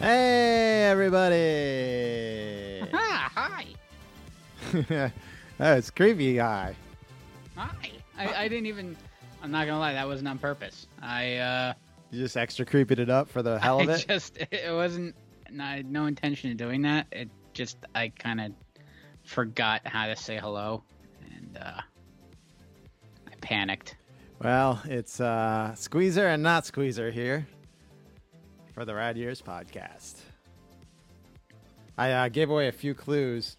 Hey, everybody! It's creepy guy. Hi. I, I didn't even. I'm not gonna lie, that wasn't on purpose. I uh, You just extra creeping it up for the hell of I it. just it wasn't. I had no intention of doing that. It just I kind of forgot how to say hello, and uh, I panicked. Well, it's uh, Squeezer and not Squeezer here for the Rad Years podcast. I uh, gave away a few clues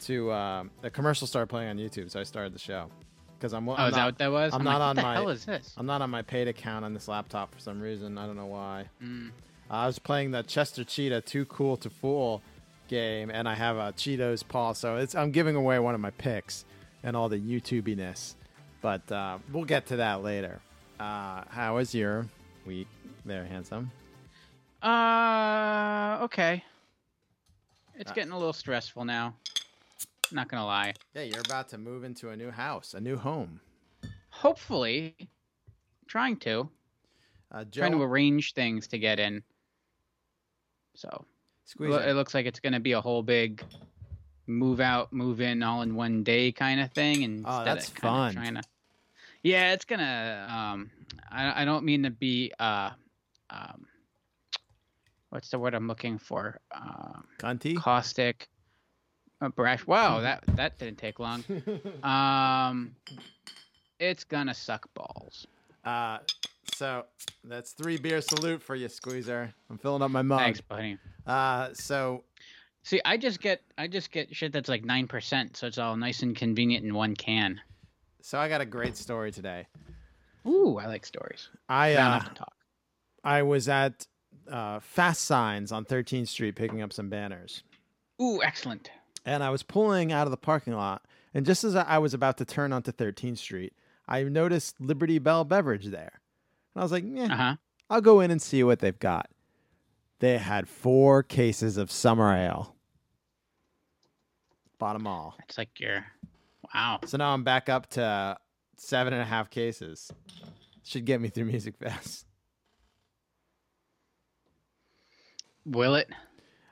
to um, the commercial started playing on YouTube, so I started the show because I'm. Oh, I'm is that what that was? I'm I'm not like, on what the my- hell is this? I'm not on my paid account on this laptop for some reason. I don't know why. Mm. I was playing the Chester Cheetah Too Cool to Fool game, and I have a Cheetos paw, so it's I'm giving away one of my picks and all the YouTubiness. But uh, we'll get to that later. Uh, how was your week there, handsome? Uh, okay. It's Uh, getting a little stressful now. Not gonna lie. Yeah, you're about to move into a new house, a new home. Hopefully, trying to. Uh, Joe, trying to arrange things to get in. So Lo- Squeezer, it looks like it's to be a whole big move out, move in all in one day kind of thing. And Oh, that's fun. Trying to, yeah, it's gonna. Um, I, I don't mean to be. Uh, um, what's the word I'm looking for? Um, Cunty? caustic. Uh, brash. Wow, that that didn't take long. Um, it's gonna suck balls. uh, so that's three beer salute for you, Squeezer. I'm filling up my mug. Thanks, buddy. Uh, so See, I just get I just get shit that's like nine percent, so it's all nice and convenient in one can. so I got a great story today. Ooh, I like stories. I uh, have to talk. I was at uh, Fast Signs on 13th Street picking up some banners, Ooh, excellent. And I was pulling out of the parking lot, and just as I was about to turn onto 13th Street, I noticed Liberty Bell Beverage there, and I was like, "Yeah, Uh huh. I'll go in and see what they've got." They had four cases of summer ale. Bought them all. It's like you're. Wow. So now I'm back up to seven and a half cases. Should get me through Music Fest. Will it?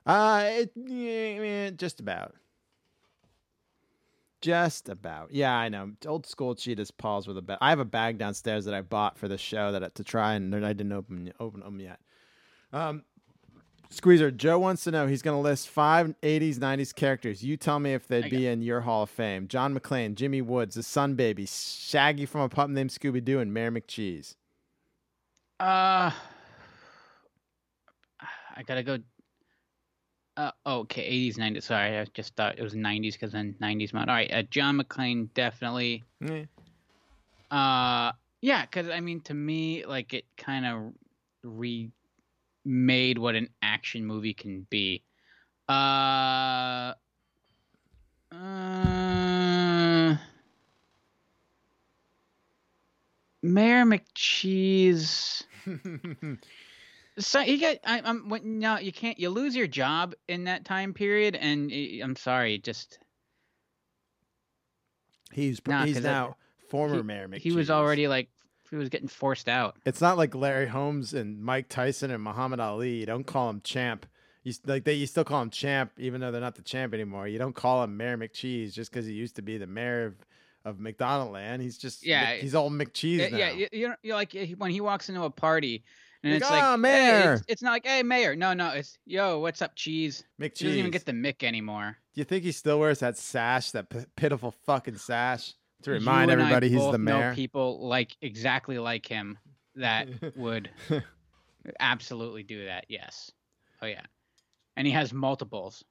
Uh, it, yeah, just about. Just about. Yeah, I know. Old school Cheetos paws with a bag. I have a bag downstairs that I bought for the show that to try, and I didn't open open them yet. Um, Squeezer Joe wants to know. He's going to list five '80s, '90s characters. You tell me if they'd be in your Hall of Fame. John McClane, Jimmy Woods, the Sun Baby, Shaggy from a pup named Scooby Doo, and Mayor McCheese. Uh. I gotta go. Uh, okay, 80s, 90s. Sorry, I just thought it was 90s because then 90s mod. All right, uh, John McClane definitely. Eh. Uh, yeah, because I mean, to me, like it kind of remade what an action movie can be. Uh, uh, Mayor McCheese. So you get, I, I'm when, no, you can't. You lose your job in that time period, and i- I'm sorry, just He's Nah, he's now former he- Mayor McCheese. he was already like he was getting forced out. It's not like Larry Holmes and Mike Tyson and Muhammad Ali. You don't call him champ. You like they you still call him champ even though they're not the champ anymore. You don't call him Mayor McCheese just because he used to be the mayor of, of McDonald Land. He's just Yeah, he's all McCheese eh, Yeah, now. yeah, you, you know, you're like eh, when he walks into a party, and Like, it's "Ah, like, mayor." Hey, it's, it's not like, hey, mayor. No, no, it's yo, what's up, cheese? He McCheese. doesn't even get the mick anymore. Do you think he still wears that sash, that p- pitiful fucking sash, to remind everybody he's the know mayor? people like exactly like him that would absolutely do that. Yes. Oh yeah. And he has multiples.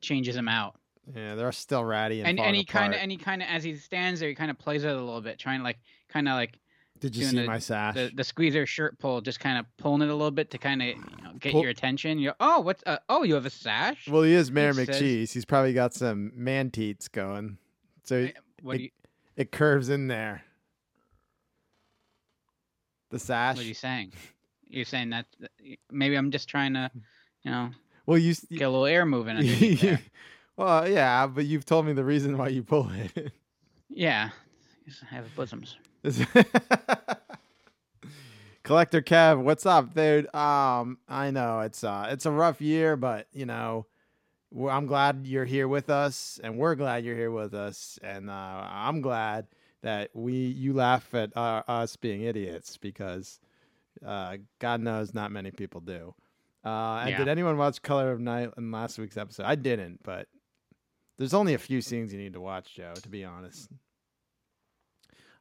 Changes them out. yeah, they're still ratty and And and he kind of and he kind of as he stands there, he kind of plays with it a little bit, trying to like kind of like Did you see the- my sash? the, the squeezer shirt pull, just kind of pulling it a little bit to kind of you know, get Pull- your attention. You oh, what's uh, oh, you have a sash? well, he is Mayor It says- He's probably got some man teats going. So it, what do you, it curves in there. The sash. what are you saying? You're saying that maybe I'm just trying to, you know, well, you. get a little air moving. there. well, yeah, but you've told me the reason why you pull it. Yeah, just have bosoms. Collector Kev, what's up, dude? Um, I know it's uh it's a rough year, but you know, I'm glad you're here with us, and we're glad you're here with us, and uh, I'm glad that we you laugh at uh, us being idiots because uh, God knows not many people do. Uh, and Yeah. did anyone watch Color of Night in last week's episode? I didn't, but there's only a few scenes you need to watch, Joe. To be honest.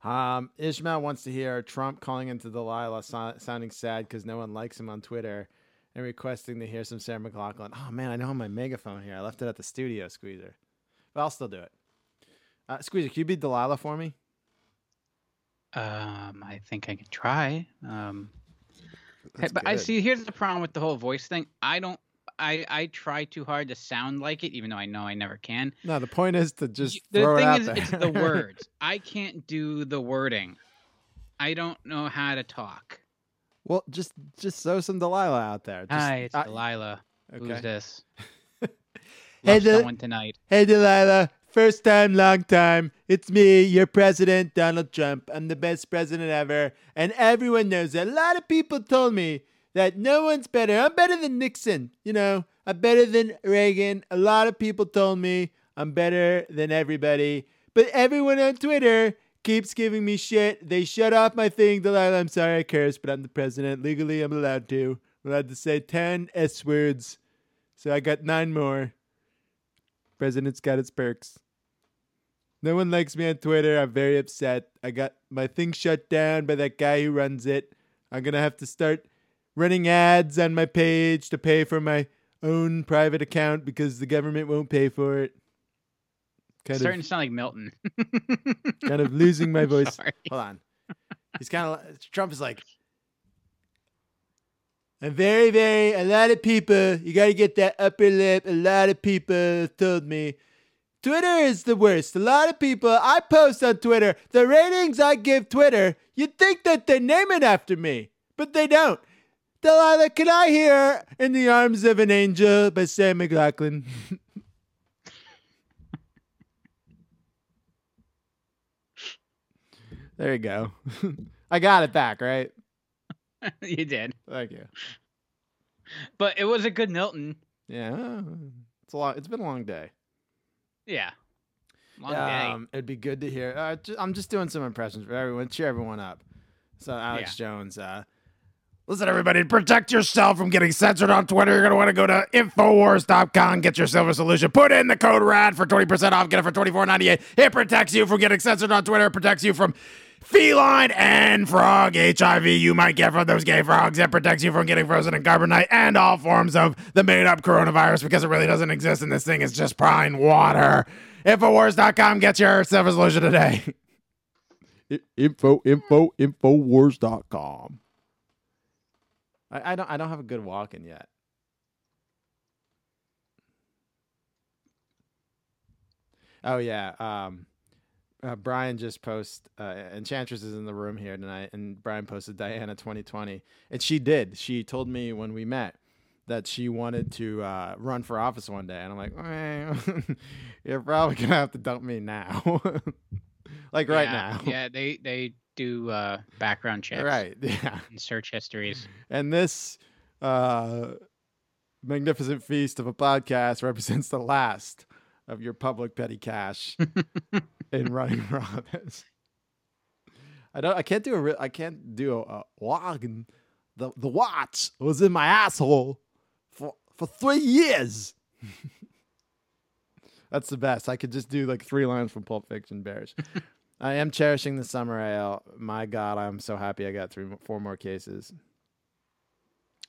Um, Ishmael wants to hear Trump calling into Delilah, so- sounding sad because no one likes him on Twitter, and requesting to hear some Sarah McLachlan. Oh man, I have my megaphone here. I left it at the studio, Squeezer, but I'll still do it. Uh, Squeezer, can you be Delilah for me? Um, I think I can try. Um, hey, but I see. Here's the problem with the whole voice thing. I don't. I I try too hard to sound like it, even though I know I never can. No, the point is to just the throw thing it out is, there. it's the words. I can't do the wording. I don't know how to talk. well, just just throw some Delilah out there. Just, Hi, it's uh, Delilah. okay. Who's this? Hey, Del- someone tonight. Hey, Delilah. First time, long time. It's me, your president, Donald Trump. I'm the best president ever. And everyone knows that. A lot of people told me that no one's better. I'm better than Nixon. You know, I'm better than Reagan. A lot of people told me I'm better than everybody. But everyone on Twitter keeps giving me shit. They shut off my thing, Delilah. I'm sorry I cursed, but I'm the president. Legally, I'm allowed to. I'm allowed to say 10 S words. So I got nine more. President's got its perks. No one likes me on Twitter. I'm very upset. I got my thing shut down by that guy who runs it. I'm going to have to start running ads on my page to pay for my own private account because the government won't pay for it. Kind Starting of to sound like Milton. kind of losing my voice. Sorry. Hold on. He's kind of Trump is like a very, very a lot of people. You got to get that upper lip. A lot of people told me Twitter is the worst. A lot of people I post on Twitter. The ratings I give Twitter, you'd think that they name it after me, but they don't. Delilah, can I hear "In the Arms of an Angel" by Sam McLaughlin? there you go. I got it back, right? you did, Thank you. but it was a good Milton. Yeah, it's a long. It's been a long day. Yeah. Long day. Um, it'd be good to hear. Uh, ju- I'm just doing some impressions for everyone. Cheer everyone up. So Alex Jones. Uh, Listen, everybody, protect yourself from getting censored on Twitter, you're going to want to go to Infowars.com, get yourself a solution. Put in the code RAD for 20% off, get it for $24.98. It protects you from getting censored on Twitter, it protects you from feline and frog HIV you might get from those gay frogs. It protects you from getting frozen in carbonite and all forms of the made up coronavirus because it really doesn't exist and this thing is just pine water. Infowars.com, get yourself a solution today. Info, info, infowars.com. I, I don't I don't have a good walk in yet. Oh yeah. Um uh, Brian just posted uh, Enchantress is in the room here tonight and Brian posted Diana 2020 and she did. She told me when we met that she wanted to uh, run for office one day and I'm like, "Eh, you're probably going to have to dump me now. like right Yeah, now. Yeah, they they do uh, background checks. Right. Yeah. And search histories. And this uh, magnificent feast of a podcast represents the last of your public petty cash in running office. I don't. I can't do a. Re- I can't do a, a wagon. The the watch was in my asshole for for three years. That's the best. I could just do like three lines from Pulp Fiction. Bears. I am cherishing the summer ale. My God, I'm so happy I got three, four more cases.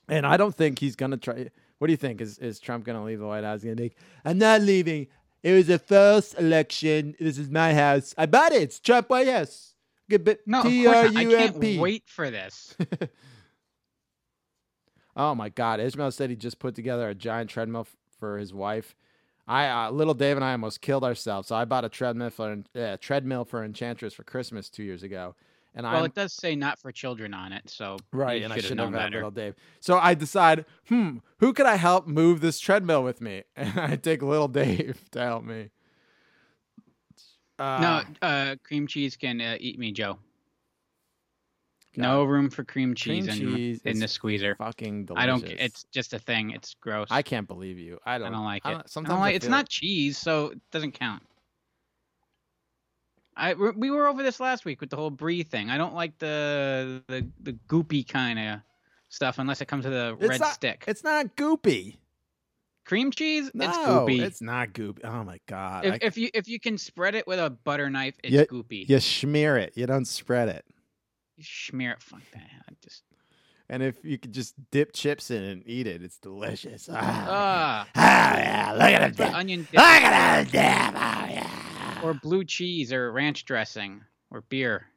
And I don't think he's gonna try. What do you think? Is is Trump gonna leave the White House? Gonna be, I'm not leaving. It was a false election. This is my house. I bought it. It's Trump White House. Gibbet. No, of course not. I can't T-R-U-M-P. wait for this. Oh my God! Ishmael said he just put together a giant treadmill f- for his wife. I, uh, little Dave and I almost killed ourselves. So I bought a treadmill for uh, treadmill for Enchantress for Christmas two years ago, and Well, I'm it does say not for children on it, so right, and I should have had better. little Dave. So I decide, hmm, who could I help move this treadmill with me? And I take little Dave to help me. Uh, no, uh, cream cheese can uh, eat me, Joe. No room for cream cheese, Cream in, cheese in the squeezer. fucking delicious. I don't. It's just a thing. It's gross. I can't believe you. I don't. I don't like I it. don't- I sometimes like, it's not cheese, so it doesn't count. I we we were over this last week with the whole brie thing. I don't like the the the goopy kind of stuff unless it comes to the It's red not- stick. It's not goopy. Cream cheese, No, it's goopy. it's not goopy. Oh my god! if, I- if you if you can spread it with a butter knife, it's Yeah, goopy. you smear it, you don't spread it. Smear it. Fuck that. I just And if you could just dip chips in and eat it, it's delicious. Ah, ah. Ah, yeah, look at Put it. onion Look at it. Dip. Oh, yeah. or blue cheese or ranch dressing or beer.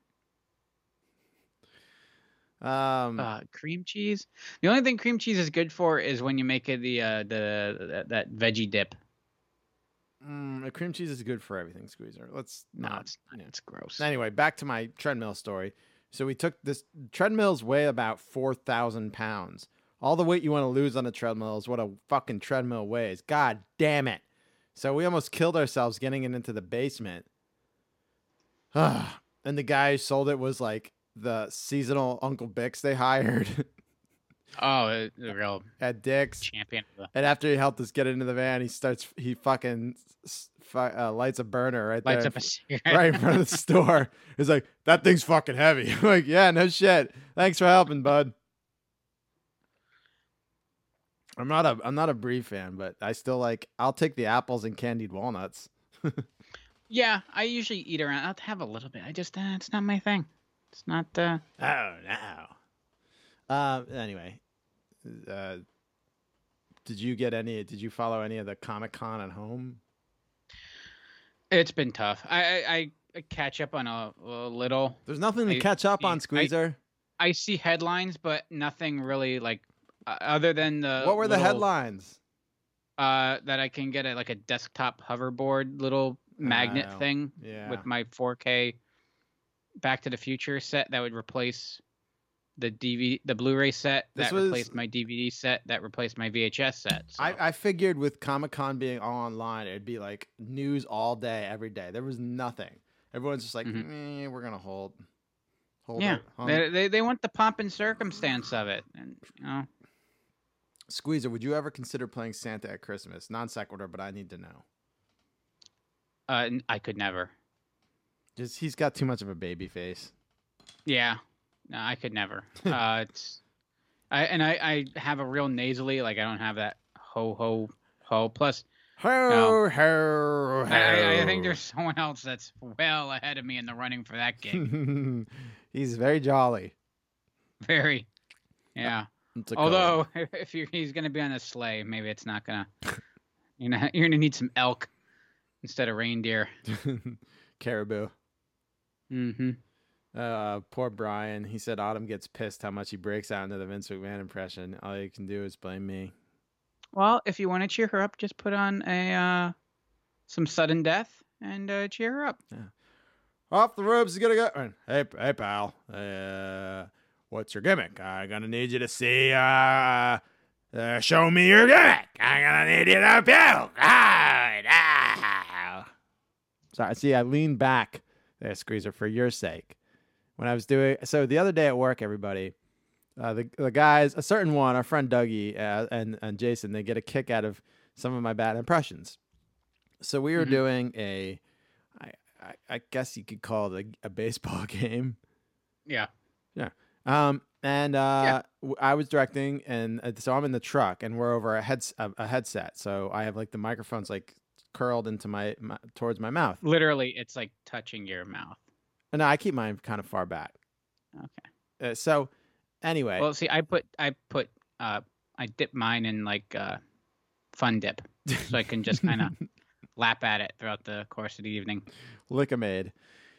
Um, Uh, cream cheese. The only thing cream cheese is good for is when you make it the uh, the that, that veggie dip. mm, cream cheese is good for everything, Squeezer. Let's No, not. it's not. It's gross. Anyway, back to my treadmill story. So we took this treadmills weigh about four thousand pounds. All the weight you want to lose on a treadmill is what a fucking treadmill weighs. God damn it! So we almost killed ourselves getting it into the basement. and the guy who sold it was like the seasonal Uncle Bix they hired Oh, a a real at Dick's. champion. And after he helped us get into the van, he starts he fucking uh, lights a burner right Lights there up a cigarette. right in front of the store. He's like, "That thing's fucking heavy." I'm like, "Yeah, no shit. Thanks for helping, bud." I'm not a I'm not a brie fan, but I still like. I'll take the apples and candied walnuts. Yeah, I usually eat around. I'll have a little bit. I just, uh, it's not my thing. It's not. Uh, Oh no. Um. Anyway, uh, did you get any? Did you follow any of the Comic Con at home? it's been tough. I, I, I- catch up on a, a little. There's nothing to I- catch up I- on, Squeezer. I see headlines, but nothing really like uh, other than the. what were the headlines? Uh, that I can get a like a desktop hoverboard little magnet Oh, thing Yeah. with my 4K Back to the Future set that would replace the DVD, the Blu-ray set that was- replaced my DVD set that replaced my VHS set. So. I, I figured with Comic Con being all online, it'd be like news all day, every day. There was nothing. Everyone's just like, Mhm. "Eh, we're gonna hold, hold yeah, it. Hold they, they they want the pomp and circumstance of it, and you know, Squeezer, would you ever consider playing Santa at Christmas? Non sequitur, but I need to know. uh, I could never. Just he's got too much of a baby face. Yeah, no, I could never. uh, it's, I and I I have a real nasally, like I don't have that ho ho ho. Plus, Ho ho ho. I, I, think there's someone else that's well ahead of me in the running for that gig. he's very jolly. Very, yeah. Although if you're, he's gonna be on a sleigh, maybe it's not gonna. You know, you're gonna need some elk instead of reindeer. caribou. Mm-hmm. Uh, poor Brian. He said Autumn gets pissed how much he breaks out into the Vince McMahon impression. All you can do is blame me. Well, if you want to cheer her up, just put on a uh, some sudden death and uh, cheer her up. Yeah. Off the ropes is gonna go. Hey, hey, pal. Uh, what's your gimmick? I'm gonna need you to see. Uh, uh, show me your gimmick. I'm gonna need you to puke. Ah, ah. Sorry. See, I leaned back there, Squeezer, for your sake. When I was doing so the other day at work, everybody, uh, the the guys, a certain one, our friend Dougie uh, and and Jason, they get a kick out of some of my bad impressions. So we were Mhm. doing a, I, I I guess you could call it a, a baseball game. Yeah. Yeah. Um, and uh, w I was directing, and uh, so I'm in the truck, and we're over a heads a, a headset. So I have like the microphones like curled into my, my towards my mouth. Literally, it's like touching your mouth. And I keep mine kind of far back. Okay. Uh, so anyway, Well, see, I put I put uh I dip mine in like uh fun dip, so I can just kind of lap at it throughout the course of the evening. Lik-M-Aid.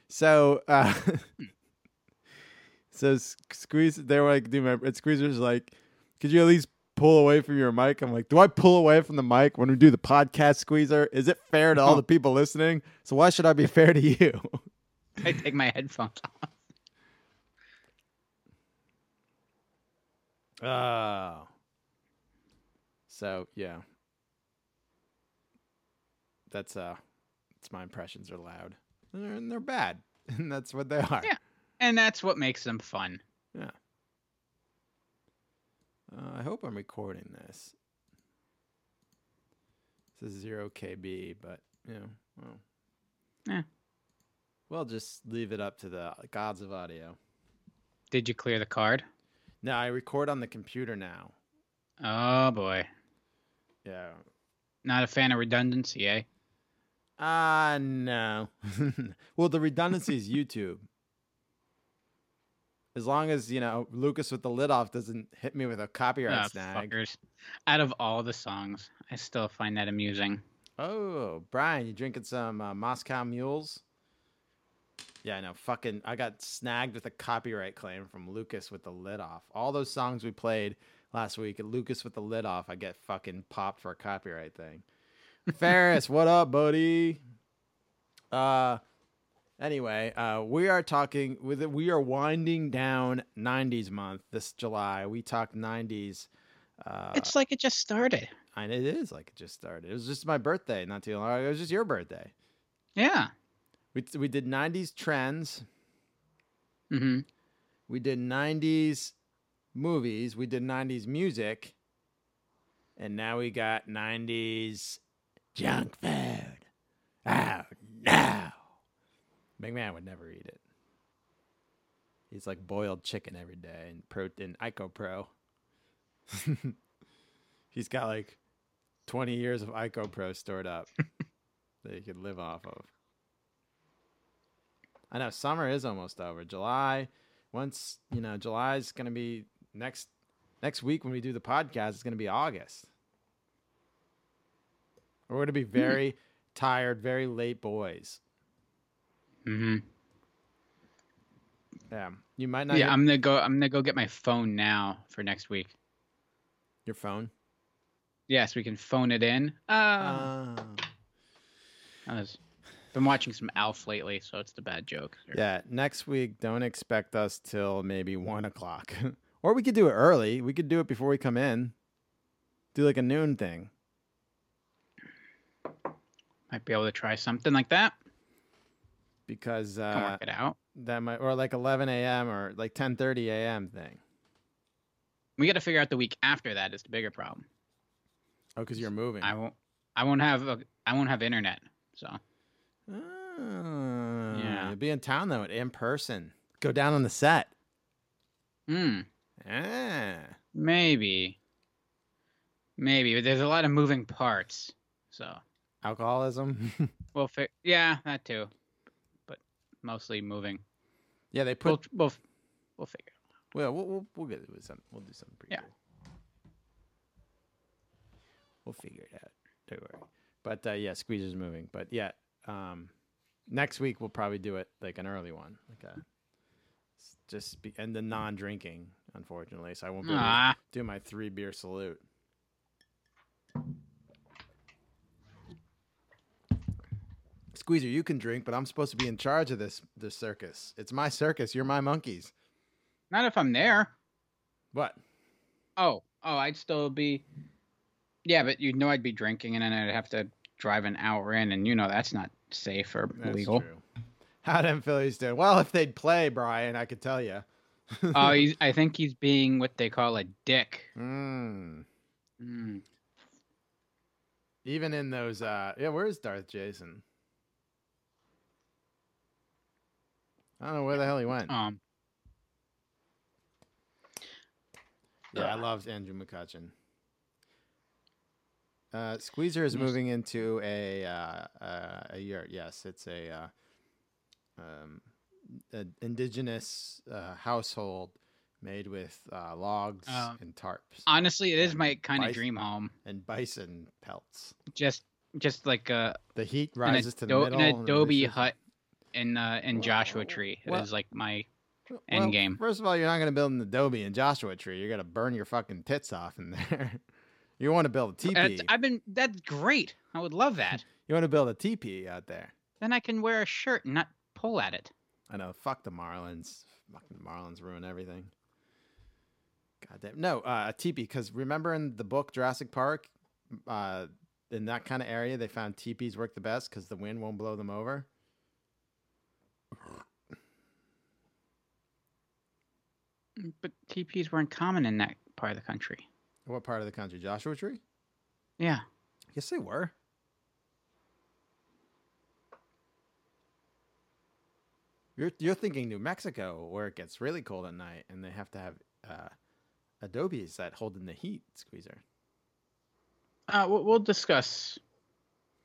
So uh, So squeeze. They were like, do my and Squeezer's like, could you at least pull away from your mic? I'm like, do I pull away from the mic when we do the podcast, Squeezer? Is it fair to all the people listening? So why should I be fair to you? I take my headphones off. Oh. So yeah. That's uh it's my impressions are loud. And they're, and they're bad. And that's what they are. Yeah. And that's what makes them fun. Uh, I hope I'm recording this. This is zero KB, but you know, well. Yeah. We'll just leave it up to the gods of audio. Did you clear the card? No, I record on the computer now. Oh boy. Yeah. Not a fan of redundancy, eh? Uh no. well, the redundancy is YouTube. As long as you know Lucas with the lid off doesn't hit me with a copyright Ah, snag. fuckers. Out of all the songs, I still find that amusing. Oh, Brian, you drinking some uh, Moscow Mules? Yeah, no, fucking. I got snagged with a copyright claim from Lucas with the lid off. All those songs we played last week, Lucas with the lid off, I get fucking popped for a copyright thing. Ferris, what up, buddy? Uh, anyway, uh, we are talking with we are winding down '90s month this July. We talked '90s. Uh, it's like it just started. and it is like it just started. It was just my birthday not too long ago. It was just your birthday. Yeah. We we did '90s trends. Mm-hmm. We did '90s movies. We did '90s music, and now we got '90s junk food. Oh no! McMahon would never eat it. He's like boiled chicken every day and protein ICOPRO. He's got like 20 years of ICOPRO stored up that he could live off of. I know summer is almost over. July, once you know, July's gonna be next next week when we do the podcast. It's gonna be August. We're gonna be very tired, very late boys. Mm-hmm. Yeah, you might not. Yeah, I'm gonna go. I'm gonna go get my phone now for next week. your phone. Yes, we can phone it in. Uh, Uh, I was been watching some Alf lately, so it's the bad joke. yeah, next week. Don't expect us till maybe one o'clock, or we could do it early. We could do it before we come in. Do like a noon thing. Might be able to try something like that. because Can uh, work it out. that might or like 11 a.m. or like 10:30 a.m. thing. We got to figure out the week after that is the bigger problem. Oh, because you're moving. I won't. I won't have. A, I won't have internet. So Oh, Yeah. You'll be in town though, in person. Go down on the set. hmm, Ah. maybe, maybe. But there's a lot of moving parts. So Alcoholism. we'll fi- Yeah, that too. But mostly moving. yeah, they We'll put. we'll, we'll figure. it Well, we'll we'll, we'll get it with some. We'll do something pretty Yeah. cool. We'll figure it out. Don't worry. But uh, yeah, Squeezer's moving. But yeah, um, next week we'll probably do it like an early one, like a just be, and the non-drinking, unfortunately. So I won't be able to Ah, do my three beer salute. Squeezer, you can drink, but I'm supposed to be in charge of this this circus. It's my circus. You're my monkeys. not if I'm there. What? Oh, oh, I'd still be. Yeah, but you'd know I'd be drinking, and then I'd have to drive an hour in, and you know that's not safe or That's legal. true. How them Phillies do? Well, if they'd play, Brian, I could tell you. Oh, he's, I think he's being what they call a dick. mm. Mm. Even in those, uh, yeah, where's Darth Jason? I don't know where the hell he went. Um, Yeah, I loved Andrew McCutchen. Uh, Squeezer is moving into a uh, uh, a yurt. Yes, it's a, uh, um, a indigenous uh, household made with uh, logs Um, and tarps honestly, it is my kind of dream home. and bison pelts. Just, just like a The heat rises to the middle. an Adobe hut in uh, in Joshua Tree. It What? is like my End Well, game. First of all, you're not going to build an Adobe in Joshua tree. You're going to burn your fucking tits off in there. you want to build a teepee. I've been. That's great. I would love that. You want to build a teepee out there. then I can wear a shirt and not pull at it. I know. Fuck the Marlins. Fucking the Marlins ruin everything. God damn. No, uh, a teepee. Because remember in the book Jurassic Park, uh, in that kind of area, they found teepees work the best because the wind won't blow them over. But TPs weren't common in that part of the country. What part of the country? Joshua Tree? Yeah. Yes, they were. You're you're thinking New Mexico, where it gets really cold at night, and they have to have uh, adobes that hold in the heat, Squeezer. Uh, we'll, we'll discuss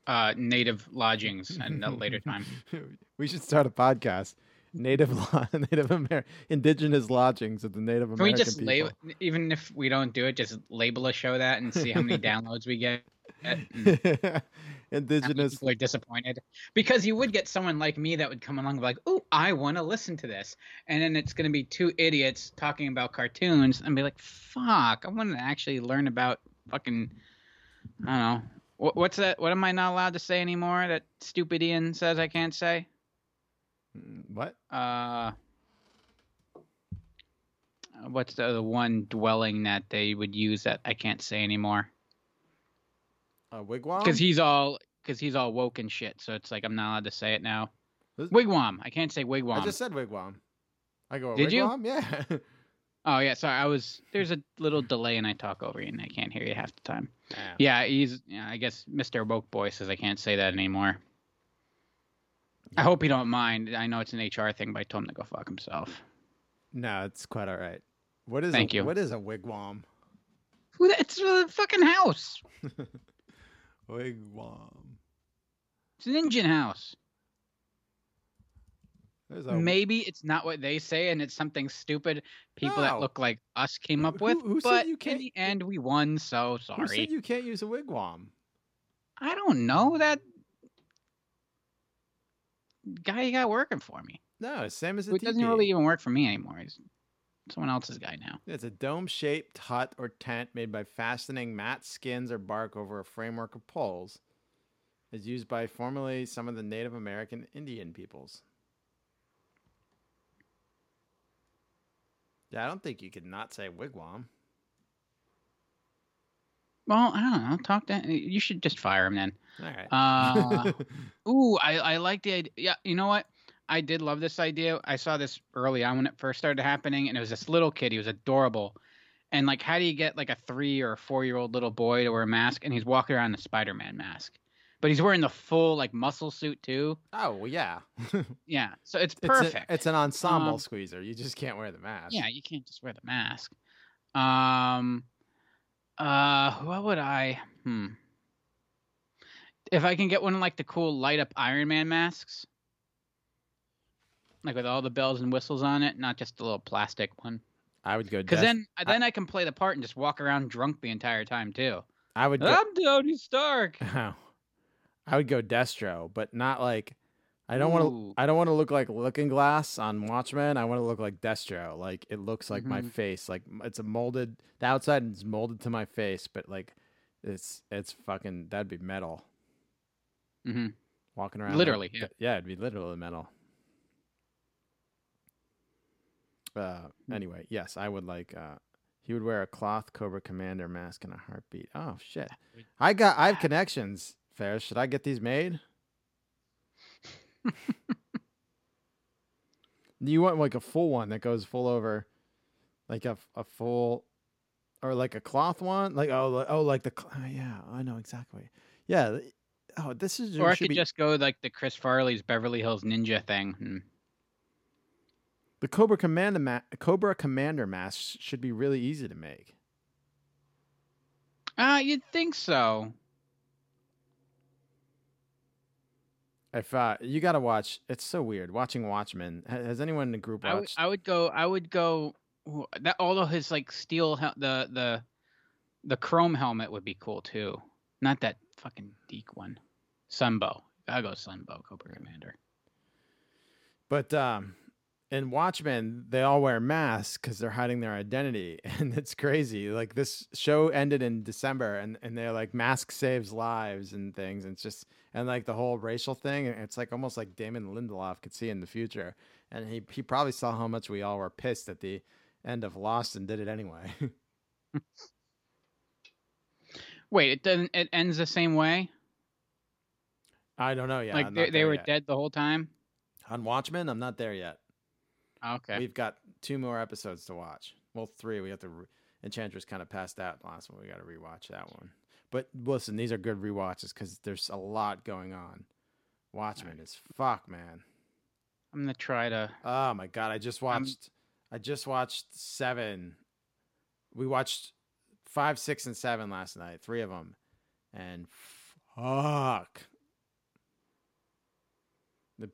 uh, native lodgings at a later time. we should start a podcast. Native lo- Native American, indigenous lodgings of the Native Can American we just people. label, even if we don't do it, just label a show that and see how many downloads we get? Hmm. many indigenous people are disappointed because you would get someone like me that would come along like, "Oh, I want to listen to this," and then it's going to be two idiots talking about cartoons and be like, "Fuck, I want to actually learn about fucking." I don't know. What, what's that? What am I not allowed to say anymore? That stupid Ian says I can't say. What? Uh, what's the, the one dwelling that they would use that I can't say anymore? A wigwam? Because he's all because he's all woke and shit. So it's like I'm not allowed to say it now. This- Wigwam. I can't say wigwam. I just said wigwam. I go. Did you? wigwam? Yeah. Oh yeah, sorry. I was there's a little delay and I talk over you and I can't hear you half the time. Yeah. Yeah, he's. Yeah, I guess Mr. Woke Boy says I can't say that anymore. I hope you don't mind. I know it's an HR thing, but I told him to go fuck himself. No, it's quite all right. What is? Thank a, you. What is a wigwam? Who? the- It's a fucking house. Wigwam. It's an engine house. A Maybe it's not what they say, and it's something stupid people that look like us came up with. who said but you in can't- the end, we won. So sorry. Who said you can't use a wigwam? I don't know that guy you got working for me. No, same as Who doesn't really even work for me anymore. He's someone else's guy now. It's a dome-shaped hut or tent made by fastening mat skins or bark over a framework of poles. It's used by formerly some of the Native American Indian peoples. Yeah, I don't think you could not say wigwam. Well, I don't know. Talk to you. Should just fire him then. All right. Uh, ooh, I I like the idea. Yeah, you know what? I did love this idea. I saw this early on when it first started happening, and it was this little kid. He was adorable. And like, how do you get like a three or a four year old little boy to wear a mask? And he's walking around in the Spider Man mask, but he's wearing the full like muscle suit too. oh, well, yeah. Yeah, so it's It's, a- perfect. it's an ensemble Um, squeezer. You just can't wear the mask. Yeah, you can't just wear the mask. Um, uh, what would I? Hmm. If I can get one of like the cool light up Iron Man masks, like with all the bells and whistles on it, not just the little plastic one. I would go. Because then, then I can play the part and just walk around drunk the entire time too. I would go. I'm Tony Stark. Oh. I would go Destro, but not like I don't want to I don't want to look like Looking Glass on Watchmen. I want to look like Destro. Like it looks like my Mhm. face. Like it's a molded the outside is molded to my face, but like it's it's fucking that'd be metal. Mm-hmm. Walking around like Literally, yeah. yeah, it'd be literally metal. Uh Hmm. anyway, yes, I would like uh he would wear a cloth Cobra Commander mask and a heartbeat. Oh shit. I got I have connections, Ferris. Should I get these made? you want like a full one that goes full over, like a, a full, or like a cloth one, like oh oh like the oh, yeah I know exactly yeah oh this is Or I could be just go like the Chris Farley's Beverly Hills Ninja thing. Hmm. the Cobra Commander ma- Cobra Commander mask should be really easy to make. Ah, you'd think so. If uh, you got to watch, it's so weird watching Watchmen. Has anyone in the group I would, watched? I would go. I would go. That although his like steel hel- the the the chrome helmet would be cool too. Not that fucking DiC one. Sunbow. Gotta go Sunbow Cobra Commander. But um, in Watchmen, they all wear masks because they're hiding their identity, and it's crazy. Like this show ended in December, and and they're like mask saves lives and things. And it's just and like the whole racial thing. It's like almost like Damon Lindelof could see in the future, and he he probably saw how much we all were pissed at the end of Lost and did it anyway. Wait, it doesn't. It ends the same way. I don't know yet. like they, they were yet. dead the whole time. on Watchmen. I'm not there yet. Oh, okay. We've got two more episodes to watch. Well, three. We have to. Re- Enchantress kind of passed out last one. We got to rewatch that one. But listen, these are good rewatches because there's a lot going on. Watchmen is fuck, man. I'm gonna try to. Oh my god, I just I'm- watched. I just watched seven. We watched five, six, and seven last night. Three of them, and fuck.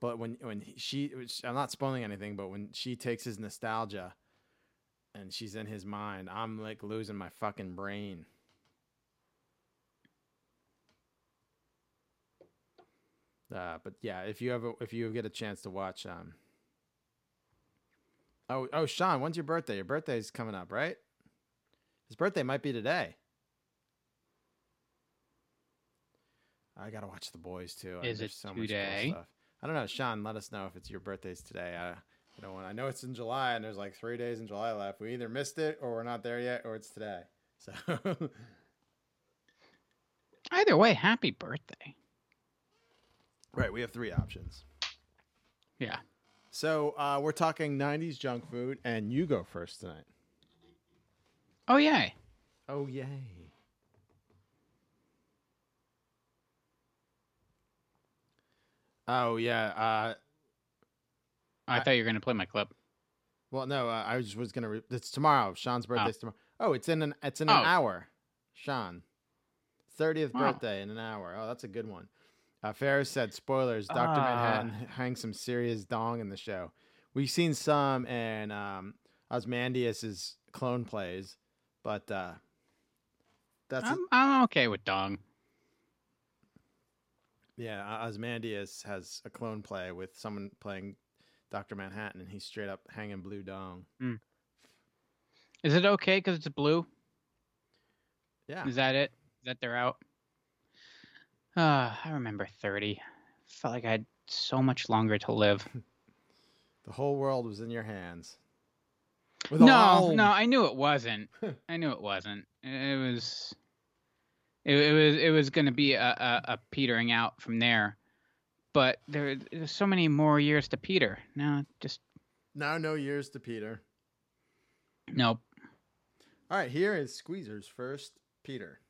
But when when she, I'm not spoiling anything, but when she takes his nostalgia, and she's in his mind, I'm like losing my fucking brain. Uh, but yeah, if you ever if you get a chance to watch, um, oh oh Sean, when's your birthday? Your birthday's coming up, right? His birthday might be today. I gotta watch the boys too. Is There's it so much cool today? stuff. I don't know, Sean. Let us know if it's your birthday's today. I, you know, when I know it's in July and there's like three days in July left. We either missed it or we're not there yet, or it's today. So Either way, happy birthday. Right, we have three options. Yeah. So uh, we're talking '90s junk food, and you go first tonight. Oh yay. Oh yay! Oh yeah. Uh, I, I- thought you were gonna play my clip. well, no, uh, I just was gonna. Re- it's tomorrow. Sean's birthday's tomorrow. Oh, it's in an. It's in an Oh. hour. Sean, thirtieth Oh. birthday in an hour. Oh, that's a good one. Uh, Ferris said, "Spoilers: Doctor Ah. Manhattan hangs some serious dong in the show. We've seen some in um, Ozymandias's clone plays, but uh, that's I'm, I'm okay with dong. Yeah, Ozymandias has a clone play with someone playing Doctor Manhattan, and he's straight up hanging blue dong. Is it okay because it's blue? Yeah, Is that it? Is that they're out? Uh, I remember 30. Felt like I had so much longer to live. the whole world was in your hands. With no, no, I knew it wasn't. I knew it wasn't. It was. It, it was. It was going to be a, a, a petering out from there, but there, there's so many more years to peter. Now, just now no years to Peter. nope. All right, here is Squeezer's first Peter.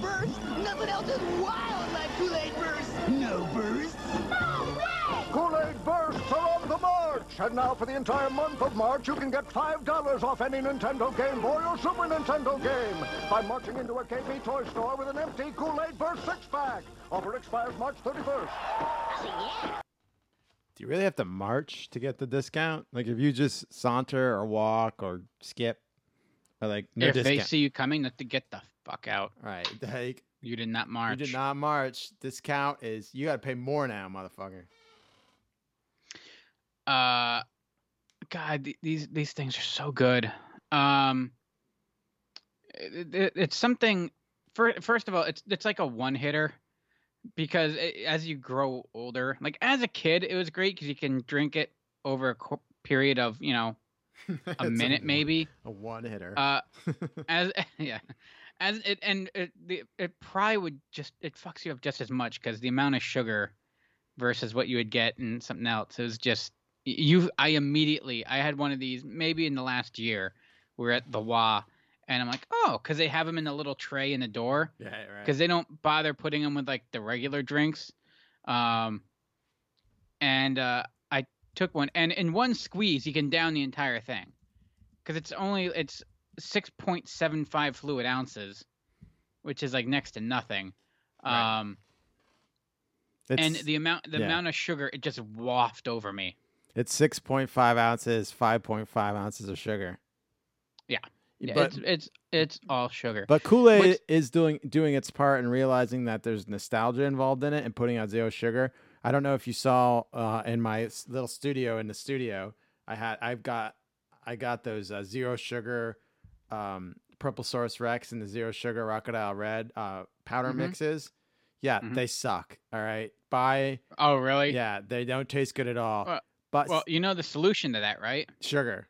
Burst. Nothing else is wild like Kool-Aid burst. No burst. Kool-Aid Bursts are on the march! And now for the entire month of March, you can get $5 off any Nintendo Game Boy or Super Nintendo game by marching into a KB toy store with an empty Kool-Aid Burst six-pack. Offer expires March 31st. Do you really have to march to get the discount? Like if you just saunter or walk or skip, or like no if they see you coming, let to get the fuck out. right, like You did not march. you did not march. Discount is you got to pay more now, motherfucker. uh god th- these these things are so good um it, it- it's something for, first of all it's it's like a one hitter because it, as you grow older like as a kid it was great because you can drink it over a co- period of you know a minute one- maybe A one hitter. uh as yeah as it and it, the, it probably would just it fucks you up just as much because the amount of sugar versus what you would get in something else is just you i immediately i had one of these maybe in the last year we are at the wa and i'm like oh because they have them in a little tray in the door yeah, right. because they don't bother putting them with like the regular drinks. Um, and uh, took one, and in one squeeze, you can down the entire thing because it's only it's six point seven five fluid ounces, which is like next to nothing. Right. Um, It's, and the amount the yeah. amount of sugar it just wafted over me. it's six point five ounces, five point five ounces of sugar. Yeah. Yeah, but it's it's it's all sugar. but Kool Aid is doing doing its part and realizing that there's nostalgia involved in it and putting out zero sugar. I don't know if you saw uh, in my little studio in the studio, I had I've got I got those uh, zero sugar um, Purplesaurus Rex and the zero sugar Rock-a-dile Red uh, powder Mhm. mixes. Yeah, Mhm. they suck. All right, buy. oh, really? Yeah, they don't taste good at all. Well- but Well, you know the solution to that, right? sugar.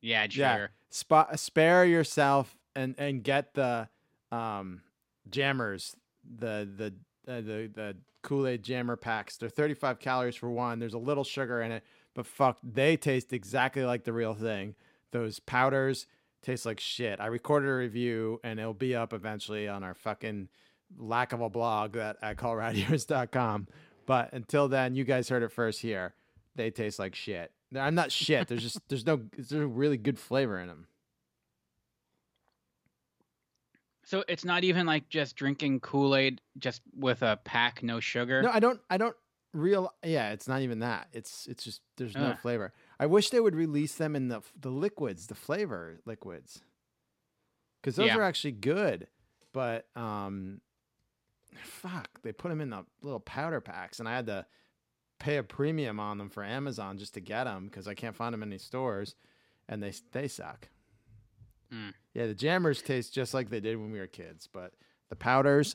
Yeah, Yeah. sugar. Spa- spare yourself and and get the um jammers the the uh, the the Kool-Aid jammer packs. They're 35 calories for one. There's a little sugar in it, but fuck, they taste exactly like the real thing. Those powders taste like shit. I recorded a review and it'll be up eventually on our fucking lack of a blog that at callradios.com. But until then, you guys heard it first here. They taste like shit. I'm not shit. There's just there's no there's no really good flavor in them. So it's not even like just drinking Kool Aid just with a pack, no sugar. No, I don't. I don't real. Yeah, it's not even that. It's it's just there's no Ugh. flavor. I wish they would release them in the the liquids, the flavor liquids, because those Yeah. are actually good. But um, fuck, they put them in the little powder packs, and I had to pay a premium on them for Amazon just to get them because I can't find them in any stores, and they they suck. Mm. Yeah, the jammers taste just like they did when we were kids, but the powders,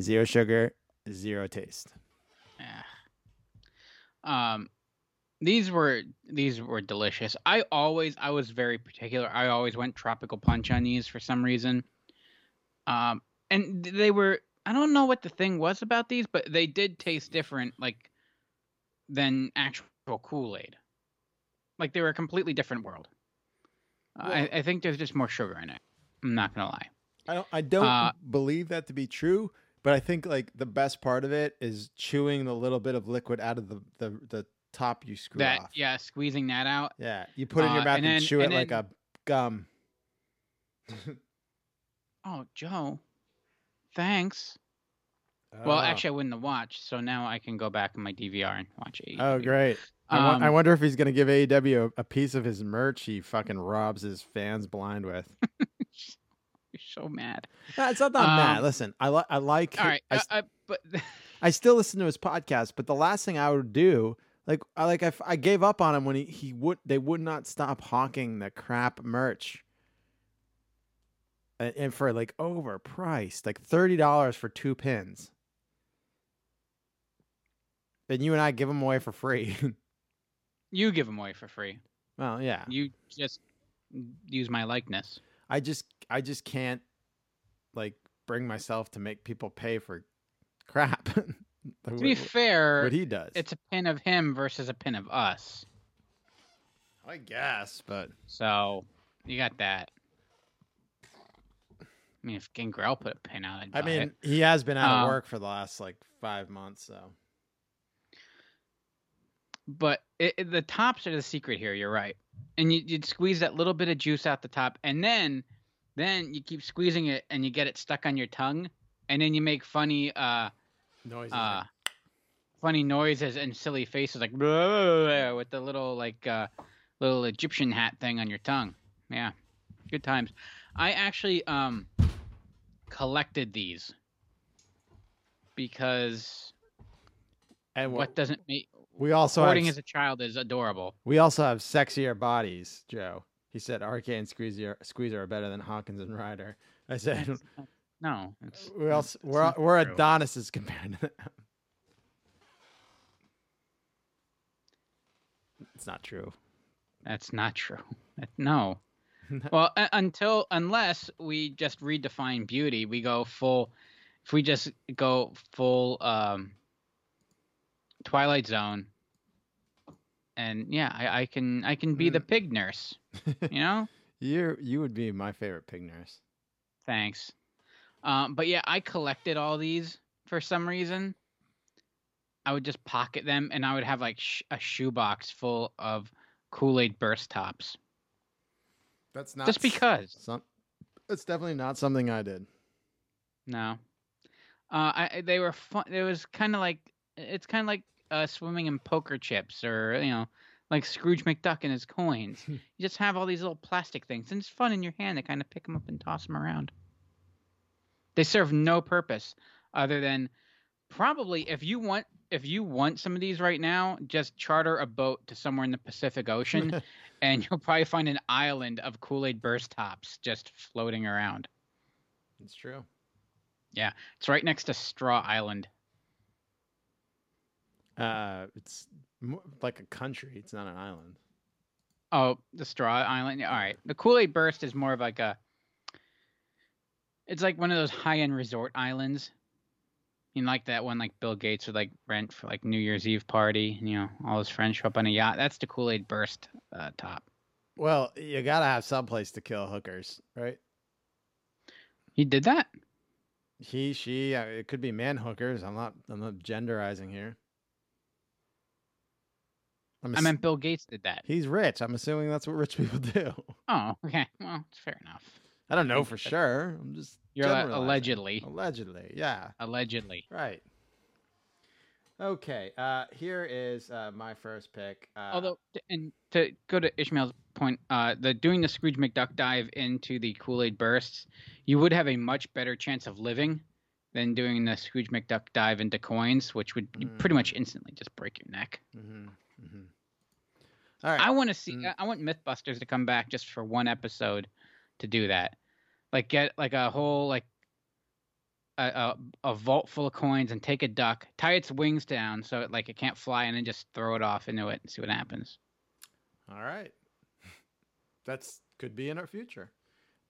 zero sugar, zero taste. Yeah. Um, these were these were delicious. I always I was very particular. I always went tropical punch on these for some reason. Um, and they were I don't know what the thing was about these, but they did taste different, like than actual Kool Aid. Like they were a completely different world. I, I think there's just more sugar in it. I'm not gonna lie. I don't I don't Uh, believe that to be true, but I think like the best part of it is chewing the little bit of liquid out of the the, the top you screw that off. yeah, squeezing that out. Yeah, you put it in your Uh, mouth and and, then- chew it and like a gum. Oh, Joe. Thanks. Well, Oh. actually, I wouldn't have watched, so now I can go back in my DVR and watch it. Oh, great. I, I Um, wonder if he's going to give AEW a, a piece of his merch he fucking robs his fans blind with. You're so mad. It's not that mad. Um, Listen, I, li- I like All right, I, uh, s- uh, but I still listen to his podcast, but the last thing I would do, like, I like I, f- I gave up on him when he, he would they would not stop hawking the crap merch, and, and for like overpriced, like thirty dollars for two pins. And you and I give them away for free. you give them away for free. well, yeah. You just use my likeness. I just I just can't like bring myself to make people pay for crap. To be fair, what he does. it's a pin of him versus a pin of us. I guess, but So you got that. I mean, if Gangrel put a pin out, I'd I mean, it. he has been out Um, of work for the last like five months, so but it, it- the tops are the secret here. You're right, and you, you'd squeeze that little bit of juice out the top, and then, then you keep squeezing it, and you get it stuck on your tongue, and then you make funny, uh, noises. uh, funny noises and silly faces like with the little like uh, little Egyptian hat thing on your tongue. Yeah, good times. I actually um collected these because and what what doesn't make we also have, hoarding as a child is adorable. we also have sexier bodies, Joe. He said RK and Squeezer, Squeezer are better than Hawkins and Ryder. I said That's- No, it's, we also that's we're we're true. Adonises compared to them. It's not true. That's not true. No. well, uh, until unless we just redefine beauty, we go full. If we just go full um, Twilight Zone, and yeah, I, I can I can be the pig nurse. You know, You you would be my favorite pig nurse. thanks. Um, but yeah, I collected all these for some reason. I would just pocket them, and I would have like sh- a shoebox full of Kool Aid burst tops, That's not just because. Some, it's definitely not something I did. No. Uh, I- they were fun. It was kind of like it's kind of like uh, swimming in poker chips or you know like Scrooge McDuck and his coins. you just have all these little plastic things, and it's fun in your hand to kind of pick them up and toss them around. They serve no purpose other than probably if you want if you want some of these right now, just charter a boat to somewhere in the Pacific Ocean, and you'll probably find an island of Kool Aid burst tops just floating around. It's true. Yeah, it's right next to Straw Island. Uh, it's mo- like a country. It's not an island. Oh, the Straw Island. Yeah, all right. The Kool Aid Burst is more of like a. It's like one of those high-end resort islands. You know, like that one, like Bill Gates would like rent for like New Year's Eve party. And, You know, all his friends show up on a yacht. That's the Kool Aid Burst uh, top. Well, you gotta have some place to kill hookers, right? He did that. He, she, uh, it could be man hookers. I'm not, I'm not genderizing here. I'm I meant Bill Gates did that. he's rich. I'm assuming that's what rich people do. Oh, okay. Well, it's fair enough. I don't know for sure. I'm just You're allegedly, Allegedly, yeah. allegedly. Right. Okay. Uh, here is uh, my first pick. Uh, Although, and to go to Ishmael's point, uh, the doing the Scrooge McDuck dive into the Kool Aid bursts, you would have a much better chance of living than doing the Scrooge McDuck dive into coins, which would you pretty much instantly just break your neck. mhm, mhm. All right. I want to see. Mm. I want MythBusters to come back just for one episode to do that. Like get like a whole like a, a, a vault full of coins and take a duck, tie its wings down so it like it can't fly, and then just throw it off into it and see what happens. All right. That's could be in our future.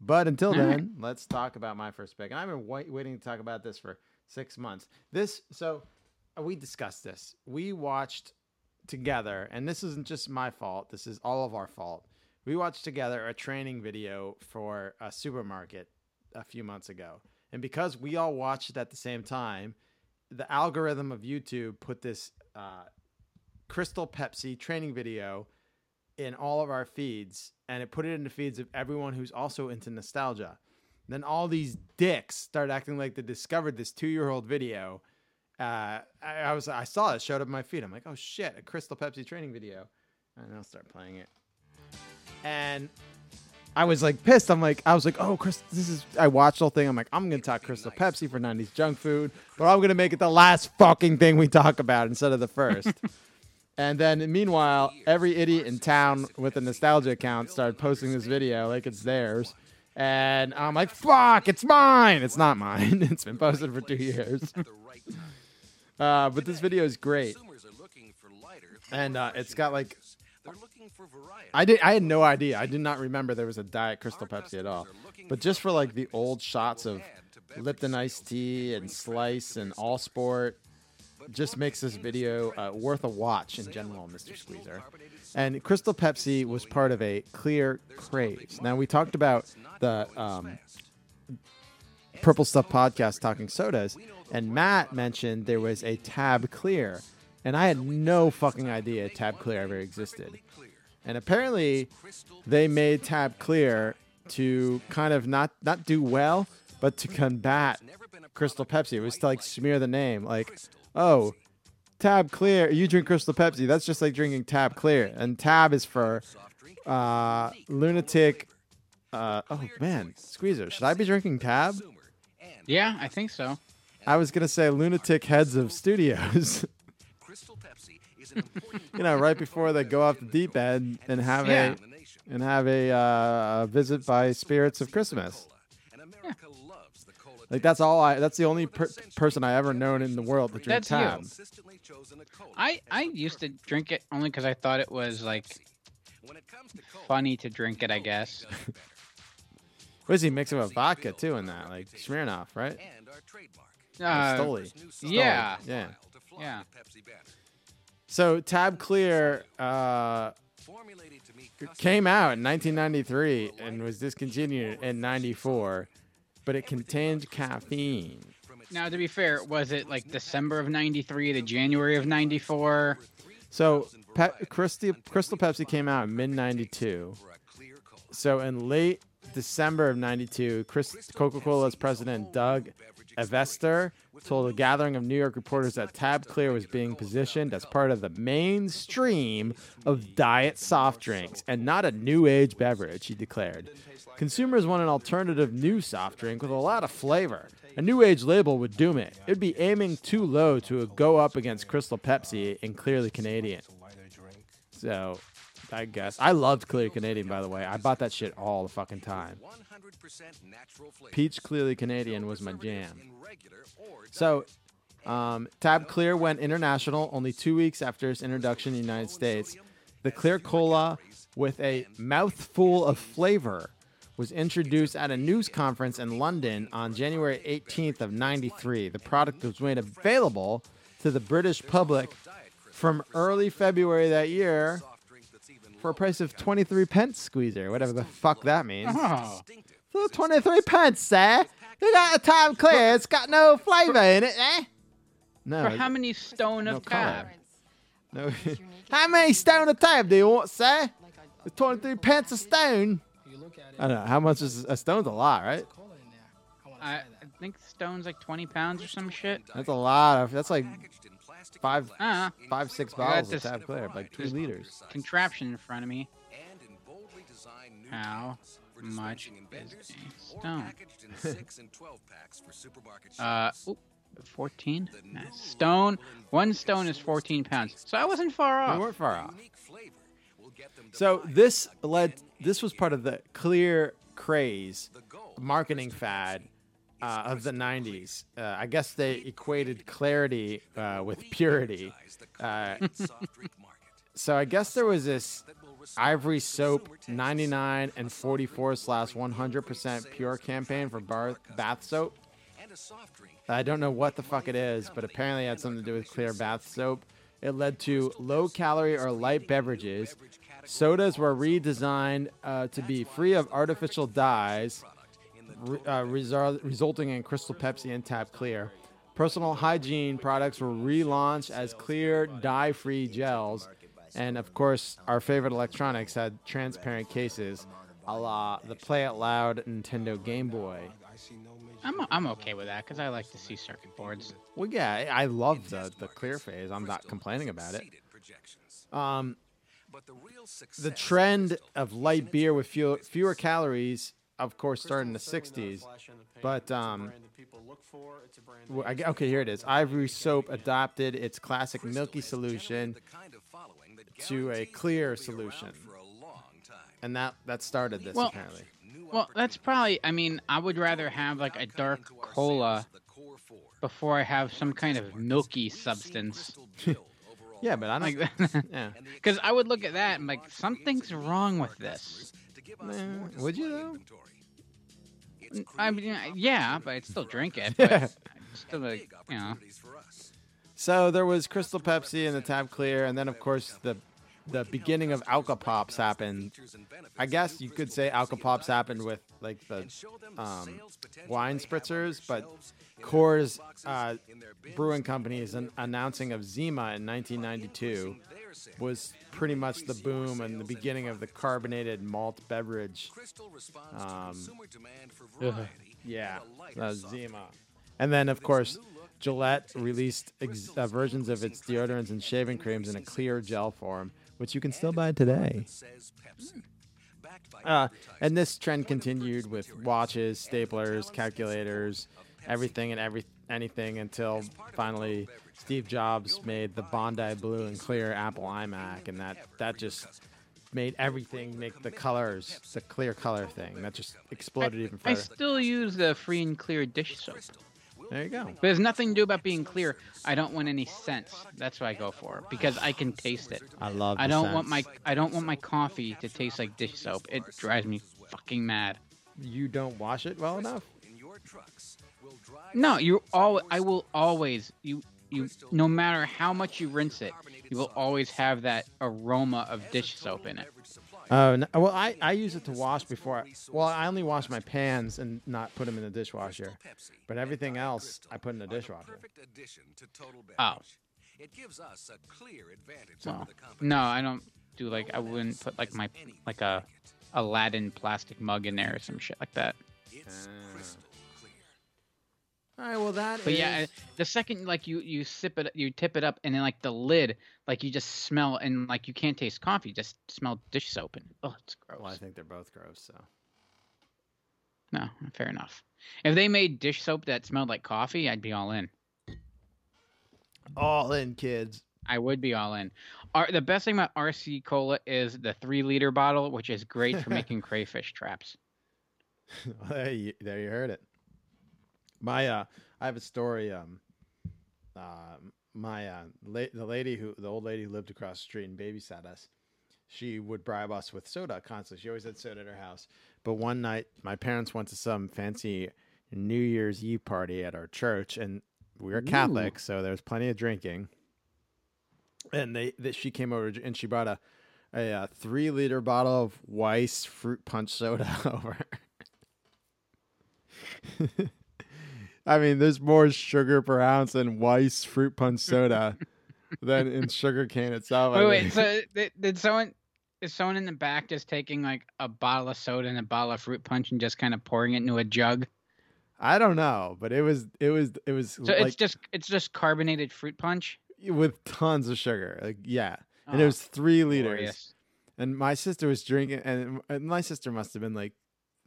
But until All right. then, let's talk about my first pick. And I've been wait, waiting to talk about this for six months. This, so uh, we discussed this. We watched together, and this isn't just my fault. This is all of our fault. We watched together a training video for a supermarket a few months ago. And because we all watched it at the same time, the algorithm of YouTube put this uh, Crystal Pepsi training video in all of our feeds and it put it in the feeds of everyone who's also into nostalgia. Then all these dicks start acting like they discovered this two year old video. Uh, I, I was I saw it showed up in my feed. I'm like, oh shit, a Crystal Pepsi training video, and I'll start playing it. And I was like pissed. I'm like, I was like, oh, Chris, this is. I watched the whole thing. I'm like, I'm gonna talk Crystal Pepsi for '90s junk food, but I'm gonna make it the last fucking thing we talk about instead of the first. And then meanwhile, every idiot in town with a nostalgia account started posting this video like it's theirs. And I'm like, fuck, it's mine. It's not mine. It's been posted for two years. Uh, but this video is great. And uh, it's got like I did I had no idea. I did not remember there was a diet Crystal Pepsi at all. But just for like the old shots of Lipton iced tea and Slice and All Sport just makes this video uh, worth a watch in general, Mr. Squeezer. And Crystal Pepsi was part of a clear craze. Now we talked about the um, Purple Stuff podcast talking sodas, and Matt mentioned there was a Tab Clear, and I had no fucking idea Tab Clear ever existed. And apparently, they made Tab Clear to kind of not not do well, but to combat Crystal Pepsi. It was to like smear the name, like, oh, Tab Clear. You drink Crystal Pepsi. That's just like drinking Tab Clear, and Tab is for uh, lunatic. Uh, oh man, Squeezer. Should I be drinking Tab? Yeah, I think so. I was gonna say lunatic heads of studios. you know, right before they go off the deep end and have Yeah. a and have a uh, visit by spirits of Christmas. Like that's all I. That's the only per- person I ever known in the world to drink That's you. tab. I I used to drink it only because I thought it was like funny to drink it. I guess. What is he mixing with vodka too in that? Like Smirnoff, right? Or Uh, Stoli. yeah. Stoli, yeah. Yeah. So Tab Clear uh, came out in 1993 and was discontinued in 94, but it contained caffeine. Now, to be fair, was it like December of '93 to January of '94? So Pe- Crystal, Crystal Pepsi came out in mid 92. So in late December of 92, Chris, Coca-Cola's president Doug Ivester told a gathering of New York reporters that Tab Clear was being positioned as part of the mainstream of diet soft drinks and not a new age beverage, he declared. Consumers want an alternative new soft drink with a lot of flavor. A new age label would doom it. It'd be aiming too low to go up against Crystal Pepsi and Clearly Canadian. So, I guess. I loved Clear Canadian, by the way. I bought that shit all the fucking time. Peach Clearly Canadian was my jam. So, um, Tab Clear went international only two weeks after its introduction in the United States. The Clear Cola with a mouthful of flavor was introduced at a news conference in London on January 18th of 93. The product was made available to the British public from early February that year for a price of 23 pence squeezer, whatever the fuck that means. Oh, So 23 pence, sir. You got a time clear. It's got no flavor in it, eh? No. for how many stone no of color. tab? no. how many stone of tab do you want, sir? It's 23 pence a stone. I don't know. How much is a stone's a lot, right? I, I think stone's like 20 pounds or some shit. That's a lot of. That's like five, Uh, five, six bottles of this- tab clear, like two liters. contraption in front of me. How much is a stone? Uh, oop, 14? Nah, Stone. One stone is 14 pounds. So I wasn't far off. We weren't far off. So this led. This was part of the clear craze, marketing fad uh, of the '90s. Uh, I guess they equated clarity uh, with purity. Uh, so I guess there was this Ivory Soap 99 and 44 slash 100% pure campaign for bar- bath soap. I don't know what the fuck it is, but apparently it had something to do with clear bath soap. It led to low calorie or light beverages. Sodas were redesigned uh, to be free of artificial dyes, uh, result- resulting in Crystal Pepsi and Tab Clear. Personal hygiene products were relaunched as clear, dye free gels. And of course, our favorite electronics had transparent cases, a la the Play It Loud Nintendo Game Boy. I'm, I'm okay with that because I like to see circuit boards. Well, yeah, I I love the, the clear phase. I'm not complaining about it. Um, the trend of light beer with fewer, fewer calories, of course, started in the 60s. But, um, Well, I g- okay, here it is. Ivory Soap adopted its classic milky solution to a clear solution. And that, that started this, Well- apparently. Well, that's probably. I mean, I would rather have like a dark cola before I have some kind of milky substance Yeah, but I like don't. that. Yeah. Because I would look at that and like something's wrong with this. Eh, would you, though? I mean, yeah, but I'd still drink it. But still like, you know. So there was Crystal Pepsi and the Tab Clear, and then of course the the beginning of Alcopops happened. I guess you could say Alcopops happened with like the um, wine spritzers, but Coors uh, Brewing Company is an announcing of Zima in 1992 was pretty much the boom and the beginning of the carbonated malt beverage. Um, yeah, uh, Zima. And then, of course, Gillette released ex- uh, versions of its deodorants and shaving creams in a clear gel form, which you can still buy today. Uh, and this trend continued with watches, staplers, calculators, everything and every anything until finally Steve Jobs made the Bondi Blue and clear Apple iMac, and that that just made everything make the colors, the clear color thing. That just exploded even further. I still use the free and clear dish soap. There you go. But there's nothing to do about being clear. I don't want any scents. That's what I go for because I can taste it. I love. I don't want my. I don't want my coffee to taste like dish soap. It drives me fucking mad. You don't wash it well enough. No, you all I will always you you no matter how much you rinse it, you will always have that aroma of dish soap in it. Oh no, well, I, I use it to wash before. I, well, I only wash my pans and not put them in the dishwasher, but everything else I put in the dishwasher. Oh. It gives us a clear advantage Well, over the competition. no, I don't do like I wouldn't put like my like a Aladdin plastic mug in there or some shit like that. It's crystal clear. All right, well that But yeah, uh, the second like you you sip it, you tip it up, and then like the lid, like you just smell, and like you can't taste coffee, you just smell dish soap, and oh, it's gross. well, I think they're both gross. So No, fair enough. If they made dish soap that smelled like coffee, I'd be all in. all in, kids. I would be all in. Our, the best thing about RC Cola is the three liter bottle, which is great for making crayfish traps. there, you, there you heard it. My uh, I have a story. Um, uh, my uh, la- the lady who the old lady who lived across the street and babysat us. She would bribe us with soda constantly. She always had soda at her house. But one night, my parents went to some fancy New Year's Eve party at our church, and we were Catholic, so there was plenty of drinking. And they, that she came over and she brought a a, uh three liter bottle of Weiss fruit punch soda over. I mean, there's more sugar per ounce in Weiss fruit punch soda than in sugar cane itself. Wait, wait. So did, did someone is someone in the back just taking like a bottle of soda and a bottle of fruit punch and just kind of pouring it into a jug? I don't know, but it was it was it was So like it's just it's just carbonated fruit punch. with tons of sugar. Like yeah, and Oh, it was three liters. Glorious. And my sister was drinking, and, and my sister must have been like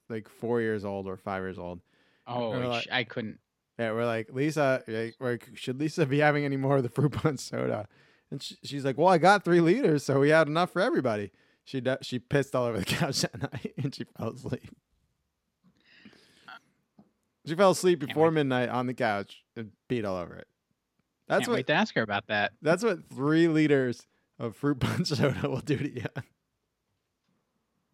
like four years old or five years old. Oh, like- I couldn't. Yeah, we're like Lisa. Like, should Lisa be having any more of the fruit punch soda? And she, she's like, "Well, I got three liters, so we had enough for everybody." She d- she pissed all over the couch that night, and she fell asleep. She fell asleep before midnight on the couch and beat all over it. That's Can't what wait to ask her about that. that's what three liters of fruit punch soda will do to you.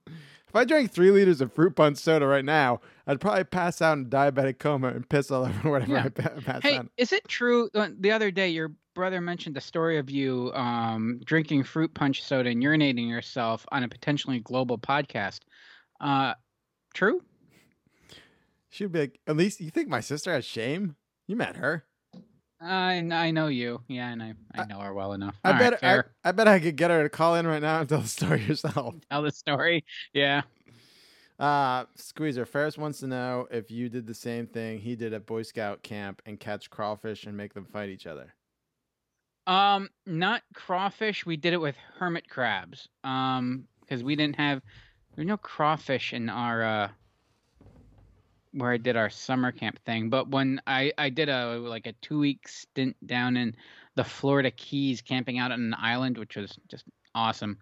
If I drank three liters of fruit punch soda right now, I'd probably pass out in diabetic coma and piss all over whatever Yeah. I pa- pass Hey, out. is it true? uh, The other day, your brother mentioned the story of you um, drinking fruit punch soda and urinating yourself on a potentially global podcast. Uh, true? She'd be like, at least you think my sister has shame? You met her. I I know you. Yeah, and I, I know her well enough. I All right, bet I. I bet I could get her to call in right now and tell the story yourself. Tell the story. Yeah. Uh Squeezer, Ferris wants to know if you did the same thing he did at Boy Scout camp and catch crawfish and make them fight each other. Um, not crawfish. We did it with hermit crabs. Um, because we didn't have there were no crawfish in our uh where I did our summer camp thing. But when I I did a like a two week stint down in the Florida Keys, camping out on an island, which was just awesome.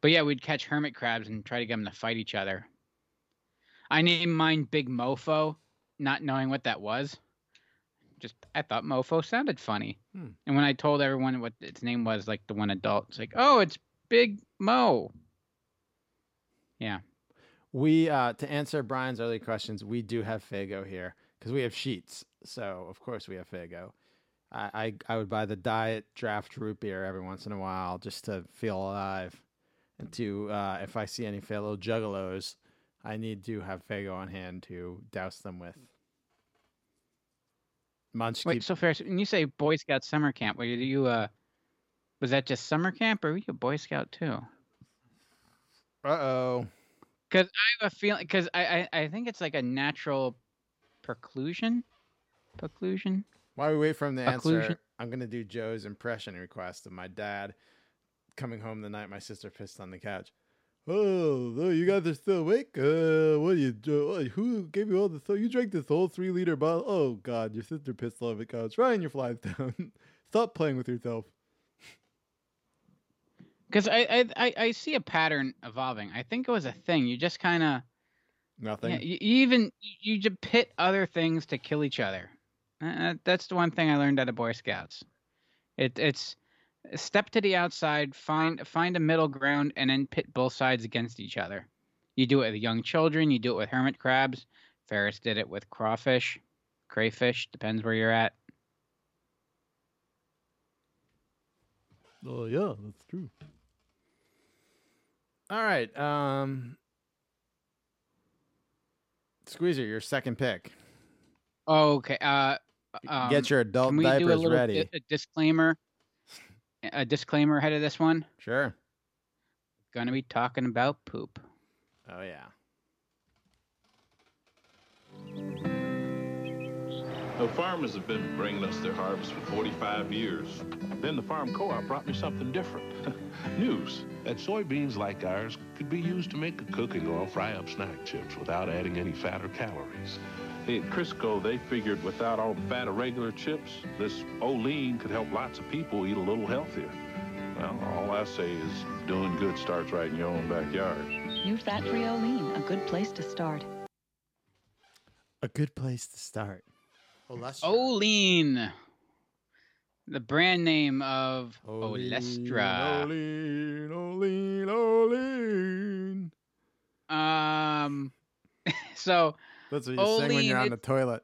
But yeah, we'd catch hermit crabs and try to get them to fight each other. I named mine Big Mofo, not knowing what that was. Just I thought Mofo sounded funny. Hmm. And when I told everyone what its name was, like the one adult, it's like, oh, it's Big Mo. Yeah. We uh to answer Brian's early questions, we do have Faygo here because we have sheets. So of course we have Faygo. I, I I would buy the diet draft root beer every once in a while just to feel alive, and to uh, if I see any fellow juggalos, I need to have Faygo on hand to douse them with. Munch Wait, keep- so Ferris, when you say Boy Scout summer camp, were you uh was that just summer camp or were you a Boy Scout too? uh oh. Because I have a feeling because I, I I think it's like a natural preclusion, preclusion. While we wait for to Occlusion. answer, I'm gonna do Joe's impression request of my dad coming home the night my sister pissed on the couch. Oh, oh you guys are still awake? Uh, what do you do? oh, Who gave you all this? Oh, you drank this whole three liter bottle? Oh God, your sister pissed all over the couch. Ryan, your flies down. Stop playing with yourself. Because I, I I I see a pattern evolving. I think it was a thing. You just kind of Nothing. Yeah, you, you even you just pit other things to kill each other. Uh, that's the one thing I learned out of Boy Scouts. It, it's step to the outside, find find a middle ground, and then pit both sides against each other. You do it with young children. You do it with hermit crabs. Ferris did it with crawfish, crayfish. Depends where you're at. Oh yeah, that's true. All right. Um Squeezer, your second pick. Okay. Uh, um, Get your adult can we do a diapers little ready. di- a disclaimer? A disclaimer ahead of this one. Sure. Gonna be talking about poop. Oh yeah. The farmers have been bringing us their harvest for 45 years. Then the farm co-op brought me something different. News that soybeans like ours could be used to make a cooking oil fry up snack chips without adding any fat or calories. Hey, at Crisco, they figured without all the fat of regular chips, this Olean could help lots of people eat a little healthier. Well, all I say is doing good starts right in your own backyard. New fat-free Olean, a good place to start. A good place to start. Olestra. Olean, the brand name of Olestra. Olean, Olean, Olean. Um, so That's what you sing when you're on the toilet.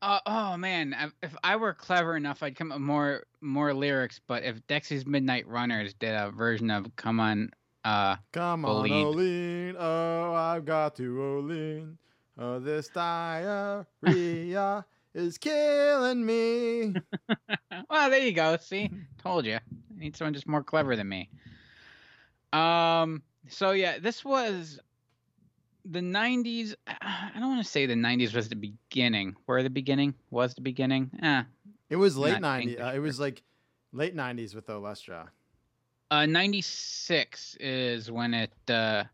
uh, oh man, I- if I were clever enough, I'd come up more more lyrics. But if Dexy's Midnight Runners did a version of "Come On," uh, Come on. Olean. Oh, I've got to Olean. Oh, this diarrhea is killing me. well, there you go. See, told you. I need someone just more clever than me. Um. So yeah, this was the '90s. I don't want to say the '90s was the beginning. Where the beginning was the beginning. Eh. It was late 90s. Uh, it was like late 90s with Olestra. Uh, '96 is when it uh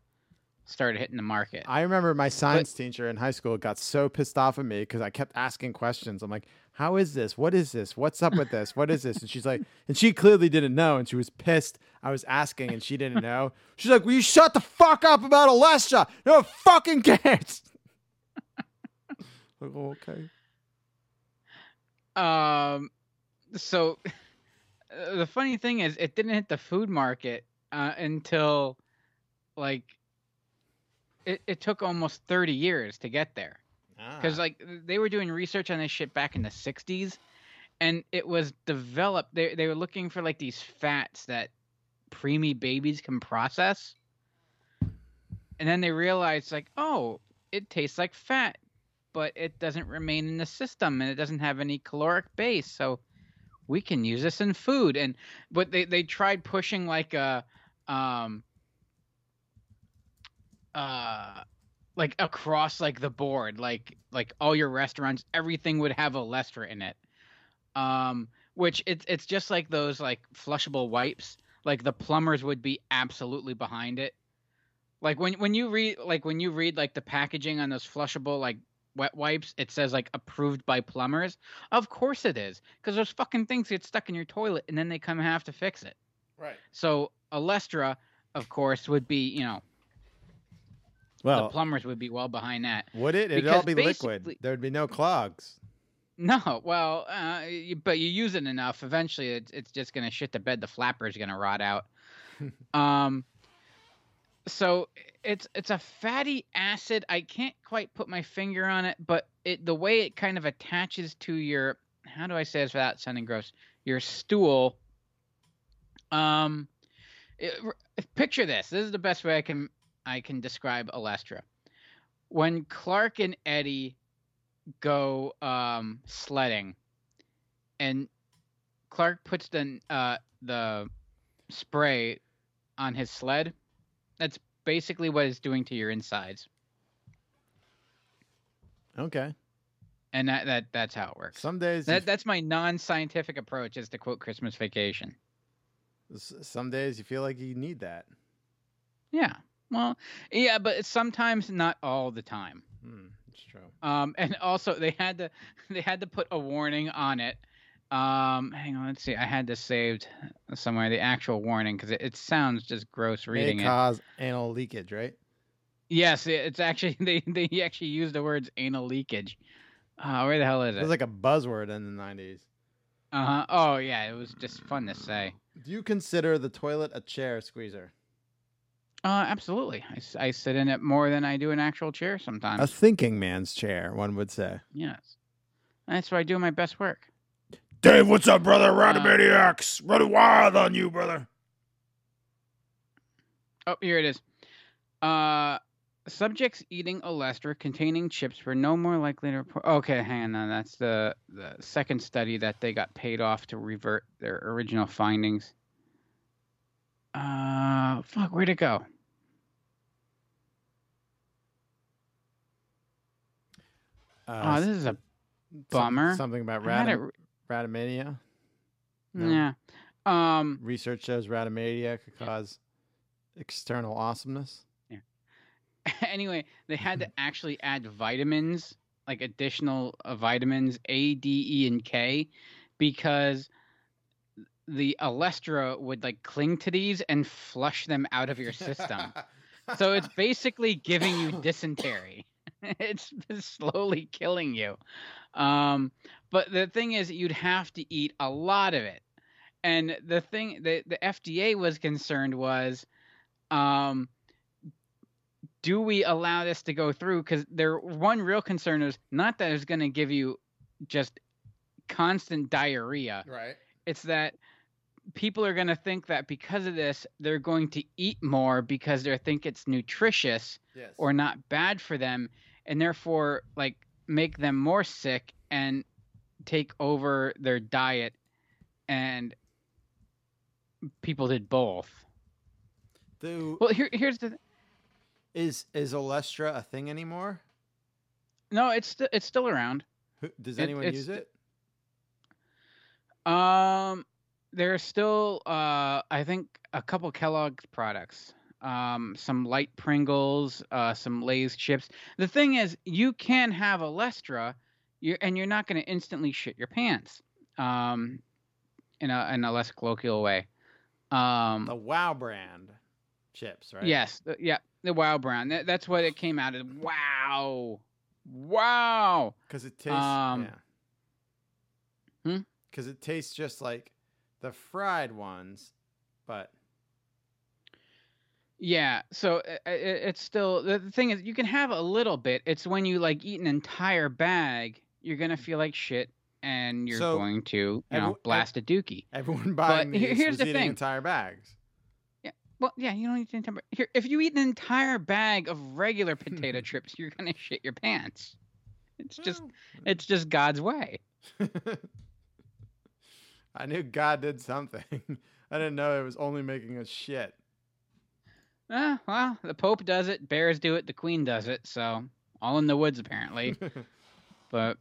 started hitting the market. I remember my science teacher in high school got so pissed off at me because I kept asking questions. I'm like, how is this? What is this? What's up with this? What is this? And she's like, and she clearly didn't know. And she was pissed. I was asking and she didn't know. She's like, will you shut the fuck up about Olestra? No one fucking cares. like, oh, okay. Um, so uh, the funny thing is, it didn't hit the food market uh, until like it, it took almost 30 years to get there because like they were doing research on this shit back in the 60s and it was developed they, they were looking for like these fats that preemie babies can process. And then they realize, like oh it tastes like fat but it doesn't remain in the system and it doesn't have any caloric base so we can use this in food. And but they, they tried pushing like a um uh like across like the board like like all your restaurants everything would have Olestra in it. Um which it's it's just like those like flushable wipes like the plumbers would be absolutely behind it like when when you read like when you read like the packaging on those flushable like wet wipes it says like approved by plumbers of course it is because those fucking things get stuck in your toilet and then they come and have to fix it Right. so Olestra of course would be you know the Well, plumbers would be well behind that would it? It'd all be liquid. There'd be no clogs. No, well, uh, you, but you use it enough, eventually it's it's just gonna shit the bed. The flapper's gonna rot out. um, so it's it's a fatty acid. I can't quite put my finger on it, but it the way it kind of attaches to your how do I say this without sounding gross? Your stool. Um, it, picture this. This is the best way I can I can describe Olestra. When Clark and Eddie go um, sledding, and Clark puts the uh, the spray on his sled. That's basically what it's doing to your insides, Okay. and that, that that's how it works. Some days, That you, that's my non-scientific approach, is to quote Christmas Vacation. some days you feel like you need that. Yeah, well, yeah, but it's sometimes not all the time. Hmm, it's true. Um, and also they had to they had to put a warning on it. Um, hang on, let's see. I had this saved somewhere. The actual warning because it, it sounds just gross reading May it. cause anal leakage, right? Yes, it's actually they they actually use the words anal leakage. Uh, where the hell is It it? was like a buzzword in the 90s. uh huh. Oh yeah, it was just fun to say. Do you consider the toilet a chair squeezer? Uh, absolutely. I, s- I sit in it more than I do an actual chair sometimes. A thinking man's chair, one would say. yes, that's where I do my best work. Dave, what's up, brother? Rowdy Uh, Maniacs. Running wild on you, brother. Oh, here it is. Uh, subjects eating olestra containing chips were no more likely to report. Okay, hang on. That's the the second study that they got paid off to revert their original findings. Uh, fuck, where'd it go? Uh, oh, this is a some- bummer. something about I had it radim- radomania. No. Yeah. Um. Research shows radomania could cause external awesomeness. anyway, they had to actually add vitamins, like additional uh, vitamins A, D, E, and K, because the Olestra would like cling to these and flush them out of your system. so it's basically giving you dysentery. it's slowly killing you. Um, but the thing is, you'd have to eat a lot of it. And the thing the the FDA was concerned was, um, do we allow this to go through? Because their one real concern is not that it's going to give you just constant diarrhea. right. It's that people are going to think that because of this, they're going to eat more because they think it's nutritious Yes. or not bad for them, and therefore like make them more sick and take over their diet. And people did both. Do, Well, here, here's the is is Olestra a thing anymore? no, it's st- it's still around. Does anyone it's- use it? Um, there's still uh, I think a couple Kellogg's products, um, some light Pringles, uh, some Lay's chips. The thing is, you can have Olestra, you and you're not going to instantly shit your pants. Um, in a in a less colloquial way. Um, The Wow brand chips, right? Yes, the- yeah, the Wow brand. That, that's what it came out of. Wow, wow. Because it tastes. Um, yeah. hmm? Because it tastes just like the fried ones, but Yeah, so uh, uh, i i it's still the, thing is you can have a little bit. It's when you like eat an entire bag, you're gonna feel like shit, and you're So, going to you every- know blast a dookie. everyone buying here- these here's the eating thing. entire bags. Yeah, well, yeah, you don't need to temper. Here, if you eat an entire bag of regular potato chips, you're gonna shit your pants. It's just, it's just God's way. I knew God did something. I didn't know it was only making us shit. Ah, well, the Pope does it, bears do it, the Queen does it, so all in the woods apparently. but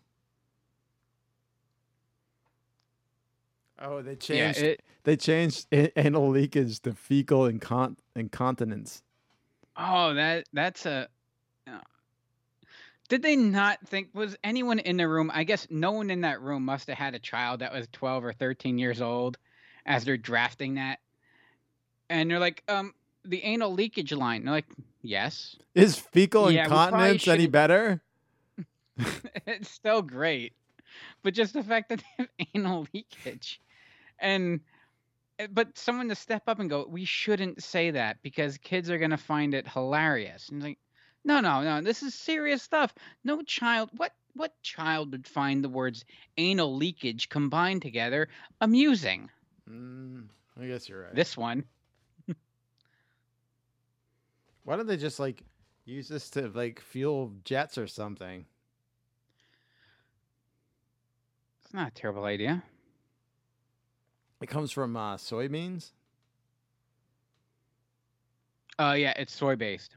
oh, they yeah, changed. it, they changed anal leakage to fecal incont- incontinence. Oh, that that's a. Did they not think was anyone in the room? I guess no one in that room must have had a child that was 12 or 13 years old as they're drafting that. And they're like, um, the anal leakage line. They're like, yes. Is fecal Yeah, incontinence any better? it's still great. But just the fact that they have anal leakage. And eh, but someone to step up and go, we shouldn't say that because kids are gonna find it hilarious. And like, no, no, no, this is serious stuff. No child what what child would find the words anal leakage combined together amusing? Mm, I guess you're right. This one. Why don't they just like use this to like fuel jets or something? It's not a terrible idea. It comes from uh, soybeans. Uh yeah, it's soy based.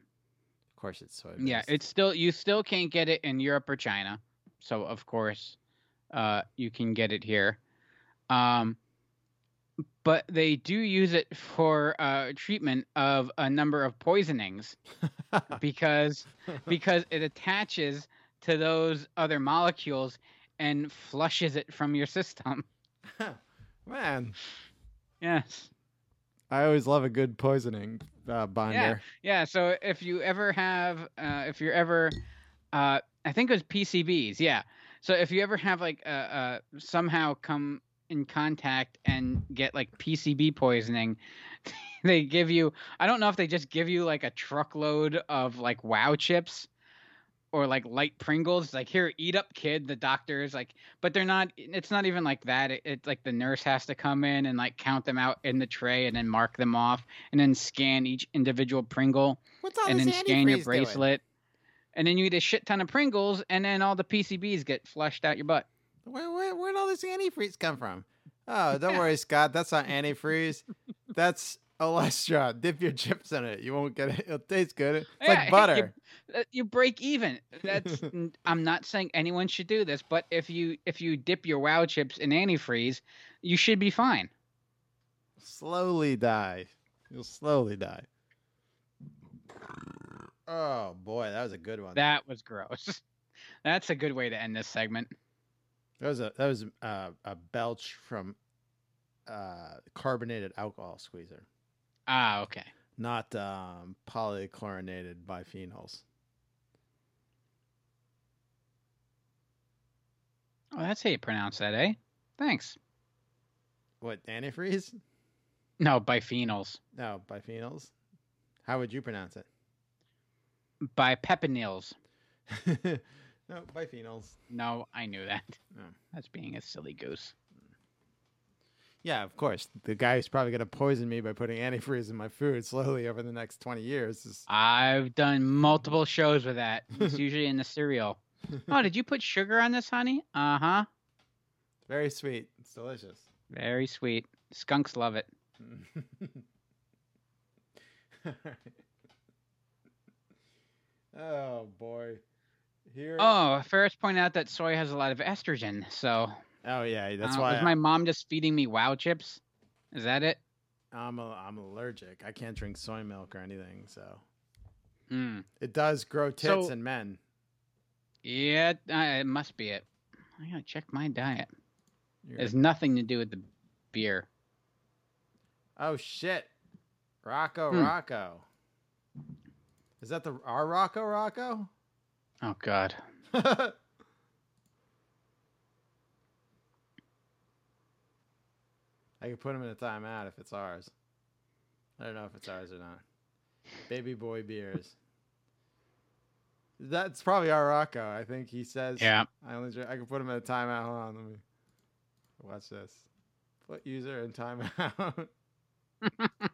Course, it's soybeans. Yeah, it's still you still can't get it in Europe or China. So of course, uh, you can get it here. Um, but they do use it for uh, treatment of a number of poisonings because because it attaches to those other molecules and flushes it from your system. man. Yes. I always love a good poisoning uh, binder. Yeah. yeah. So if you ever have, uh, if you're ever, uh, I think it was PCBs. Yeah. So if you ever have like uh, uh, somehow come in contact and get like PCB poisoning, they give you. I don't know if they just give you like a truckload of like Wow chips. Or like light Pringles, like here, eat up, kid. The doctors like, but they're not. It's not even like that. It, it's like the nurse has to come in and like count them out in the tray and then mark them off and then scan each individual Pringle What's all and this then scan your antifreeze doing? bracelet. And then you eat a shit ton of Pringles, and then all the PCBs get flushed out your butt. Where, where, where'd all this antifreeze come from? Oh, don't worry, Scott. That's not antifreeze. That's Olestra, dip your chips in it. You won't get it. It'll taste good. It's Yeah, like hey, you- butter. uh, You break even. That's. I'm not saying anyone should do this, but if you if you dip your Wow chips in antifreeze, you should be fine. Slowly die. You'll slowly die. Oh boy, that was a good one. That was gross. That's a good way to end this segment. That was a that was uh, a belch from uh, carbonated alcohol squeezer, Ah, okay. not um, polychlorinated biphenyls. Oh, that's how you pronounce that, eh? Thanks. What antifreeze? No, biphenyls. No, biphenyls. How would you pronounce it? Bipepinils. no, biphenyls. No, I knew that. Oh. That's being a silly goose. Yeah, of course. The guy who's probably going to poison me by putting antifreeze in my food slowly over the next 20 years is I've done multiple shows with that. It's usually in the cereal. Oh, did you put sugar on this, honey? Uh huh. very sweet. It's delicious. Very sweet. Skunks love it. oh, boy. Here. Oh, Ferris pointed out that soy has a lot of estrogen. So Oh, yeah. That's uh, why was I- my mom just feeding me Wow chips? Is that it? I'm, a, I'm allergic. I can't drink soy milk or anything. So Hmm. it does grow tits So- in men. Yeah, uh, it must be it. I gotta check my diet. You're- There's nothing to do with the beer. Oh, shit. Rocco, Hmm. Rocco. Is that the our Rocco, Rocco? Oh God. I could put him in a timeout if it's ours. I don't know if it's ours or not. Baby boy beers. That's probably our Rocco. I think he says. Yeah. I only I can put him in a timeout. Hold on, let me watch this. Put user in timeout.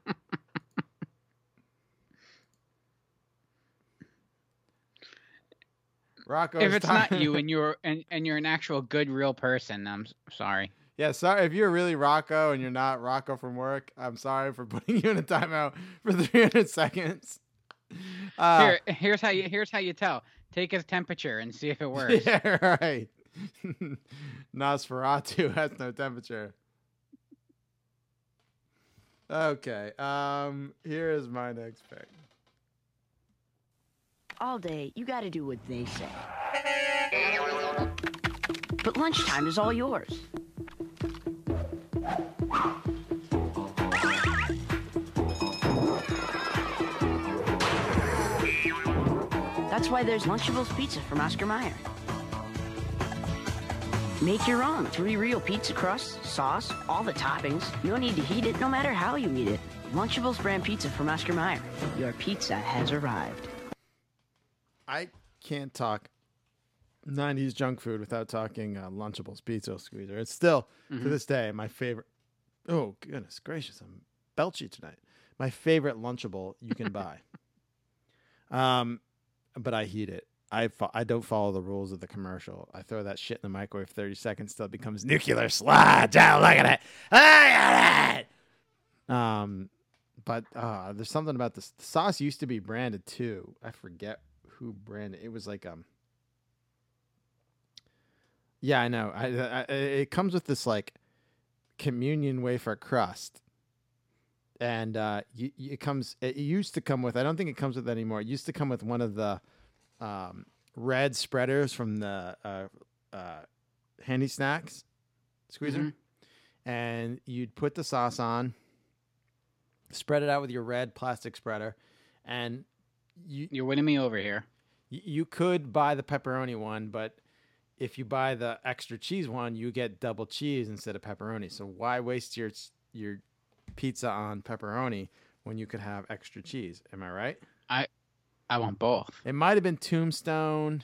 Rocco. if it's not you and you're and, and you're an actual good real person, I'm sorry. Yeah, sorry if you're really Rocco and you're not Rocco from work. I'm sorry for putting you in a timeout for 300 seconds. Uh, Here, here's how you here's how you tell. Take his temperature and see if it works. Yeah, right. Nosferatu has no temperature. Okay. Um. Here is my next pick. All day, you gotta do what they say. But lunchtime is all yours. That's why there's Lunchables Pizza from Oscar Mayer. Make your own. Three real pizza crust, sauce, all the toppings. No need to heat it, no matter how you eat it. Lunchables brand pizza from Oscar Mayer. Your pizza has arrived. I can't talk 90s junk food without talking uh, Lunchables Pizza Squeezer. It's still, to Mhm. this day, my favorite. Oh, goodness gracious. I'm belchy tonight. My favorite Lunchable you can buy. um, But I heat it. I, fo- I don't follow the rules of the commercial. I throw that shit in the microwave 30 seconds till it becomes nuclear sludge. Oh, look at it. Look at it. Um, but uh, there's something about this. The sauce used to be branded too. I forget who branded it. was like um. Yeah, I know. I, I- it comes with this like communion wafer crust, and uh, you, you- it comes. It used to come with. I don't think it comes with anymore. It used to come with one of the um, red spreaders from the uh, uh, handy snacks squeezer, Mhm. and you'd put the sauce on, spread it out with your red plastic spreader, and you You're winning me over here. you could buy the pepperoni one, but if you buy the extra cheese one, you get double cheese instead of pepperoni. So why waste your your pizza on pepperoni when you could have extra cheese? Am I right? I I want both. It might have been Tombstone.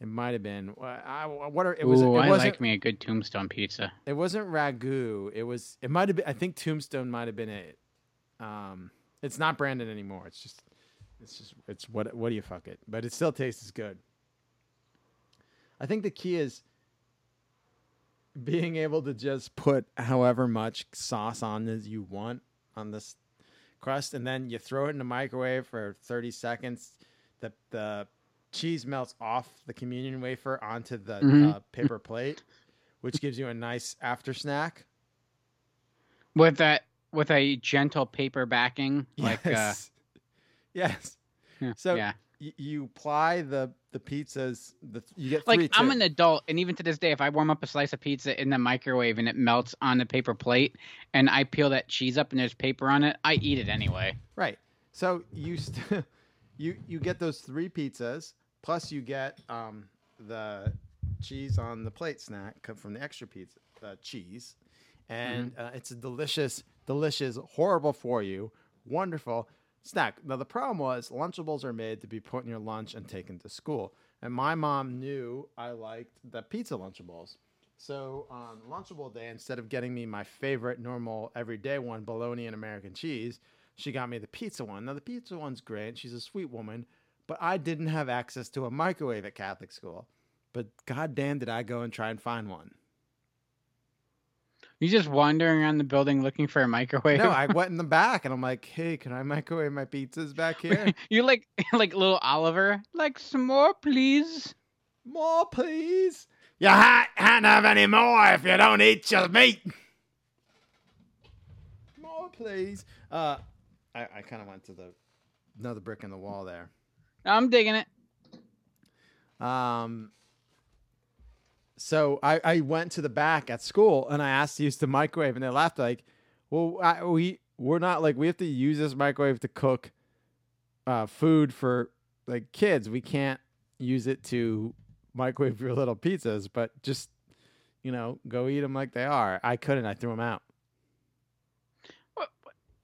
It might have been. I, what are it was? Ooh, it I like me a good tombstone pizza. It wasn't ragu. It was. It might have been. I think Tombstone might have been it. Um, it's not branded anymore. It's just. It's just. It's what. What do you fuck it? But it still tastes as good. I think the key is being able to just put however much sauce on as you want on this crust, and then you throw it in the microwave for 30 seconds. The the cheese melts off the communion wafer onto the Mhm. uh, paper plate, which gives you a nice after snack. with that with a gentle paper backing, like uh, Yes. yes. So yeah. Y- you ply the the pizzas. The you get Like three. I'm an adult, and even to this day, if I warm up a slice of pizza in the microwave and it melts on the paper plate, and I peel that cheese up and there's paper on it, I eat it anyway. Right. So you st- you you get those three pizzas plus you get um, the cheese on the plate snack from the extra pizza uh, cheese, and uh, it's a delicious, delicious, horrible for you, wonderful snack. Now the problem was Lunchables are made to be put in your lunch and taken to school, and my mom knew I liked the pizza Lunchables. So on Lunchable Day, instead of getting me my favorite normal everyday one, bologna and American cheese, she got me the pizza one. Now the pizza one's great. She's a sweet woman, but I didn't have access to a microwave at Catholic school. But goddamn, did I go and try and find one? You just wandering around the building looking for a microwave. No, I went in the back and I'm like, hey, can I microwave my pizzas back here? You're like like little Oliver, like some more, please. More, please. You ha- can't have any more if you don't eat your meat. More, please. Uh, I, I kind of went to the another brick in the wall there. I'm digging it. Um, so I, I went to the back at school and I asked to use the microwave, and they laughed like, "Well, I, we we're not like we have to use this microwave to cook uh, food for like kids. We can't use it to microwave your little pizzas, but just you know, go eat them like they are." I couldn't. I threw them out.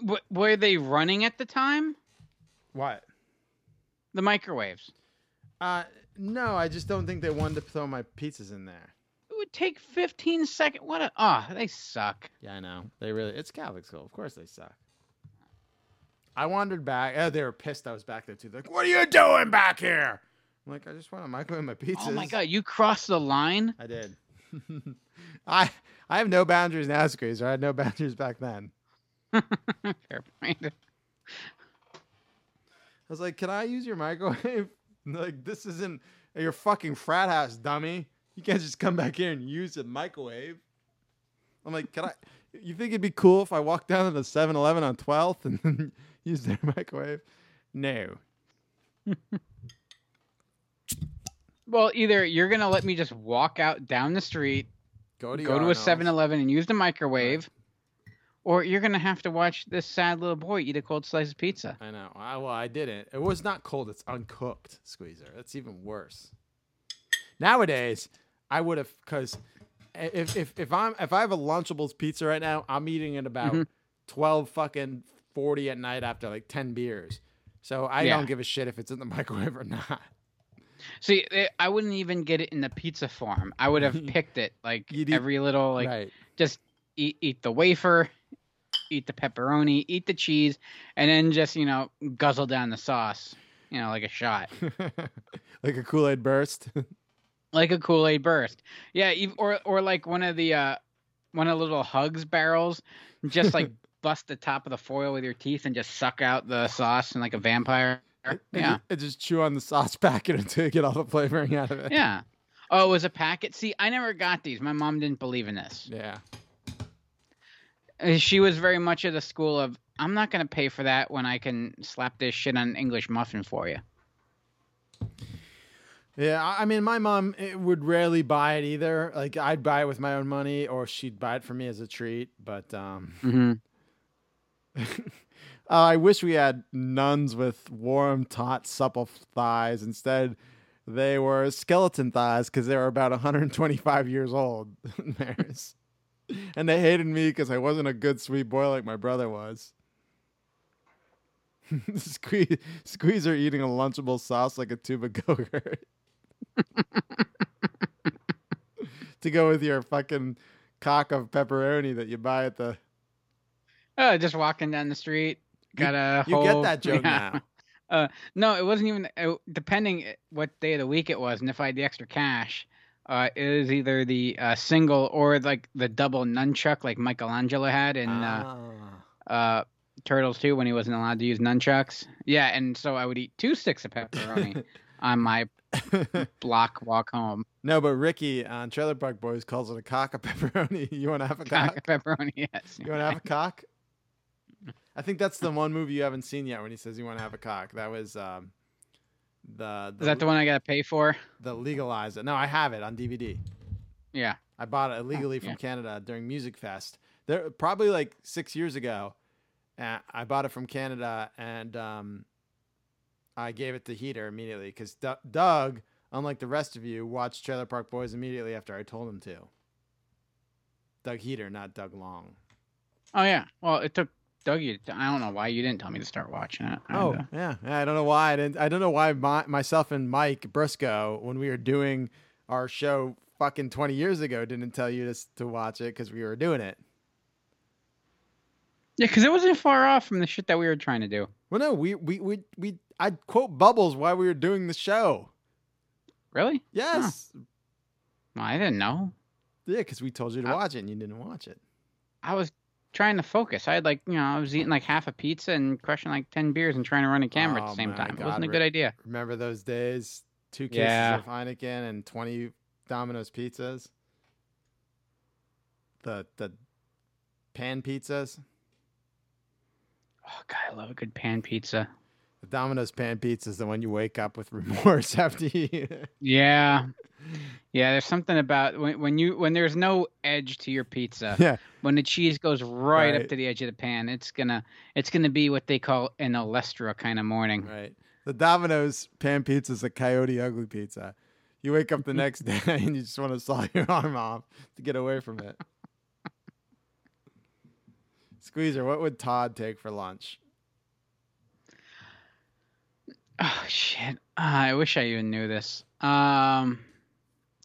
W- were they running at the time? What? The microwaves. Uh, no, I just don't think they wanted to throw my pizzas in there. It would take 15 seconds. What a oh, they suck. Yeah, I know. They really. It's Catholic school. Of course they suck. I wandered back. Oh, they were pissed I was back there too. They're like, "What are you doing back here?" I'm like, "I just want to microwave my pizzas." Oh my god, you crossed the line. I did. I I have no boundaries now, Squeezer. I had no boundaries back then. Fair point. I was like, "Can I use your microwave?" Like, this isn't your fucking frat house, dummy. You can't just come back here and use a microwave. I'm like, "Can I?" You think it'd be cool if I walked down to the 7-Eleven on 12th and use their microwave? No. Well, either you're gonna let me just walk out down the street, Go to go to a 7-Eleven and use the microwave, or you're gonna have to watch this sad little boy eat a cold slice of pizza. I know. I, well, I didn't. It was not cold. It's uncooked, Squeezer. That's even worse. Nowadays, I would have because if, if if I'm if I have a Lunchables pizza right now, I'm eating at about Mhm. twelve fucking forty at night after like ten beers. So I Yeah. don't give a shit if it's in the microwave or not. See, eh, I wouldn't even get it in the pizza form. I would have picked it like eat- every little like right. just eat eat the wafer, eat the pepperoni, eat the cheese, and then just you know guzzle down the sauce, you know, like a shot, like a Kool Aid burst. like a Kool Aid burst. Yeah, or or like one of the uh one of the little hugs barrels, just like bust the top of the foil with your teeth and just suck out the sauce and like a vampire. Yeah, and just chew on the sauce packet until you get all the flavoring out of it. yeah. Oh, it was a packet. See, I never got these. My mom didn't believe in this. Yeah. Uh, She was very much of the school of I'm not going to pay for that when I can slap this shit on an English muffin for you. Yeah, I mean, my mom eh, would rarely buy it either. Like, I'd buy it with my own money, or she'd buy it for me as a treat. But um, Mm-hmm. uh, I wish we had nuns with warm, taut, supple thighs. Instead, they were skeleton thighs because they were about 125 years old. And they hated me because I wasn't a good sweet boy like my brother was. Squeeze, squeezer eating a lunchable sauce like a tube of Go-Gurt. to go with your fucking cock of pepperoni that you buy at the. Oh, just walking down the street, got a you whole, get that joke yeah. now. Uh, no, it wasn't even uh, depending what day of the week it was, and if I had the extra cash, uh, it was either the uh, single or like the double nunchuck like Michelangelo had in uh, Ah. uh, Turtles too when he wasn't allowed to use nunchucks. Yeah, and so I would eat two sticks of pepperoni on my block walk home. No, but Ricky on Trailer Park Boys calls it a cock of pepperoni. You want to have a cock? Cock of pepperoni, yes. You want to have a cock? I think that's the one movie you haven't seen yet when he says you want to have a cock. That was um, the, the Is that the one I gotta pay for? the legalize it. No, I have it on DVD. Yeah. I bought it illegally from yeah. Canada during Music Fest. There probably like six years ago. Uh, I bought it from Canada and um, I gave it to Heater immediately because D- Doug, unlike the rest of you, watched Trailer Park Boys immediately after I told him to. Doug Heater, not Doug Long. Oh yeah. Well, it took Doug. You, I don't know why you didn't tell me to start watching it. I Oh to- uh, yeah. yeah, I don't know why I didn't. I don't know why my, myself and Mike Briscoe, when we were doing our show fucking twenty years ago, didn't tell you to to watch it because we were doing it. yeah, because it wasn't far off from the shit that we were trying to do. Well, no, we we we we I'd quote Bubbles while we were doing the show. Really? Yes. Well, I didn't know. Yeah, because we told you to I- watch it and you didn't watch it. I was trying to focus. I had like you know I was eating like half a pizza and crushing like ten beers and trying to run a camera at Oh the same my time. It wasn't a good idea. Remember those days? Two cases Yeah. of Heineken and twenty Domino's pizzas. The the pan pizzas. Oh god, I love a good pan pizza. The Domino's pan pizza is the one you wake up with remorse after you eat it. Yeah. Yeah, there's something about when, when you when there's no edge to your pizza. Yeah. When the cheese goes right, Right. up to the edge of the pan, it's gonna it's gonna be what they call an Olestra kind of morning. Right. The Domino's pan pizza is a coyote ugly pizza. You wake up the next day and you just want to saw your arm off to get away from it. Squeezer, what would Todd take for lunch? Oh shit! Uh, I wish I even knew this. Um,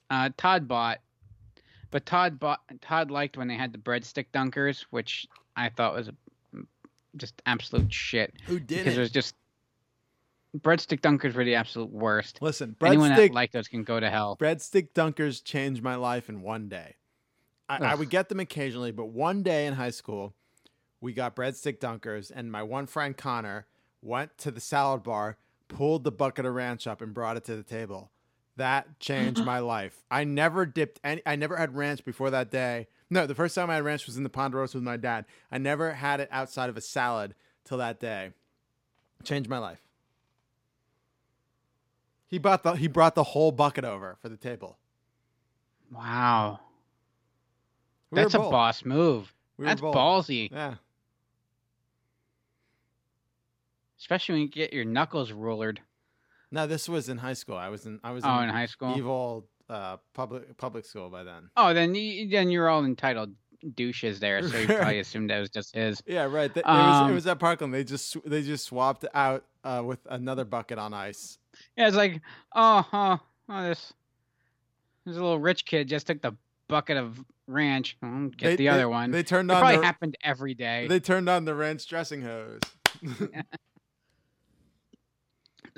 uh, Todd bought, but Todd bought. Todd liked when they had the breadstick dunkers, which I thought was just absolute shit. Who did because it was just breadstick dunkers were the absolute worst. Listen, Anyone breadstick that liked those can go to hell. breadstick dunkers changed my life in one day. I, I would get them occasionally, but one day in high school, we got breadstick dunkers, and my one friend Connor went to the salad bar, pulled the bucket of ranch up, and brought it to the table. That changed my life. I never dipped any. I never had ranch before that day. No, the first time I had ranch was in the Ponderosa with my dad. I never had it outside of a salad till that day. Changed my life. He bought the he brought the whole bucket over for the table. Wow, We that's a boss move. We that's ballsy, Yeah. Especially when you get your knuckles rulered. No, this was in high school. I was in I was Oh, in, in high school? evil uh, public public school by then. Oh, then you, then you're all entitled douches there, so you probably assumed that was just his. Yeah, right. Th- it, was, it Um, was at Parkland. They just they just swapped out uh, with another bucket on ice. Yeah, it's like, oh, oh, oh this, this little rich kid just took the bucket of ranch. Oh, get They- the they- other one. they turned it on Probably the- happened every day. They turned on the ranch dressing hose.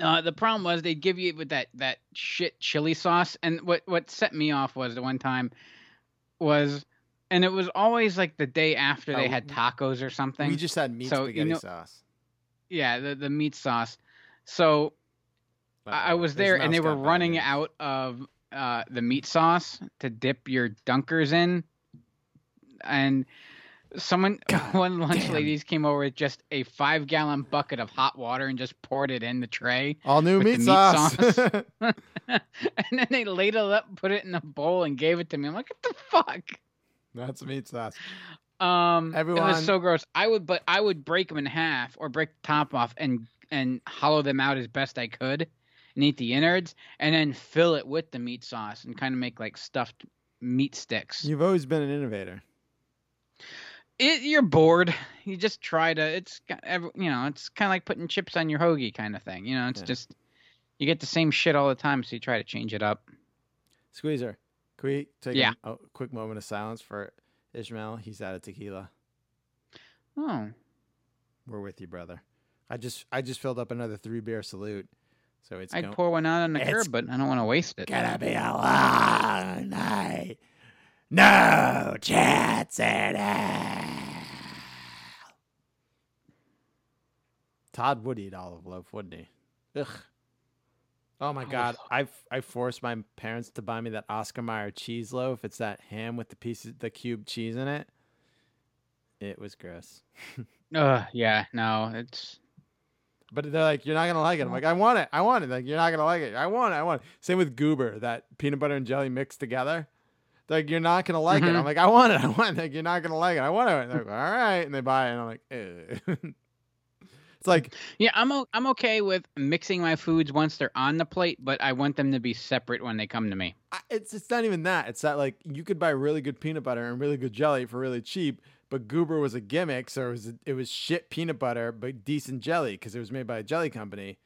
Uh, the problem was they'd give you it with that that shit chili sauce, and what what set me off was the one time was, and it was always like the day after they Oh, had tacos or something. we just had meat So, you spaghetti know- sauce. yeah, the the meat sauce. So I, I was there, and they were running out of uh, the meat sauce to dip your dunkers in, and someone, one lunch damn. ladies came over with just a five gallon bucket of hot water and just poured it in the tray. All new the meat sauce. and then they ladled it up, put it in a bowl, and gave it to me. I'm like, what the fuck? That's meat sauce. Um, it Everyone- was so gross. I would, but I would break them in half or break the top off and and hollow them out as best I could, and eat the innards, and then fill it with the meat sauce and kind of make like stuffed meat sticks. You've always been an innovator. It, you're bored. You just try to. It's you know, it's kind of like putting chips on your hoagie kind of thing. You know, it's Yeah. just you get the same shit all the time, so you try to change it up. Squeezer, can we take Yeah. a, a quick moment of silence for Ishmael? He's out of tequila. Oh, We're with you, brother. I just I just filled up another three beer salute. So it's I'd go- pour one out on the curb, but I don't want to waste it. Gonna be a long night. No chance in hell. Todd would eat olive loaf, wouldn't he? Ugh. Oh my god, I I forced my parents to buy me that Oscar Mayer cheese loaf. It's that ham with the pieces, the cube cheese in it. It was gross. Uh, yeah, no, it's But they're like, you're not gonna like it. I'm like, I want it. I want it. Like, you're not gonna like it. I want it. I want it. Same with Goober, that peanut butter and jelly mixed together. Like, you're not gonna like it. Mhm. I'm like, I want it. I want it. Like, you're not gonna like it. I want it. Like, all right. And they buy it. And I'm like, it's like, yeah. I'm o- I'm okay with mixing my foods once they're on the plate, but I want them to be separate when they come to me. I- it's it's not even that. It's that like you could buy really good peanut butter and really good jelly for really cheap, but Goober was a gimmick, so it was it was shit peanut butter but decent jelly because it was made by a jelly company.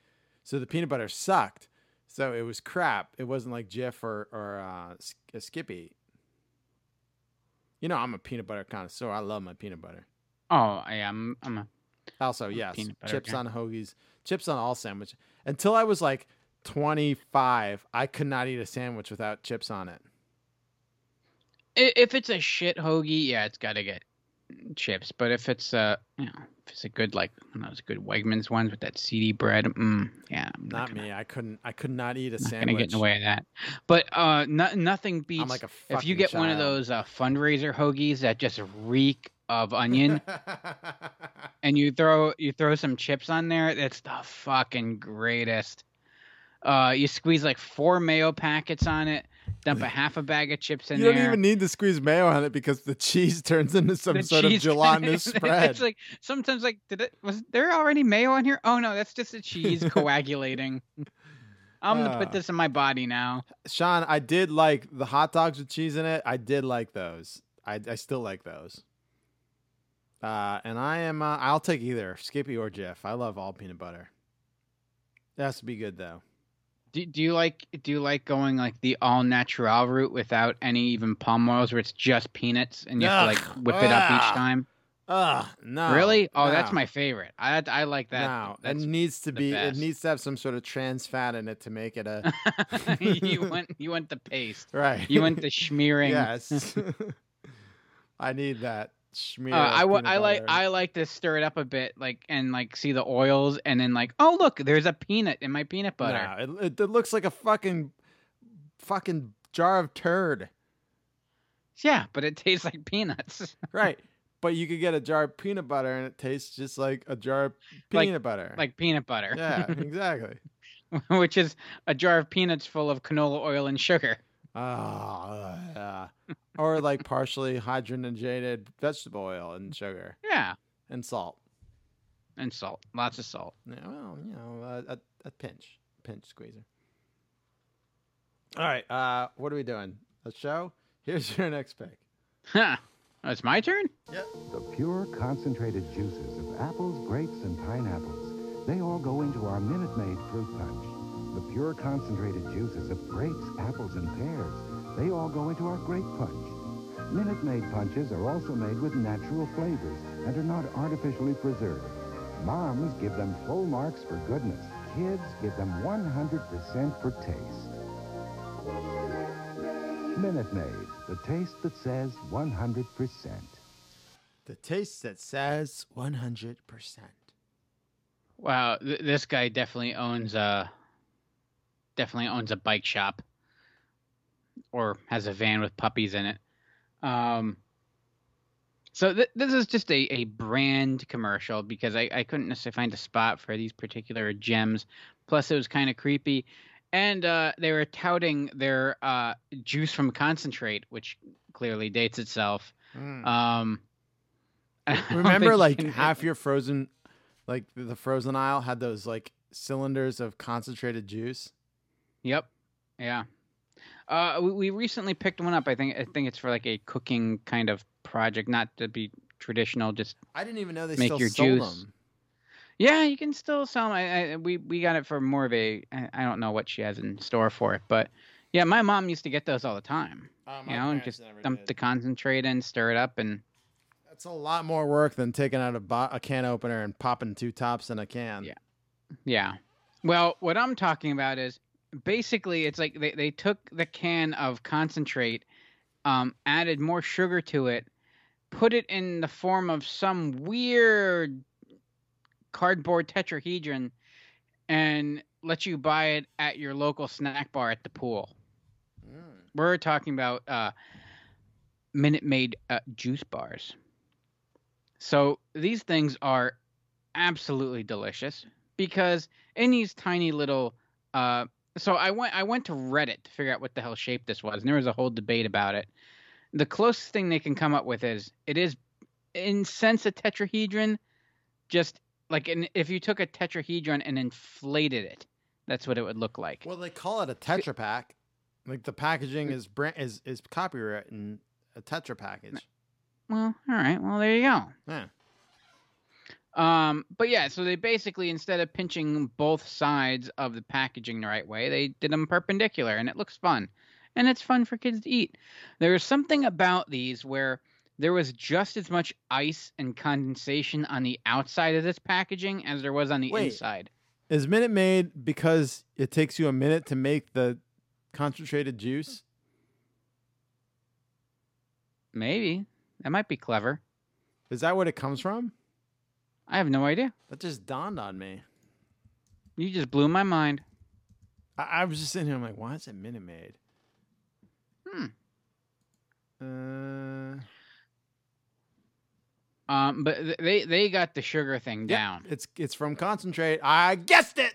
So the peanut butter sucked. So it was crap. It wasn't like Jif or or uh, uh, Skippy. You know, I'm a peanut butter connoisseur. I love my peanut butter. Oh, yeah, I'm I'm a Also, yes, chips guy. on hoagies, chips on all sandwich. Until I was like 25, I could not eat a sandwich without chips on it. If it's a shit hoagie, yeah, it's got to get chips. But if it's uh, you know, it's a good like one of those good Wegmans ones with that seedy bread, mm, yeah, I'm Not me. I couldn't. I could not eat a not sandwich. gonna get in the way of that. But uh, no, nothing beats like a if you get one of those uh, fundraiser hoagies that just reek of onion, and you throw you throw some chips on there. That's the fucking greatest. Uh, you squeeze like four mayo packets on it, dump a half a bag of chips in you there. You don't even need to squeeze mayo on it because the cheese turns into some the sort of gelatinous spread. It's like sometimes like did it was there already mayo on here? Oh no, that's just the cheese coagulating. I'm gonna Ah. put this in my body now. Sean, I did like the hot dogs with cheese in it. I did like those. I, I still like those. Uh, and I am. Uh, I'll take either Skippy or Jif. I love all peanut butter. It has to be good though. Do, do you like do you like going like the all natural route without any even palm oils where it's just peanuts and you have to like whip it up Ah. each time? Ugh, no. really? Oh, that's my favorite. I I like that. No, it needs to the be. It needs to have some sort of trans fat in it to make it a you want you want the paste. right. You want the schmearing. yes. I need that schmear. Uh, I of I like. I like to stir it up a bit, like and like see the oils, and then like, oh look, there's a peanut in my peanut butter. No, it, it, looks like a fucking, fucking jar of turd. Yeah, but it tastes like peanuts. Right. But you could get a jar of peanut butter and it tastes just like a jar of Like- peanut butter. like peanut butter. yeah, exactly. which is a jar of peanuts full of canola oil and sugar. Oh, yeah. or like partially hydrogenated vegetable oil and sugar Yeah, and salt. and salt, lots of salt. Yeah, well, you know, a, a, a pinch, pinch squeezer. All right, uh, what are we doing? A show? Here's your next pick. Huh. Oh, it's my turn. The pure concentrated juices of apples, grapes, and pineapples. They all go into our Minute Maid fruit punch. The pure concentrated juices of grapes, apples, and pears. They all go into our grape punch. Minute Maid punches are also made with natural flavors and are not artificially preserved. Moms give them full marks for goodness. Kids give them 100% for taste. Minute Maid, the taste that says 100%. The taste that says 100%. Wow, th- this guy definitely owns a definitely owns a bike shop or has a van with puppies in it. Um, so th- this is just a, a brand commercial because I, I couldn't necessarily find a spot for these particular gems. Plus, it was kind of creepy. And uh, they were touting their uh, juice from concentrate, which clearly dates itself. Mm. Um, Remember, think you like can- half your frozen, like the frozen aisle had those like cylinders of concentrated juice. Yep. Yeah. Uh, we, we recently picked one up. I think I think it's for like a cooking kind of project, not to be traditional. Just I didn't even know they Make still your sold juice. them. yeah, you can still sell them. I, I, we we got it for more of a. I don't know what she has in store for it, but yeah, my mom used to get those all the time. Uh, you know, and just dump the concentrate in, stir it up, and That's a lot more work than taking out a, bo- a can opener and popping two tops in a can. Yeah. Yeah. Well, what I'm talking about is basically it's like they, they took the can of concentrate, um, added more sugar to it, put it in the form of some weird cardboard tetrahedron and let you buy it at your local snack bar at the pool. We're talking about uh, Minute Maid uh, juice bars. So these things are absolutely delicious because in these tiny little. Uh, so I went I went to Reddit to figure out what the hell shape this was, and there was a whole debate about it. The closest thing they can come up with is it is in sense a tetrahedron, just like in, if you took a tetrahedron and inflated it, that's what it would look like. Well, they call it a Tetra Pak. Like the packaging is brand is is copywritten a Tetra package. Well, all right. Well, there you go. Yeah. Um, but yeah, so they basically instead of pinching both sides of the packaging the right way, they did them perpendicular, and it looks fun, and it's fun for kids to eat. There is something about these where there was just as much ice and condensation on the outside of this packaging as there was on the Wait. inside. Is Minute Made because it takes you a minute to make the concentrated juice? Maybe that might be clever. Is that what it comes from? I have no idea. That just dawned on me. You just blew my mind. I, I was just sitting here. I'm like, why is it Minute Maid? Hmm. Uh, Um, but th- they they got the sugar thing yeah, down. It's it's from concentrate. I guessed it.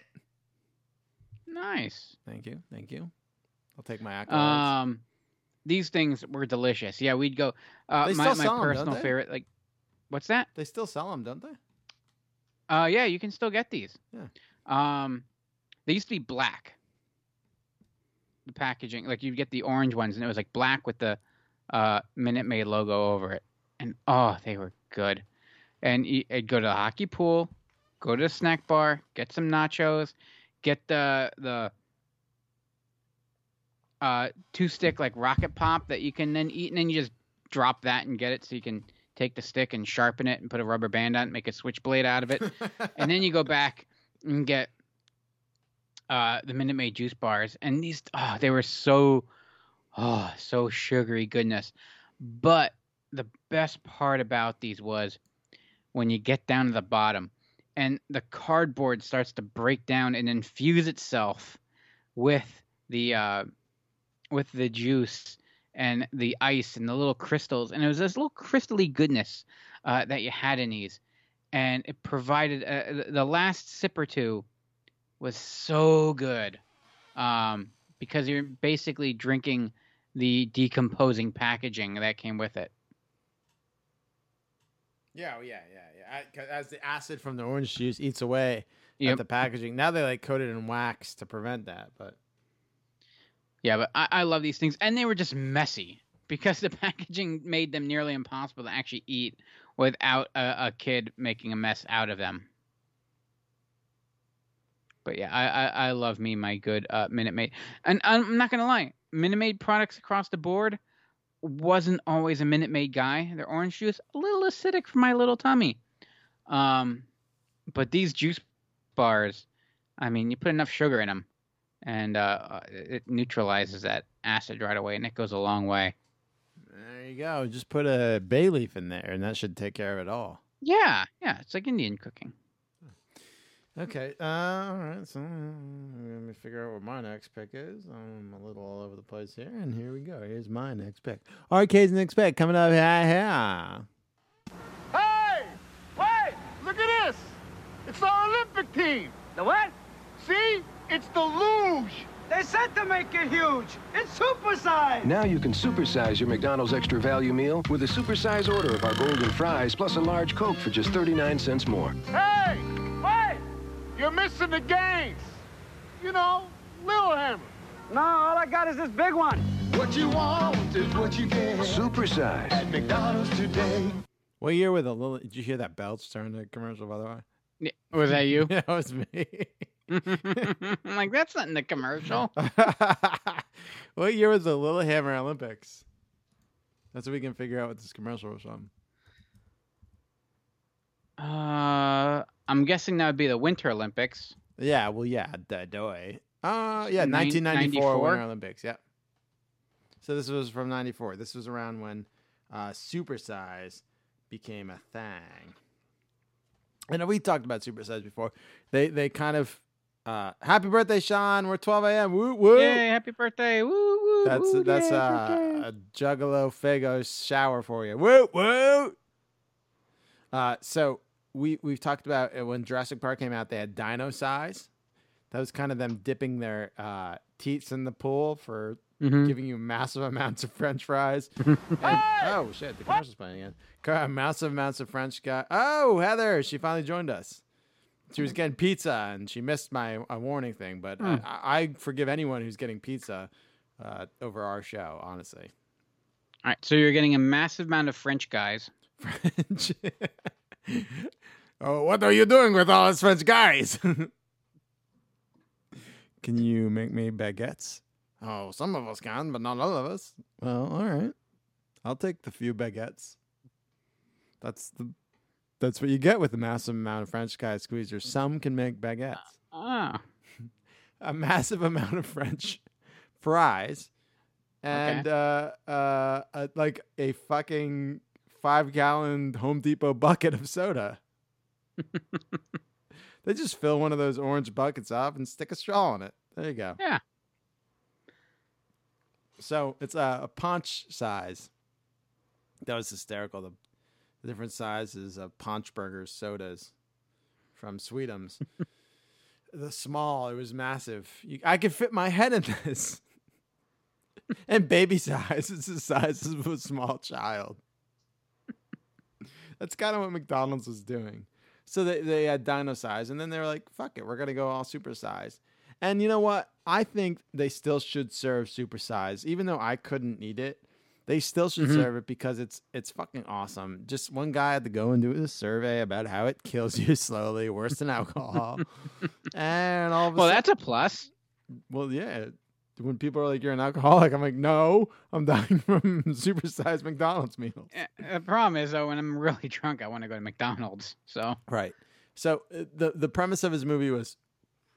Nice. Thank you. Thank you. I'll take my accolades. Um, these things were delicious. Yeah, we'd go. Uh, They my still my sell 'em, don't personal they? favorite, like, what's that? they still sell them, don't they? Uh, yeah, you can still get these. Yeah. Um, they used to be black. The packaging, like you'd get the orange ones, and it was like black with the uh, Minute Maid logo over it, and oh, they were good. And would go to the hockey pool, go to the snack bar, get some nachos, get the the uh, two stick like rocket pop that you can then eat, and then you just drop that and get it, so you can take the stick and sharpen it and put a rubber band on it, make a switchblade out of it, and then you go back and get uh, the Minute Maid juice bars, and these oh, they were so oh so sugary goodness. But the best part about these was when you get down to the bottom, and the cardboard starts to break down and infuse itself with the uh, with the juice and the ice and the little crystals, and it was this little crystally goodness uh, that you had in these, and it provided uh, the last sip or two was so good um, because you're basically drinking the decomposing packaging that came with it. Yeah, oh, yeah, yeah, yeah. As the acid from the orange juice eats away Yep. at the packaging, now they like coat it in wax to prevent that. But Yeah, but I, I love these things, and they were just messy because the packaging made them nearly impossible to actually eat without a, a kid making a mess out of them. But yeah, I, I, I love me my good uh, Minute Maid, and I'm not gonna lie, Minute Maid products across the board wasn't always a Minute Maid guy. Their orange juice a little acidic for my little tummy, um, but these juice bars, I mean, you put enough sugar in them, and uh, it neutralizes that acid right away, and it goes a long way. there you go. Just put a bay leaf in there, and that should take care of it all. Yeah, yeah, it's like Indian cooking. Okay. Uh, all right. So let me figure out what my next pick is. I'm a little all over the place here, and here we go. Here's my next pick. Arcade's next pick coming up here. here. Hey! Wait! Look at this! It's the Olympic team! The what? See? It's the luge! They said to make it huge. It's supersized. Now you can supersize your McDonald's extra value meal with a supersize order of our golden fries plus a large Coke for just 39 cents more. Hey! Wait! You're missing the games! You know, Lillehammer. No, all I got is this big one. What you want is what you get Supersize. at McDonald's today. What year were the little? Did you hear that belch during the commercial? By the way, Yeah, Was that you? that was me. I'm like, that's not in the commercial. what year was the Lillehammer Olympics? That's what we can figure out what this commercial was from. Uh, I'm guessing that would be the Winter Olympics. Yeah, well, yeah, da doy. Uh, yeah, Nin- 1994 94? Winter Olympics. Yeah. So this was from '94. This was around when uh, supersize became a thing. I know we talked about supersize before. They they kind of uh, happy birthday, Sean. We're 12 a.m. Woo woo. Yay, happy birthday. Woo, woo, That's woo, that's yay, uh, a Juggalo Faygo shower for you. Woo woo. Uh, so we we've talked about uh, when Jurassic Park came out, they had Dino size. That was kind of them dipping their uh, teats in the pool for Mhm. giving you massive amounts of French fries. And- oh shit, the commercial's playing again. Massive amounts of French guy. Oh, Heather, she finally joined us. She was getting pizza and she missed my a warning thing, but Hmm. I, I forgive anyone who's getting pizza uh, over our show. Honestly, All right, so you're getting a massive amount of French guys. French. oh, what are you doing with all these French guys? can you make me baguettes? Oh, some of us can, but not all of us. Well, all right. I'll take the few baguettes. That's the that's what you get with a massive amount of French guy squeezers. Some can make baguettes. Ah, a massive amount of French fries and uh, uh, uh, like a fucking five gallon Home Depot bucket of soda. they just fill one of those orange buckets up and stick a straw in it. There you go. yeah. So it's a, a punch size. That was hysterical. The, the different sizes of Paunch Burgers, sodas from Sweetums. the small, it was massive. You, I could fit my head in this. and baby size is the size of a small child. That's kind of what McDonald's was doing. So they, they had dino size, and then they were like, fuck it, we're going to go all super size. And you know what? I think they still should serve super size, even though I couldn't eat it. They still should Mhm. serve it because it's it's fucking awesome. Just one guy had to go and do a survey about how it kills you slowly, worse than alcohol. and all of a Well, sudden, that's a plus. well, yeah. When people are like, "You're an alcoholic," I'm like, "No, I'm dying from supersized McDonald's meals." Eh, The problem is though, when I'm really drunk, I want to go to McDonald's. So Right. So uh, the the premise of his movie was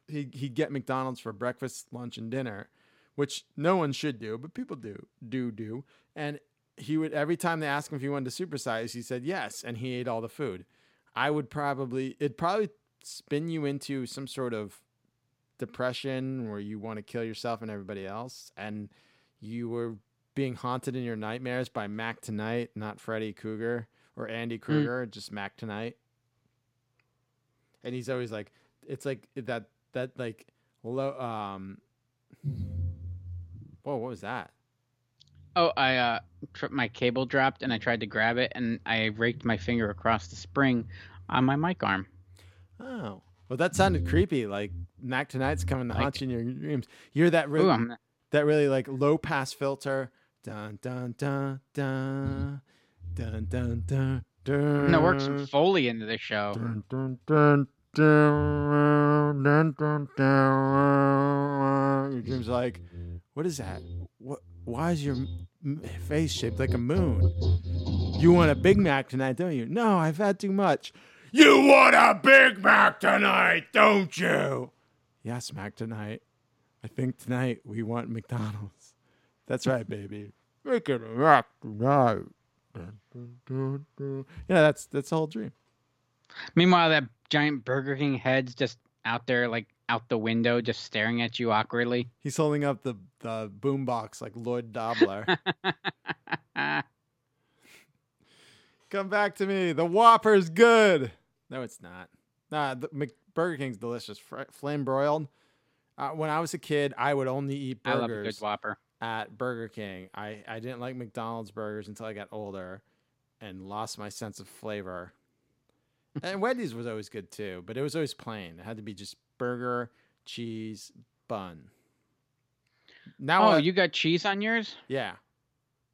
he he'd get McDonald's for breakfast, lunch, and dinner, which no one should do, but people do do do. And he would every time they asked him if he wanted to supersize, he said yes, and he ate all the food. I would probably it'd probably spin you into some sort of depression where you want to kill yourself and everybody else, and you were being haunted in your nightmares by Mac Tonight, not Freddy Cougar or Andy Kruger, just Mac Tonight. And he's always like it's like that that like low um whoa what was that Oh, I uh, tri- my cable dropped and I tried to grab it and I raked my finger across the spring on my mic arm. Oh, well, that sounded creepy. Like Mac tonight's coming to like, haunt you in your dreams. You're that really, Ooh, that really like low pass filter. Dun dun dun dun dun dun dun. dun. No, work some foley into the show. Dun, dun, dun, dun, dun, dun. Your dreams like, what is that? What? Why is your face shaped like a moon? You want a big mac tonight don't you? No i've had too much. You want a big mac tonight don't you? Yes mac tonight. I think tonight we want mcdonald's. That's right baby. Make it a mac tonight. Yeah that's that's the whole dream. Meanwhile, that giant Burger King head's just out there, like out the window, just staring at you awkwardly. He's holding up the the boombox like Lloyd Dobler. Come back to me. The Whopper's good. No, it's not. Nah, the Mc- Burger King's delicious. Fr- flame broiled. Uh, when I was a kid, I would only eat I love a burgers good Whopper. at Burger King. I, I didn't like McDonald's burgers until I got older and lost my sense of flavor. and Wendy's was always good too, but it was always plain. It had to be just burger, cheese, bun. Now, oh, I- you got cheese on yours? yeah.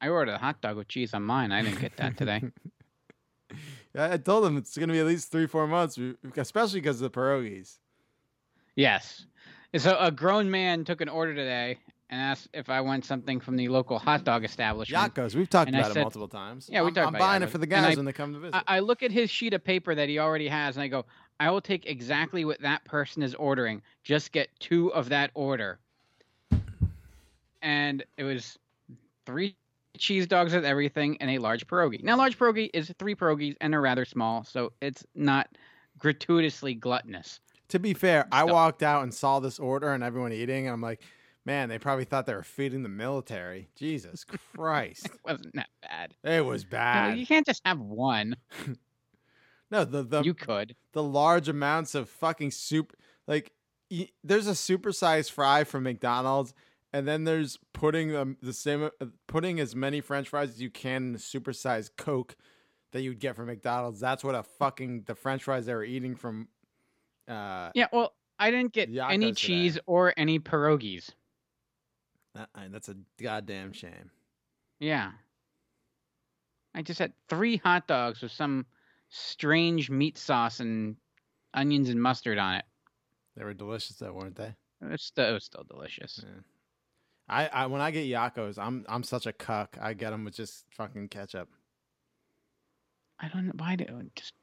I ordered a hot dog with cheese on mine. I didn't get that today. I told them it's going to be at least three, four months, especially because of the pierogies. yes. So a grown man took an order today and asked if I want something from the local hot dog establishment. Yocco's, we've talked And I about it said- multiple times. Yeah, we I'm, talked I'm about buying Yocco's. it for the guys I- when they come to visit. I, I look at his sheet of paper that he already has, and I go, I will take exactly what that person is ordering. Just get two of that order. And it was three cheese dogs with everything and a large pierogi. Now, large pierogi is three pierogies and are rather small, so it's not gratuitously gluttonous. To be fair, I walked out and saw this order and everyone eating, and I'm like, man, they probably thought they were feeding the military. Jesus Christ. it wasn't that bad. It was No, bad. you can't just have one. No, the the You could. the large amounts of fucking soup. Like, y- there's a supersized fry from McDonald's, and then there's putting them the same, uh, putting as many French fries as you can in a supersized Coke that you'd get from McDonald's. That's what a fucking the French fries they were eating from. Uh, Yeah, well, I didn't get any Yocco's today. cheese or any pierogies. uh, uh, that's a goddamn shame. Yeah. I just had three hot dogs with some strange meat sauce and onions and mustard on it. They were delicious, though, weren't they? It was still, it was still delicious. I, I when I get Yocco's, I'm I'm such a cuck. I get them with just fucking ketchup. I don't know why do oh, just.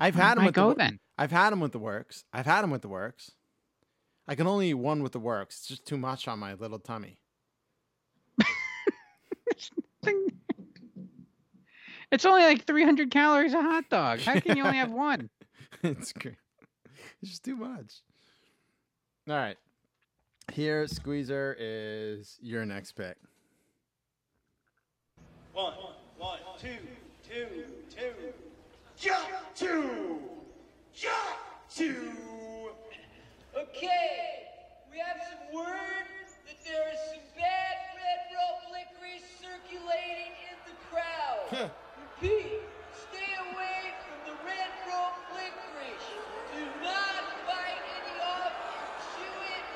I've had them I with go the, then. I've had them with the works. I've had them with the works. I can only eat one with the works. It's just too much on my little tummy. It's only like 300 calories a hot dog. How can you only have one? it's great. It's just too much. All right. Here, Squeezer is your next pick. One, one, two, two, two. Jump two! Jump two! Okay, we have some word that there is some bad red rope licorice circulating in the crowd. Repeat, stay away from the red rope licorice. Do not bite any off and chew it.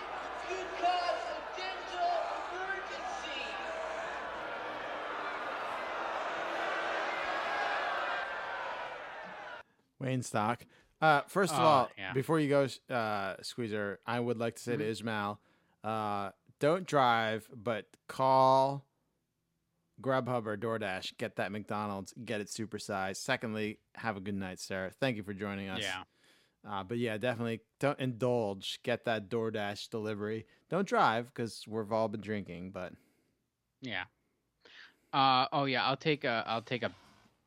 Could cause a dental emergency. Wayne Stock. Uh, first of Oh, all, yeah. before you go, uh, Squeezer, I would like to say Mhm. to Ismail, uh, don't drive, but call Grubhub or DoorDash. Get that McDonald's. Get it supersized. Secondly, have a good night, Sarah. Thank you for joining us. Yeah. Uh, but yeah, definitely don't indulge. Get that DoorDash delivery. Don't drive because we've all been drinking. But Yeah. Uh oh yeah, I'll take a I'll take a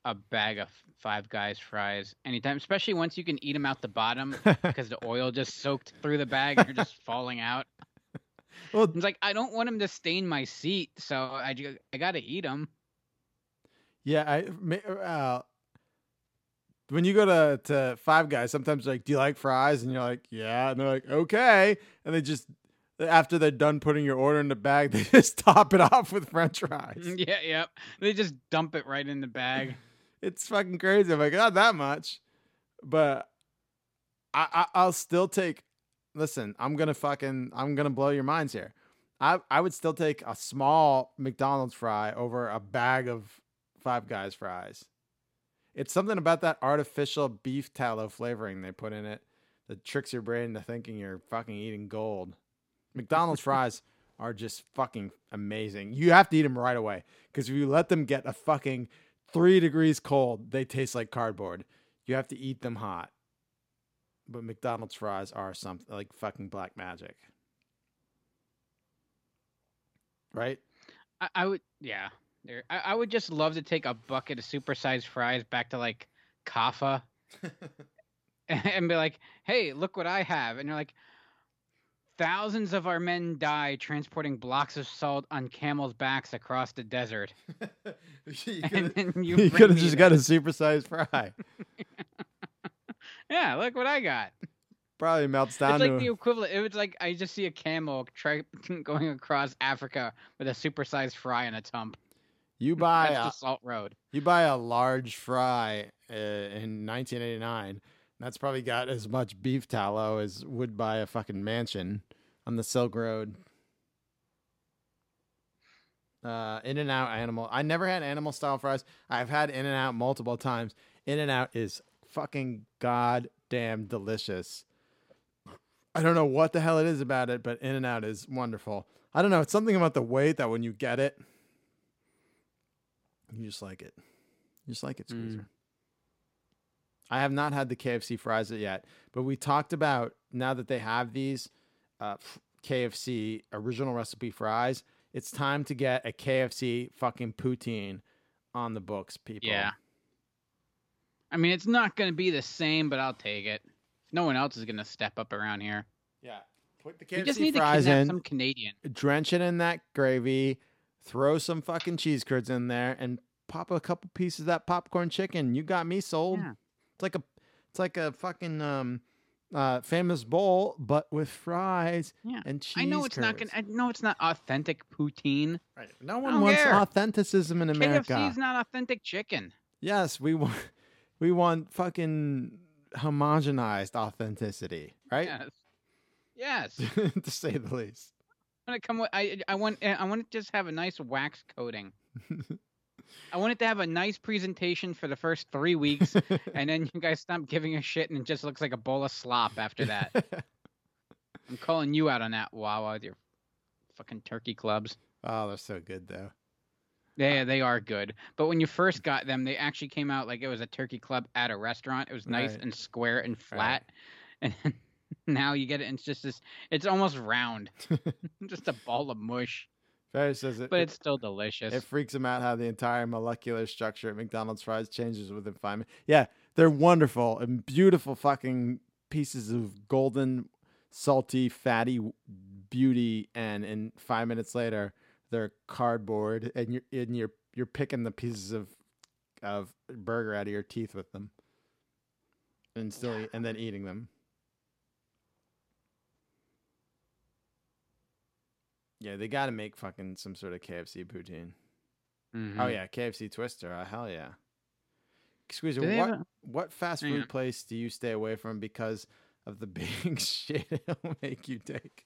a bag of Five Guys fries anytime, especially once you can eat them out the bottom because the oil just soaked through the bag and you're just falling out. Well, it's like I don't want them to stain my seat, so I ju- I got to eat them. yeah, I uh, when you go to to Five Guys, sometimes like, do you like fries? And you're like, yeah, and they're like, okay, and they just after they're done putting your order in the bag, they just top it off with French fries. Yeah, yep. They just dump it right in the bag. It's fucking crazy. I'm like, not that much, but I, I I'll still take. Listen, I'm gonna fucking I'm gonna blow your minds here. I I would still take a small McDonald's fry over a bag of Five Guys fries. It's something about that artificial beef tallow flavoring they put in it that tricks your brain into thinking you're fucking eating gold. McDonald's fries are just fucking amazing. You have to eat them right away because if you let them get a fucking three degrees cold, they taste like cardboard. You have to eat them hot. But McDonald's fries are something like fucking black magic. Right? I, I would, yeah. There, I, I would just love to take a bucket of supersized fries back to like Kaffa and be like, "Hey, look what I have!" And you're like, thousands of our men die transporting blocks of salt on camels' backs across the desert. you, could have just that. got a supersized fry. Yeah, look what I got. Probably melts down It's like the equivalent. It was like I just see a camel try, going across Africa with a supersized fry in its hump. you buy That's a, the salt road. you buy a large fry uh, in 1989. That's probably got as much beef tallow as would buy a fucking mansion on the Silk Road. Uh, In and Out animal. I never had animal style fries. I've had In and Out multiple times. In and Out is fucking goddamn delicious. I don't know what the hell it is about it, but In and Out is wonderful. I don't know. It's something about the weight that when you get it, you just like it. You just like it, Squeezer. I have not had the KFC fries yet, but we talked about now that they have these uh, KFC original recipe fries. It's time to get a KFC fucking poutine on the books, people. Yeah. I mean, it's not going to be the same, but I'll take it. No one else is going to step up around here. Yeah. Put the We just KFC need fries kidnap in, some Canadian. drench it in that gravy, throw some fucking cheese curds in there, and pop a couple pieces of that popcorn chicken. You got me sold. Yeah. It's like a, it's like a fucking um, uh, famous bowl, but with fries Yeah. and cheese. I know it's not going. to I know it's not authentic poutine. Right. No one wants care. authenticism in America. KFC's not authentic chicken. Yes, we want we want fucking homogenized authenticity, right? Yes. Yes. to say the least. I want to come with. I I want. I want it to just have a nice wax coating. I want it to have a nice presentation for the first three weeks, and then you guys stop giving a shit, and it just looks like a bowl of slop after that. I'm calling you out on that, Wawa, with your fucking turkey clubs. Oh, they're so good though. Yeah, they are good. But when you first got them, they actually came out like it was a turkey club at a restaurant. It was nice Right. and square and flat. And now you get it, and it's just this. It's almost round, just a ball of mush. Ferris says it. But it's still delicious. It freaks him out how the entire molecular structure at McDonald's fries changes within five minutes. Yeah, they're wonderful and beautiful fucking pieces of golden, salty, fatty beauty, and in five minutes later, they're cardboard, and you're and you're you're picking the pieces of of burger out of your teeth with them, and still eat, and then eating them. Yeah, they got to make fucking some sort of KFC poutine. Oh Mhm. yeah, KFC Twister. Uh, hell yeah. Do they what a- what fast food on. place do you stay away from because of the big shit it'll make you take?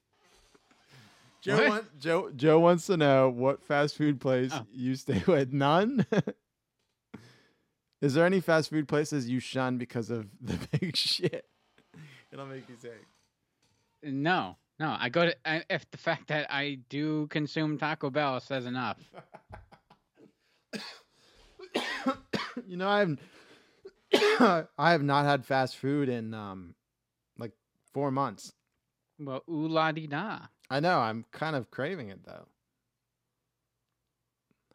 Joe, want, Joe, Joe wants to know what fast food place Oh. you stay with. None. Is there any fast food places you shun because of the big shit it'll make you sick. No, no. I go to I, if the fact that I do consume Taco Bell says enough. you know, I haven't. I have not had fast food in um, like four months. Well, ooh la di da. I know. I'm kind of craving it though.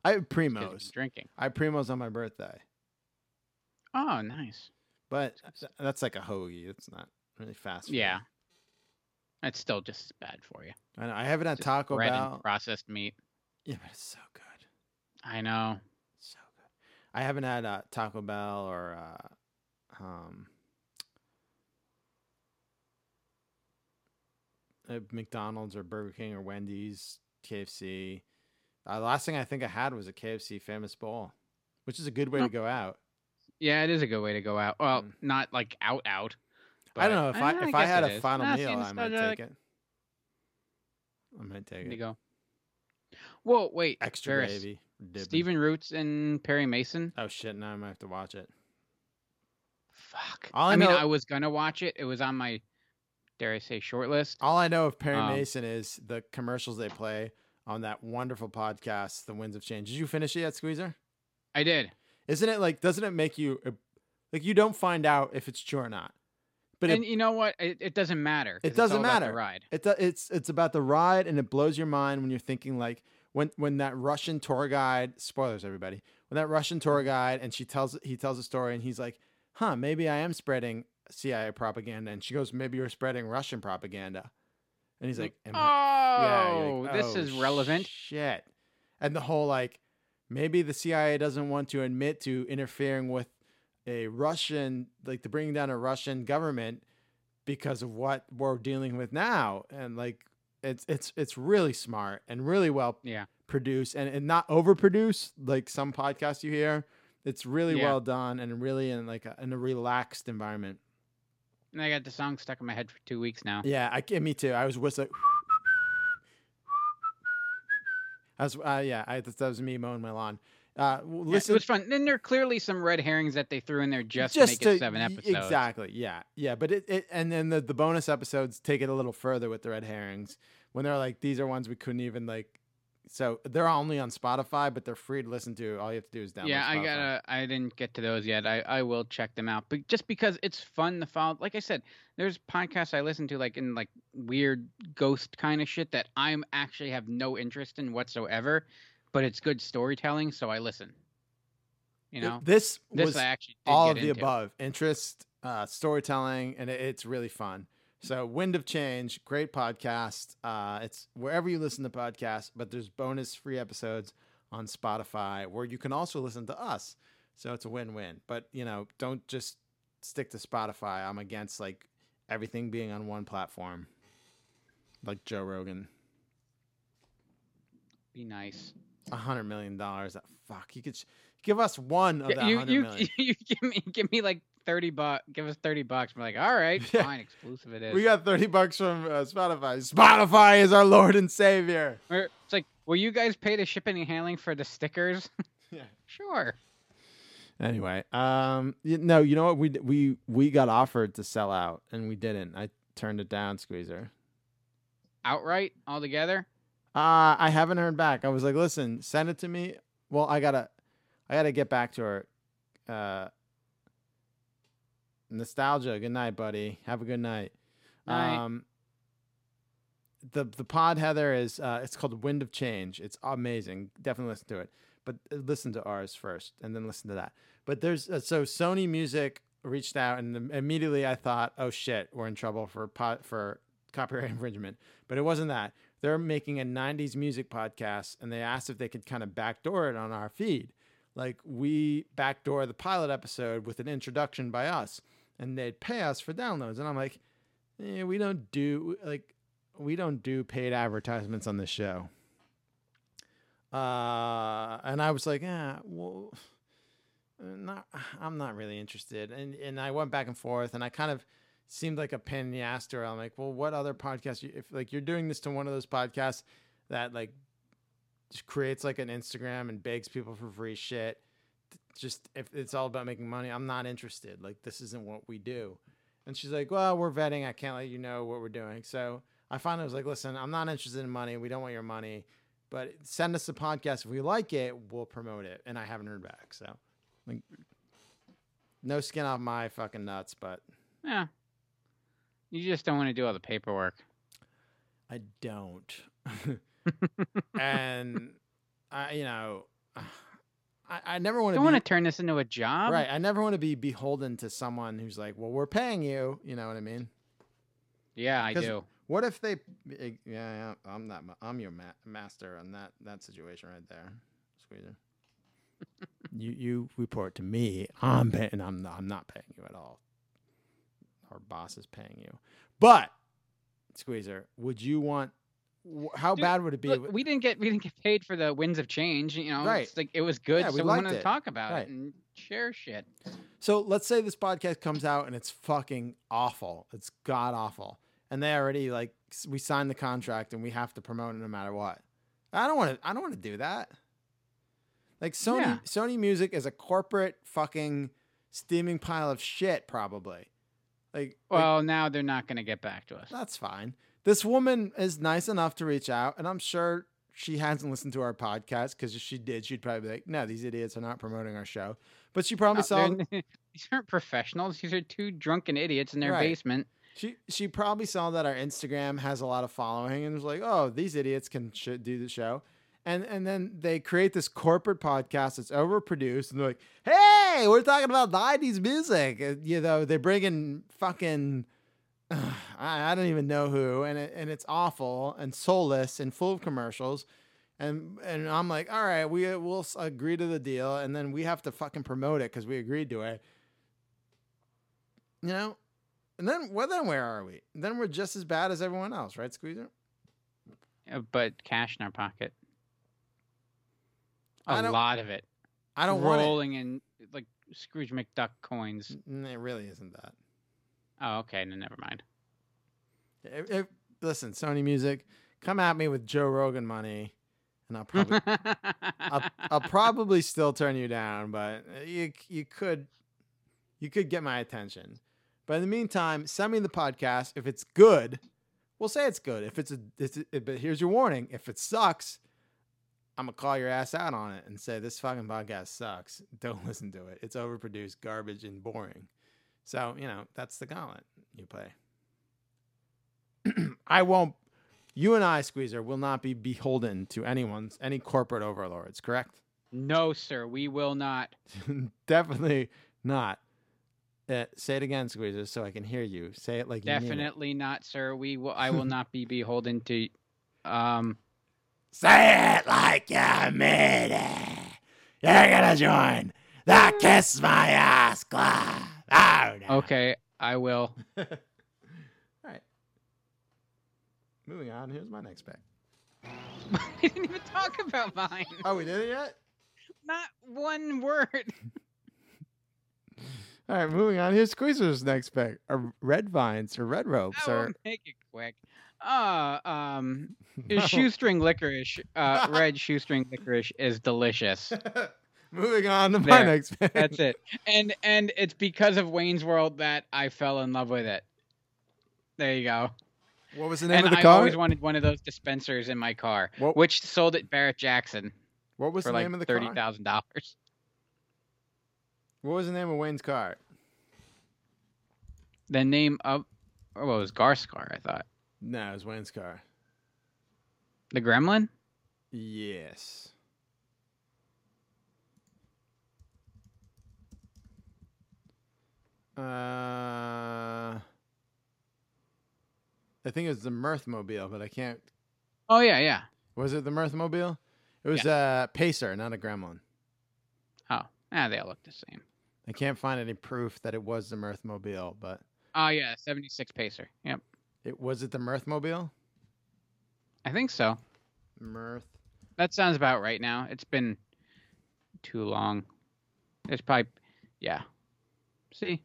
I have primos. drinking. I have primos on my birthday, Oh, nice. but that's like a hoagie. It's not really fast food. Yeah. It's still just bad for you. I know. I haven't had Just Taco bread Bell. and processed meat. Yeah, but it's so good. I know. So good. I haven't had uh, Taco Bell or uh, um, uh, McDonald's or Burger King or Wendy's, KFC. Uh, the last thing I think I had was a KFC Famous Bowl, which is a good way Oh. to go out. Yeah, it is a good way to go out. Well, Mm. not like out out. I don't know if I, Eh, if I had a is. final meal, I might take it. I might take it. There you go. Whoa, wait. Extra Ferris, gravy. dipping. Stephen Root's and Perry Mason. Oh shit! Now I might have to watch it. Fuck. All I I, mean, know- I was gonna watch it. It was on my, dare I say, shortlist. All I know of Perry Um, Mason is the commercials they play on that wonderful podcast, The Winds of Change. Did you finish it yet, Squeezer? I did. Isn't it like? Doesn't it make you uh, like you don't find out if it's true or not? But and it, you know what? It, it doesn't matter. it doesn't matter. Ride. It it's it's about the ride, and it blows your mind when you're thinking like when when that Russian tour guide. Spoilers, everybody. When that Russian tour guide and she tells he tells a story, and he's like, "Huh, maybe I am spreading CIA propaganda," and she goes, "Maybe you're spreading Russian propaganda," and he's like, oh, Yeah, like, this "Oh, is relevant. Shit. And the whole like maybe the CIA doesn't want to admit to interfering with a Russian like to bring down a Russian government because of what we're dealing with now. And like it's it's it's really smart and really well Yeah. produced and, and not overproduced like some podcasts you hear. It's really Yeah. well done and really in like a, in a relaxed environment. And I got the song stuck in my head for two weeks now. Yeah, I me too. I was whistling. I was, uh, yeah, I, that was me mowing my lawn. Uh, w- Yeah, listen, it was fun. Then there are clearly some red herrings that they threw in there just, just to make it seven episodes. Exactly. Yeah, yeah. But it, it and then the, the bonus episodes take it a little further with the red herrings when they're like these are ones we couldn't even like. So they're only on Spotify, but they're free to listen to. All you have to do is download. Yeah, I gotta. I didn't get to those yet. I, I will check them out, but just because it's fun to follow. Like I said, there's podcasts I listen to like in like weird ghost kind of shit that I'm actually have no interest in whatsoever, but it's good storytelling, so I listen. You know, this, this was I actually did all of the into. above: interest, uh, storytelling, and it, it's really fun. So, Wind of Change, great podcast. Uh, it's wherever you listen to podcasts, but there's bonus free episodes on Spotify where you can also listen to us. So it's a win-win. But you know, don't just stick to Spotify. I'm against like everything being on one platform, like Joe Rogan. Be nice. A hundred million dollars. Fuck, you could sh- give us one of that you you, million. you give me give me like thirty bucks. Give us thirty bucks. We're like, all right, Yeah. fine, exclusive it is. We got 30 bucks from uh, Spotify. Spotify is our Lord and Savior. Or it's like, will you guys pay the shipping and handling for the stickers? Yeah. Sure. Anyway, um, y- no, you know what? We we we got offered to sell out, and we didn't. I turned it down, Squeezer. Outright, altogether. Uh, I haven't heard back. I was like, listen, send it to me. Well, I gotta, I gotta get back to her. Uh, nostalgia. Good night, buddy. Have a good night. Night. Um, the the pod Heather is uh, it's called Wind of Change. It's amazing. Definitely listen to it. But uh, listen to ours first, and then listen to that. But there's uh, so Sony Music reached out, and immediately I thought, oh shit, we're in trouble for pot for copyright infringement. But it wasn't that. They're making a '90s music podcast, and they asked if they could kind of backdoor it on our feed. Like we backdoor the pilot episode with an introduction by us, and they'd pay us for downloads. And I'm like, eh, we don't do like we don't do paid advertisements on this show. Uh, and I was like, yeah, well, not, I'm not really interested. And and I went back and forth, and I kind of seemed like a pain in the ass to her. I'm like, well, what other podcast? If like you're doing this to one of those podcasts that like just creates like an Instagram and begs people for free shit, just if it's all about making money, I'm not interested. Like this isn't what we do. And she's like, well, we're vetting. I can't let you know what we're doing. So I finally was like, listen, I'm not interested in money. We don't want your money, but send us a podcast. If we like it, we'll promote it. And I haven't heard back. So like, no skin off my fucking nuts, but Yeah. You just don't want to do all the paperwork. I don't. and I, you know, I, I never want to. Don't want to turn this into a job. Right. I never want to be beholden to someone who's like, well, we're paying you. You know what I mean? Yeah, I do. What if they? eh, Yeah, yeah I'm not. I'm your ma- master on that that situation right there, Squeezer. you you report to me. I'm paying. I'm not, I'm not paying you at all. Our boss is paying you, but Squeezer, would you want? How Dude, bad would it be? Look, we didn't get we didn't get paid for the winds of change. You know, Right. it's like it was good, Yeah, we so we liked wanted it. to talk about Right. it and share shit. So let's say this podcast comes out and it's fucking awful. It's god awful. And they already like we signed the contract and we have to promote it no matter what. I don't want to I don't want to do that. Like Sony Yeah. Sony Music is a corporate fucking steaming pile of shit probably. Like like, Well, now they're not going to get back to us. that's fine. This woman is nice enough to reach out and I'm sure she hasn't listened to our podcast because if she did, she'd probably be like, "No, these idiots are not promoting our show." But she probably Uh, saw these aren't professionals. These are two drunken idiots in their Right. basement. She she probably saw that our Instagram has a lot of following and was like, "Oh, these idiots can sh- do the show," and and then they create this corporate podcast that's overproduced, and they're like, "Hey, we're talking about '90s music." And, you know, they bring in fucking I, I don't even know who, and it, and it's awful and soulless and full of commercials. And and I'm like, all right, we will agree to the deal, and then we have to fucking promote it because we agreed to it. You know, and then well, then where are we? Then we're just as bad as everyone else, right, Squeezer? Uh, But cash in our pocket. A lot of it. I don't want rolling in like Scrooge McDuck coins. It really isn't that. Oh, okay. Then never mind. If, if- listen, Sony Music, come at me with Joe Rogan money, and I'll probably I'll, I'll probably still turn you down, but uh, you you could you could get my attention. But in the meantime, send me the podcast. If it's good, we'll say it's good. If it's a, it's a but here's your warning: if it sucks, I'm gonna call your ass out on it and say this fucking podcast sucks. Don't listen to it. It's overproduced, garbage, and boring. So you know that's the gauntlet you play. I won't. You and I, Squeezer, will not be beholden to anyone's any corporate overlords. Correct? No, sir, we will not. Definitely not. Uh, say it again, Squeezer, so I can hear you. Say it like it. Definitely not, sir. We will. I will not be beholden to. Um. Say it like you mean it. You're gonna join the Kiss My Ass Club. Oh, no. Okay, I will. All right. Moving on. Here's my next pick. we didn't even talk about mine. Oh, we did it yet? Not one word. All right, moving on. Here's Squeezer's next pick. Are red vines or red ropes I or make it quick. Uh, um, No. shoestring licorice, uh, red shoestring licorice is delicious. Moving on to my next pick. That's it. And and it's because of Wayne's World that I fell in love with it. There you go. What was the name and of the I car? I always wanted one of those dispensers in my car, What- which sold at Barrett Jackson What was the like name of the thirty car? thousand dollars. What was the name of Wayne's car? The name of oh, well, it was Garth's car, I thought. No, it was Wayne's car. The Gremlin. Yes. Uh, I think it was the Mirthmobile, but I can't. Oh yeah, yeah. Was it the Mirthmobile? It was a Pacer, not a Gremlin. Oh, ah, they all look the same. I can't find any proof that it was the Mirthmobile, but Oh yeah, seventy six pacer. Yep, it was it the Mirthmobile? I think so. Mirth. That sounds about right now. It's been too long. It's probably yeah. See,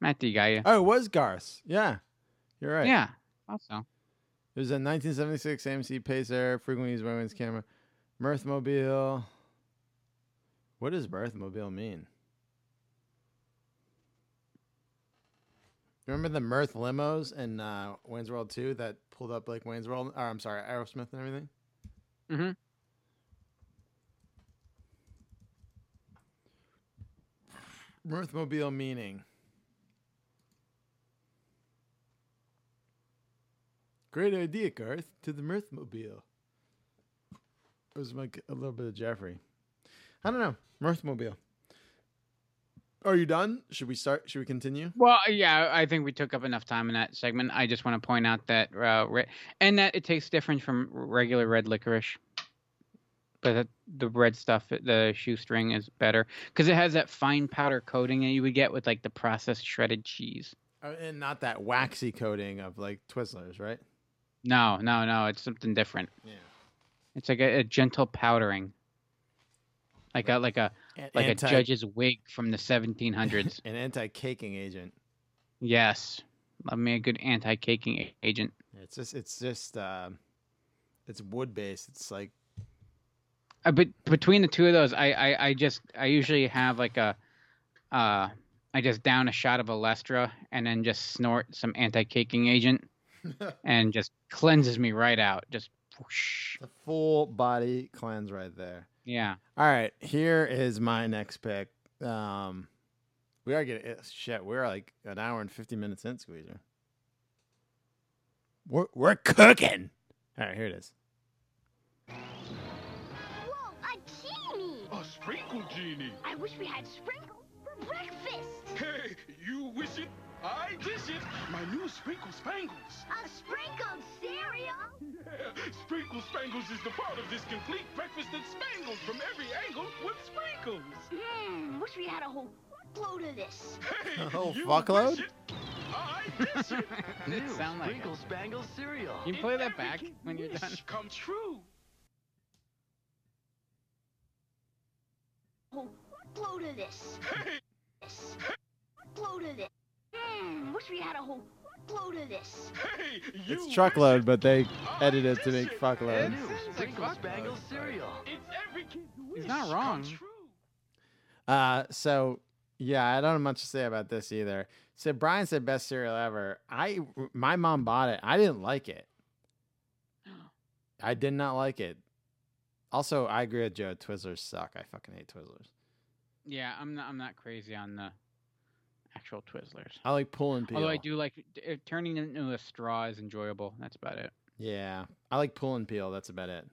Matt D got you. Oh, it was Garth. Yeah, you're right. Yeah, also. It was a 1976 AMC Pacer, frequently used by Wayne's camera. Mirthmobile. What does Mirthmobile mean? Remember the Mirth limos in uh, Wayne's World 2 that pulled up like Wayne's World? Or I'm sorry, Aerosmith and everything? Mm-hmm. Mirthmobile meaning. Great idea, Garth. To the Mirthmobile. It was like a little bit of Jeffrey. I don't know. Mirthmobile. Are you done? Should we start? Should we continue? Well, yeah, I think we took up enough time in that segment. I just want to point out that uh, re- and that it tastes different from regular red licorice. But the, the red stuff, the shoestring, is better because it has that fine powder coating that you would get with like the processed shredded cheese. Uh, and not that waxy coating of like Twizzlers, right? No, no, no, it's something different. Yeah. It's like a, a gentle powdering, like a like a An like anti- a judge's wig from the 1700s. An anti-caking agent. yes, love me a good anti-caking agent. It's just it's just uh, it's wood based. It's like Uh, but between the two of those, I, I, I just I usually have like a, uh, I just down a shot of Olestra and then just snort some anti-caking agent, and just cleanses me right out. Just whoosh. a full body cleanse right there. yeah. All right, here is my next pick. Um, we are getting eh, shit. We're like an hour and fifty minutes in, Squeezer. We're we're cooking. All right, here it is. Whoa, a genie! A sprinkle genie. I wish we had sprinkles for breakfast. Hey, you wish it, I dish it. My new Sprinkle Spangles. A sprinkled cereal? Yeah, Sprinkle Spangles is the part of this complete breakfast that spangles from every angle with sprinkles. Hmm, wish we had a whole load of this. Hey, A whole you fuckload? I dish it. It sound like Sprinkle Spangle cereal. Can you play that back when you're Wish done? come true. whole load of this. Hey, This. load of this. Hmm, wish we had a whole load of this. hey, It's truckload, but they I edited to make it. fuckload. New sounds like Sprinkle fuck Spangle those. cereal. It's every kid's wish He's not wrong. Uh, so yeah, I don't have much to say about this either. So Brian said best cereal ever. I my mom bought it. I didn't like it. I did not like it. Also, I agree with Joe. Twizzlers suck. I fucking hate Twizzlers. Yeah, I'm not I'm not crazy on the actual Twizzlers. I like pull and peel. Although I do like uh, turning it into a straw is enjoyable. That's about it. Yeah, I like pull and peel. That's about it.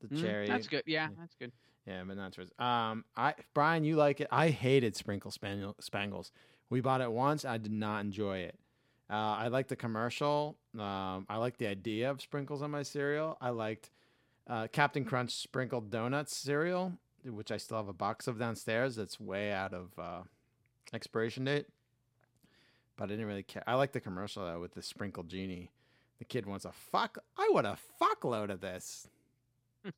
The Mm, cherry. That's good. Yeah, yeah. that's good. Yeah, but not yours. Um, I Brian, you like it? I hated Sprinkle Spaniel, Spangles. We bought it once. I did not enjoy it. Uh, I liked the commercial. Um, I liked the idea of sprinkles on my cereal. I liked uh, Captain Crunch sprinkled donuts cereal, which I still have a box of downstairs. That's way out of uh, expiration date. But I didn't really care. I like the commercial though with the sprinkled genie. The kid wants a fuck. I want a fuckload of this.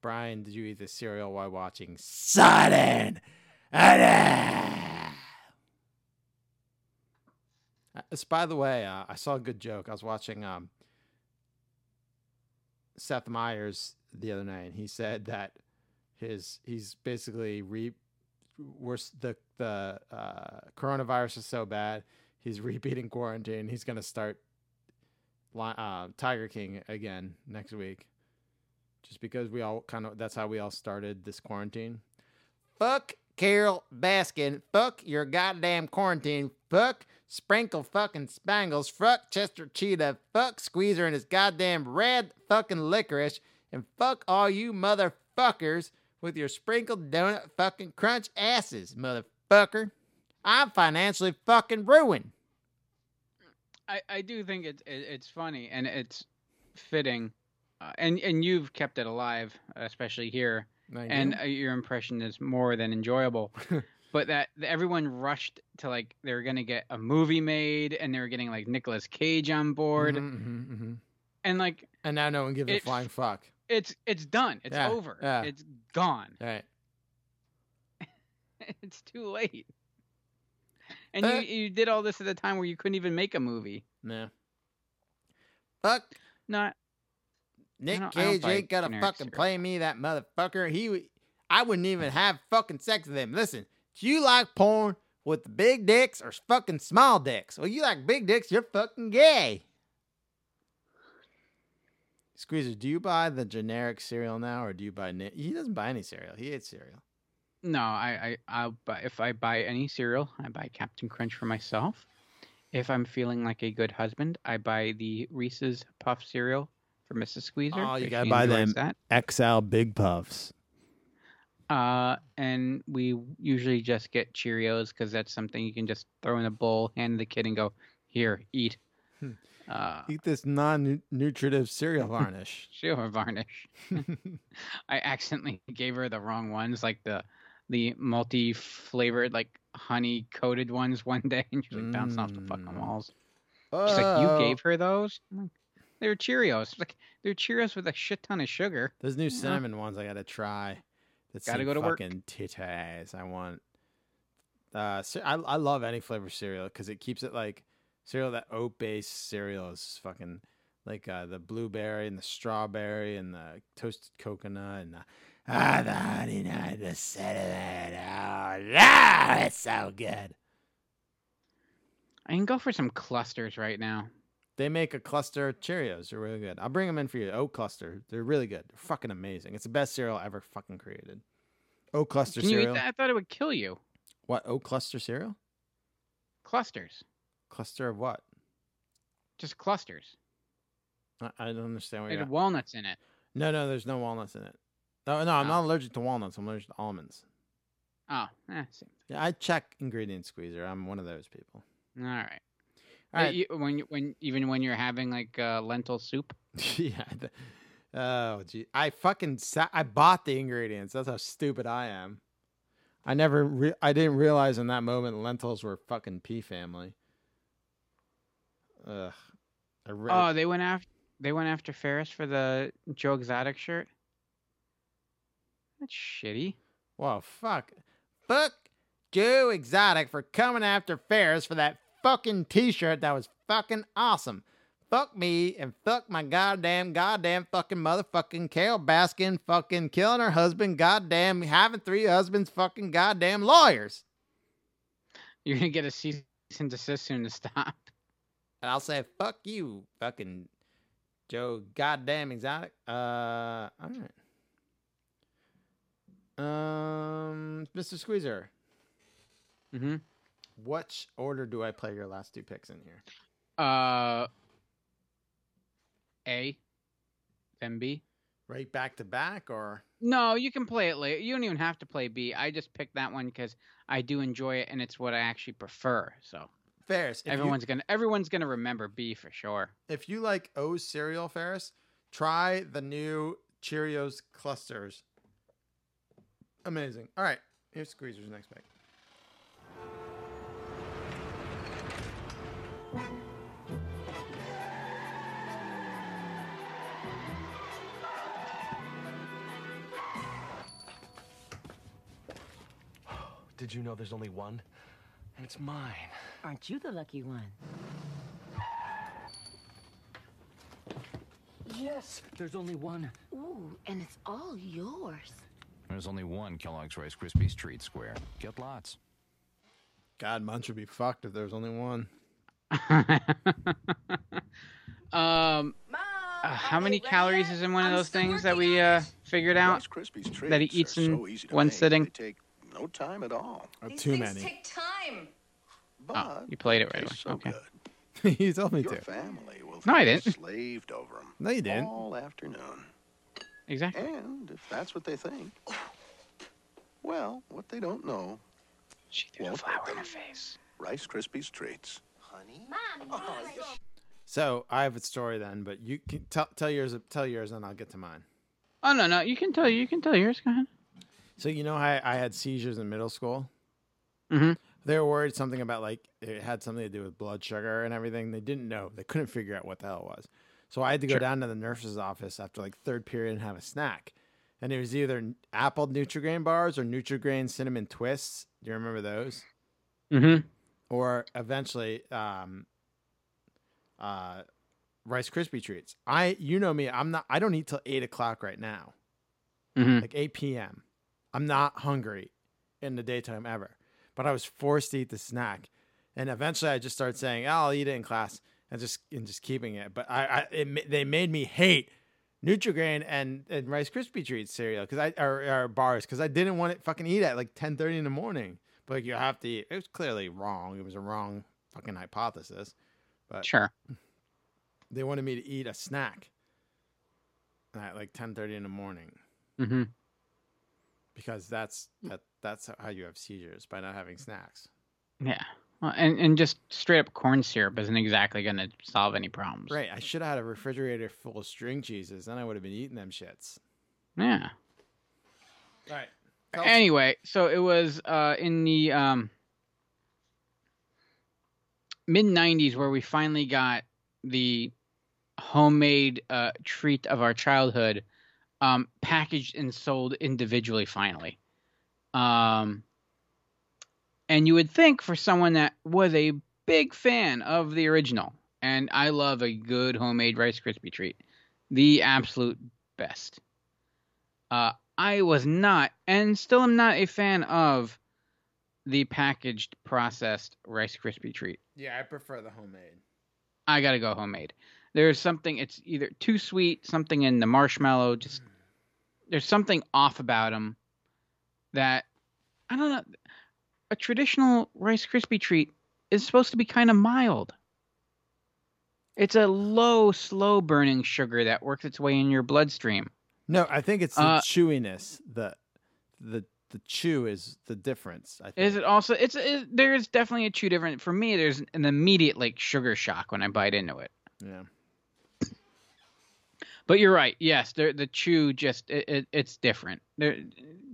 Brian, did you eat the cereal while watching Sudden? Uh, by the way, uh, I saw a good joke. I was watching um, Seth Meyers the other night, and he said that his he's basically re worse the the uh, coronavirus is so bad he's repeating quarantine. He's gonna start uh, Tiger King again next week, just because we all kind of that's how we all started this quarantine. Fuck Carole Baskin. Fuck your goddamn quarantine. Fuck Sprinkle fucking Spangles. Fuck Chester Cheetah. Fuck Squeezer and his goddamn red fucking licorice. And fuck all you motherfuckers with your sprinkled donut fucking crunch asses, motherfucker. I'm financially fucking ruined. I, I do think it's it, it's funny and it's fitting, uh, and and you've kept it alive, especially here. And uh, your impression is more than enjoyable. but that everyone rushed to like they were gonna get a movie made, and they were getting like Nicolas Cage on board, Mhm, mhm, mhm. and like And now no one gives a flying fuck. It's it's done, it's Yeah, over, yeah. it's gone, Right. it's too late. And Uh, you you did all this at a time where you couldn't even make a movie. Yeah. Fuck. Not Nick don't- I don't Cage ain't gonna fucking play me, that motherfucker. He, I wouldn't even have fucking sex with him. Listen, do you like porn with the big dicks or fucking small dicks? Well, you like big dicks, you're fucking gay. Squeezer, do you buy the generic cereal now, or do you buy? He doesn't buy any cereal. He hates cereal. No, I, I I'll buy if I buy any cereal, I buy Captain Crunch for myself. If I'm feeling like a good husband, I buy the Reese's Puff cereal for Mrs. Squeezer. Oh, you gotta buy them That. XL Big Puffs. Uh, and we usually just get Cheerios because that's something you can just throw in a bowl, hand the kid, and go, "Here, eat." Hmm. Uh, Eat this non-nutritive cereal varnish. sure, varnish. I accidentally gave her the wrong ones, like the the multi-flavored, like honey coated ones one day, and she was like bouncing off the fucking Mm. walls. She's like, "You Oh. gave her those?" Like, they were Cheerios. Like they're Cheerios with a shit ton of sugar. Those new Yeah. cinnamon ones I gotta try. That's Gotta go to work. fucking titties. I want. Uh, I I love any flavor cereal because it keeps it like cereal that oat based cereal is fucking like uh, the blueberry and the strawberry and the toasted coconut and the ah the honey nut the cinnamon. Oh no, it's so good. I can go for some clusters right now. They make a cluster of Cheerios. They're really good. I'll bring them in for you. Oat cluster. They're really good. They're fucking amazing. It's the best cereal ever fucking created. Oat cluster Can you cereal. I thought it would kill you. What oat cluster cereal? Clusters, Cluster of what? just clusters. I, I don't understand what It you're. had walnuts in it. No, no, there's no walnuts in it. No, no, I'm Oh. not allergic to walnuts. I'm allergic to almonds. Oh, eh, same. Yeah, I check ingredient squeezer. I'm one of those people. All right. All right. You- when you, when even when you're having like uh, lentil soup. yeah. th- Oh, gee. I fucking sa- I bought the ingredients. That's how stupid I am. I never. Re- I didn't realize in that moment lentils were fucking pea family. Ugh. I re- Oh, they went after they went after Ferris for the Joe Exotic shirt. That's shitty. Well, fuck. Fuck Joe Exotic for coming after Ferris for that fucking t shirt that was fucking awesome. Fuck me and fuck my goddamn, goddamn fucking motherfucking Carole Baskin fucking killing her husband, goddamn having three husbands, fucking goddamn lawyers. You're gonna get a cease and desist soon to stop. And I'll say, fuck you, fucking Joe goddamn Exotic. Uh, all right. Um, Mr. Squeezer. Mm-hmm. Which order do I play your last two picks in here? Uh, A, then B. Right back to back, or No, you can play it later. You don't even have to play B. I just picked that one because I do enjoy it and it's what I actually prefer. So Ferris. If you- everyone's gonna everyone's gonna remember B for sure. if you like O's cereal, Ferris, try the new Cheerios clusters. Amazing. All right, here's Squeezer's next pick. Did you know there's only one? And it's mine. Aren't you the lucky one? Yes, there's only one. Ooh, and it's all yours. There's only one Kellogg's Rice Krispies treat square. Get lots. God, Munch would be fucked if there's only one. Um, uh, how many calories is in one of those things that we uh, figured out that he eats in one sitting? take no time at all. These too many. Take time. Oh, you played it right away. so okay. you told me Your to. family will No, I didn't. slaved over them No, you didn't. all afternoon. Exactly. And if that's what they think, well, what they don't know. She threw a flower in her face. Rice Krispies treats. Honey? Mom, So I have a story then, but you can tell tell yours. Tell yours, and I'll get to mine. Oh no, no, you can tell you can tell yours. Go ahead. So you know how I had seizures in middle school. Mm-hmm. They were worried something about like it had something to do with blood sugar and everything. They didn't know. They couldn't figure out what the hell it was. So I had to go Sure. down to the nurse's office after like third period and have a snack. And it was either apple Nutrigrain bars or Nutrigrain cinnamon twists. Do you remember those? Mm-hmm. Or eventually, um, uh, Rice Krispie treats. I, you know me, I'm not. I don't eat till eight o'clock right now, Mhm. like eight p.m. I'm not hungry in the daytime ever, but I was forced to eat the snack, and eventually I just started saying, oh, "I'll eat it in class," and just and just keeping it. But I, I it, they made me hate Nutrigrain and, and Rice Krispie treats cereal because I or, or bars because I didn't want to fucking eat at like ten thirty in the morning. But like, you have to eat. It was clearly wrong. It was a wrong fucking hypothesis. But Sure. they wanted me to eat a snack at like ten thirty in the morning Mm-hmm. because that's that that's how you have seizures by not having snacks. Yeah. Well, and and just straight up corn syrup isn't exactly going to solve any problems. Right. I should have had a refrigerator full of string cheeses. Then I would have been eating them shits. Yeah. All right. Anyway, so it was uh, in the um, mid '90s where we finally got the homemade uh, treat of our childhood um, packaged and sold individually. Finally, um, and you would think for someone that was a big fan of the original, and I love a good homemade Rice Krispie treat, the absolute best. Uh, I was not, and still am not a fan of the packaged processed Rice Krispie treat. Yeah, I prefer the homemade. I gotta go homemade. There's something. It's either too sweet, something in the marshmallow. Just there's something off about them that I don't know. A traditional Rice Krispie treat is supposed to be kind of mild. It's a low, slow burning sugar that works its way in your bloodstream. No, I think it's the Uh, chewiness. The the the chew is the difference. I think. Is it also? It's it, there is definitely a chew difference For me, there's an immediate like sugar shock when I bite into it. Yeah. But you're right. Yes, the the chew just it, it, it's different. They're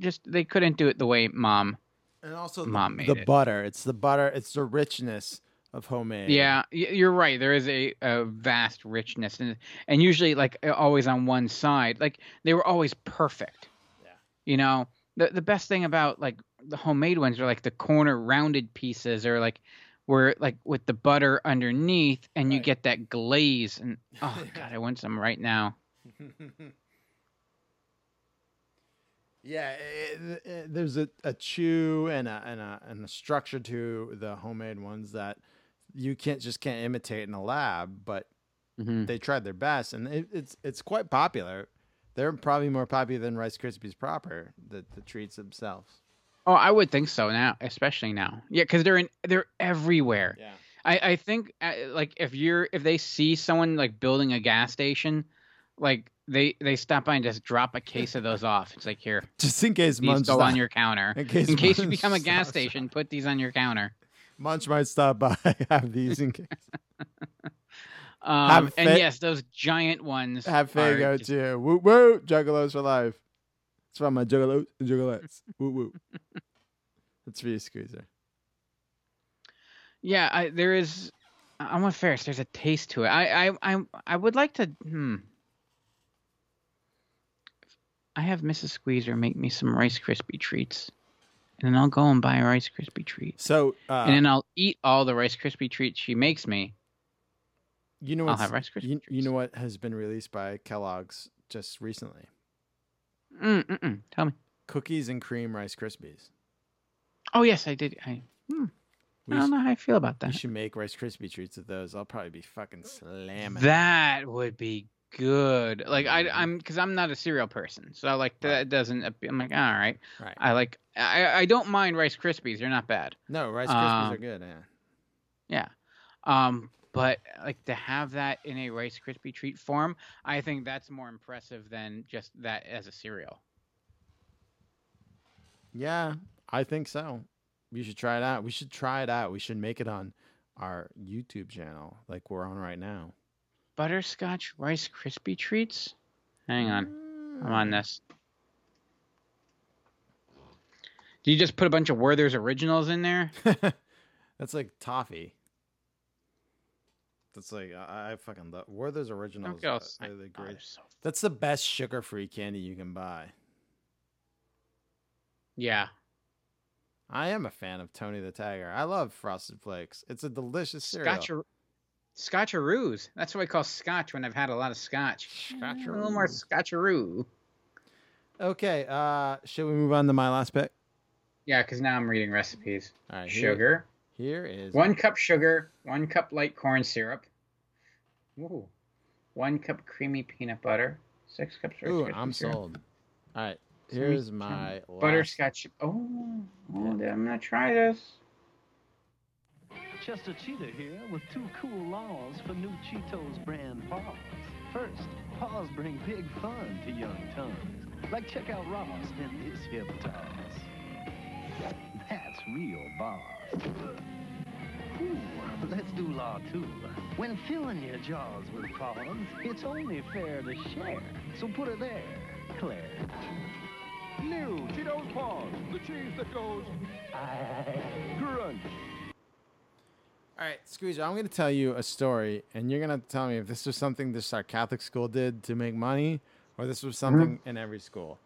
just they couldn't do it the way mom. And also mom the, made the it. butter. It's the butter. It's the richness of homemade. Yeah, you're right. There is a, a vast richness, and and usually like always on one side. Like they were always perfect. Yeah. You know, the the best thing about like the homemade ones are like the corner rounded pieces, or like where like with the butter underneath, and you get that glaze. And oh god, I want some right now. Yeah, it, it- there's a, a chew and a, and a and a structure to the homemade ones that you can't just can't imitate in a lab, but Mm-hmm. they tried their best, and it, it's it's quite popular. They're probably more popular than Rice Krispies proper, the the treats themselves. Oh, I would think so now, especially now. Yeah, because they're in they're everywhere. Yeah. I I think uh, like if you're if they see someone like building a gas station, like they they stop by and just drop a case of those off. It's like here, Just in case these Munch go stop- on your counter. in In case case, you become a gas station, put these on your counter. Munch might stop by. Have these in case. Um, and fa- yes, those giant ones. Have Faygo just- too. Woo woo! Juggalos for life. It's from my juggalos and juggalettes. woo woo. That's for you, Squeezer. Yeah, I, there is. I'm with Ferris. There's a taste to it. I, I, I, I would like to. Hmm. I have Mrs. Squeezer make me some Rice Krispie treats, and then I'll go and buy a Rice Krispie treat, So, uh, and then I'll eat all the Rice Krispie treats she makes me. you know I'll have Rice Krispie You, you know what has been released by Kellogg's just recently? Mm, mm, mm. Tell me. Cookies and cream Rice Krispies. Oh yes, I did. I. Hmm. I don't know how I feel about You that. should make Rice Krispie treats of those. I'll probably be fucking slamming. That would be good. Like I, I'm because I'm not a cereal person, so like that doesn't. I'm like, all right. Right. I like. I I don't mind Rice Krispies. They're not bad. No, Rice Krispies Um, are good. Yeah. Yeah. Um, but like to have that in a Rice Krispie treat form, I think that's more impressive than just that as a cereal. Yeah, I think so. You should try it out. We should try it out. We should make it on our YouTube channel, like we're on right now. Butterscotch Rice Krispie treats. Hang on, I'm on this. Do you just put a bunch of Werther's originals in there? That's like toffee. That's like I, I fucking love Werther's originals. Okay, I'll are- s- are the oh, great. so- That's the best sugar-free candy you can buy. Yeah. I am a fan of Tony the Tiger. I love Frosted Flakes. It's a delicious cereal. Scotch Scotcheroos. That's what I call scotch when I've had a lot of scotch. A little more scotcheroo. Okay, uh, should we move on to my last pick? Yeah, because now I'm reading recipes. All right, here- Sugar. Here is One cup sugar, one cup light corn syrup. Ooh. One cup creamy peanut butter. Six cups Rice Ooh, I'm syrup. sold. All right, here's some my last- butterscotch. Oh, oh, I'm gonna try this. Chester Cheetah here with two cool laws for new Cheetos brand paws. First, paws bring big fun to young tongues. Like check out Ross and his hip toss. That's real boss. Ooh, let's do law two. When filling your jaws with paws, it's only fair to share. So put it there, Claire. New Cheetos Paws, the cheese that goes crunch. All right, Squeezer, I'm going to tell you a story, and you're going to tell me if this was something this our Catholic school did to make money, or this was something mm-hmm. in every school.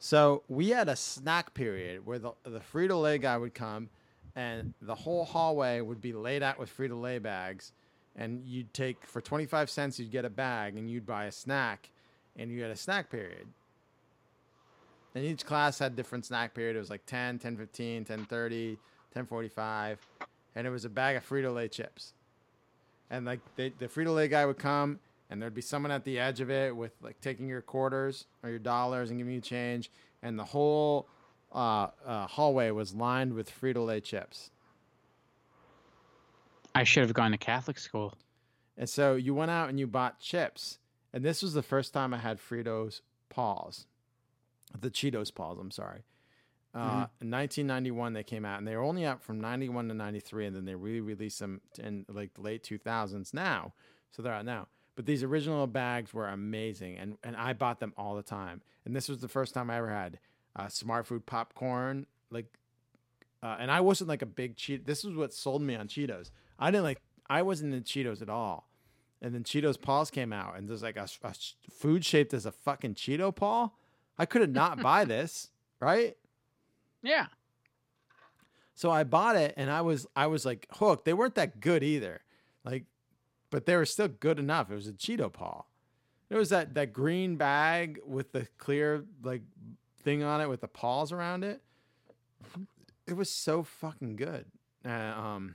So we had a snack period where the the Frito Lay guy would come, and the whole hallway would be laid out with Frito Lay bags, and you'd take for 25 cents you'd get a bag, and you'd buy a snack, and you had a snack period. And each class had different snack period. It was like 10, 10, 15, 10, 30, 10, 45. And it was a bag of Frito Lay chips. And like they, the Frito Lay guy would come and there'd be someone at the edge of it with like taking your quarters or your dollars and giving you change. And the whole uh, uh, hallway was lined with Frito Lay chips. I should have gone to Catholic school. And so you went out and you bought chips. And this was the first time I had Fritos Paws. The Cheetos Paws, I'm sorry. Uh, In 1991, they came out, and they were only out from 91 to 93, and then they re released them in like the late 2000s now. So they're out now. But these original bags were amazing, and, and I bought them all the time. And this was the first time I ever had uh, Smartfood popcorn. Like, uh, and I wasn't like a big cheat. This was what sold me on Cheetos. I didn't like. I wasn't into Cheetos at all. And then Cheetos Paws came out, and there's like a, a food shaped as a fucking Cheeto paw. I could have not buy this, right? Yeah. So I bought it, and I was I was like hooked. They weren't that good either, like, but they were still good enough. It was a Cheeto paw. It was that that green bag with the clear like thing on it with the paws around it. It was so fucking good. Uh, um.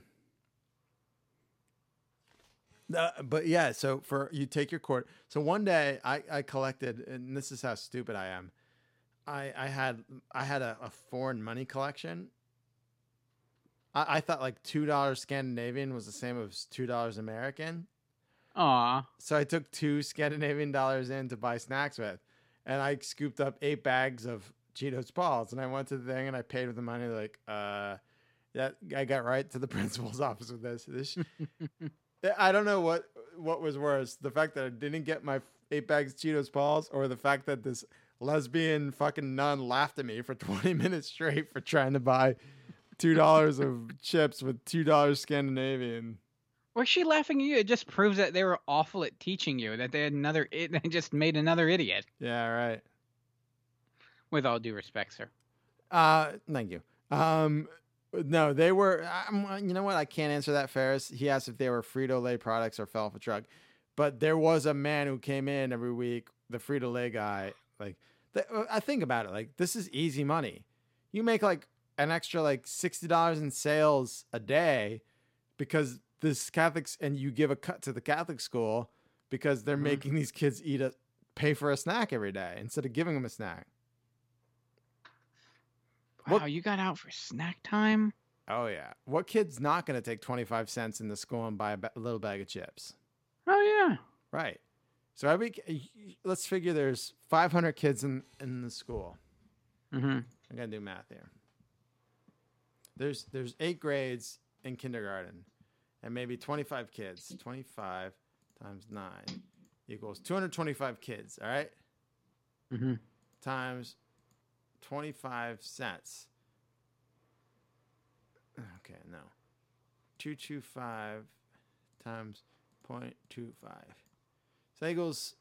Uh, but yeah, so for you take your court. So one day I, I collected, and this is how stupid I am. I I had I had a, a foreign money collection. I, I thought like two dollars Scandinavian was the same as two dollars American. Aw. So I took two Scandinavian dollars in to buy snacks with, and I scooped up eight bags of Cheetos balls. And I went to the thing and I paid with the money. Like, uh, that I got right to the principal's office with this. This, I don't know what what was worse: the fact that I didn't get my eight bags of Cheetos balls, or the fact that this lesbian fucking nun laughed at me for 20 minutes straight for trying to buy two dollars of chips with two dollars Scandinavian. Was she laughing at you? It just proves that they were awful at teaching you. That they had another. It, they just made another idiot. Yeah, right. With all due respect, sir. Uh, thank you. Um, no, they were. I'm, you know what? I can't answer that, Ferris. He asked if they were Frito Lay products or fell off a truck, but there was a man who came in every week, the Frito Lay guy. Like, th- I think about it. Like, this is easy money. You make like an extra like sixty dollars in sales a day because this Catholics and you give a cut to the Catholic school because they're Mhm. making these kids eat a pay for a snack every day instead of giving them a snack. Wow, you got out for snack time. Oh yeah. What kid's not going to take 25 cents in the school and buy a ba- little bag of chips? Oh yeah. Right. So every let's figure there's 500 kids in in the school. Mm-hmm. I got to do math here. There's there's 8 grades in kindergarten and maybe 25 kids. 25 times 9 equals 225 kids, all right? Mm-hmm. Times 25 cents. Okay, no. 225 times 0.25. So that equals,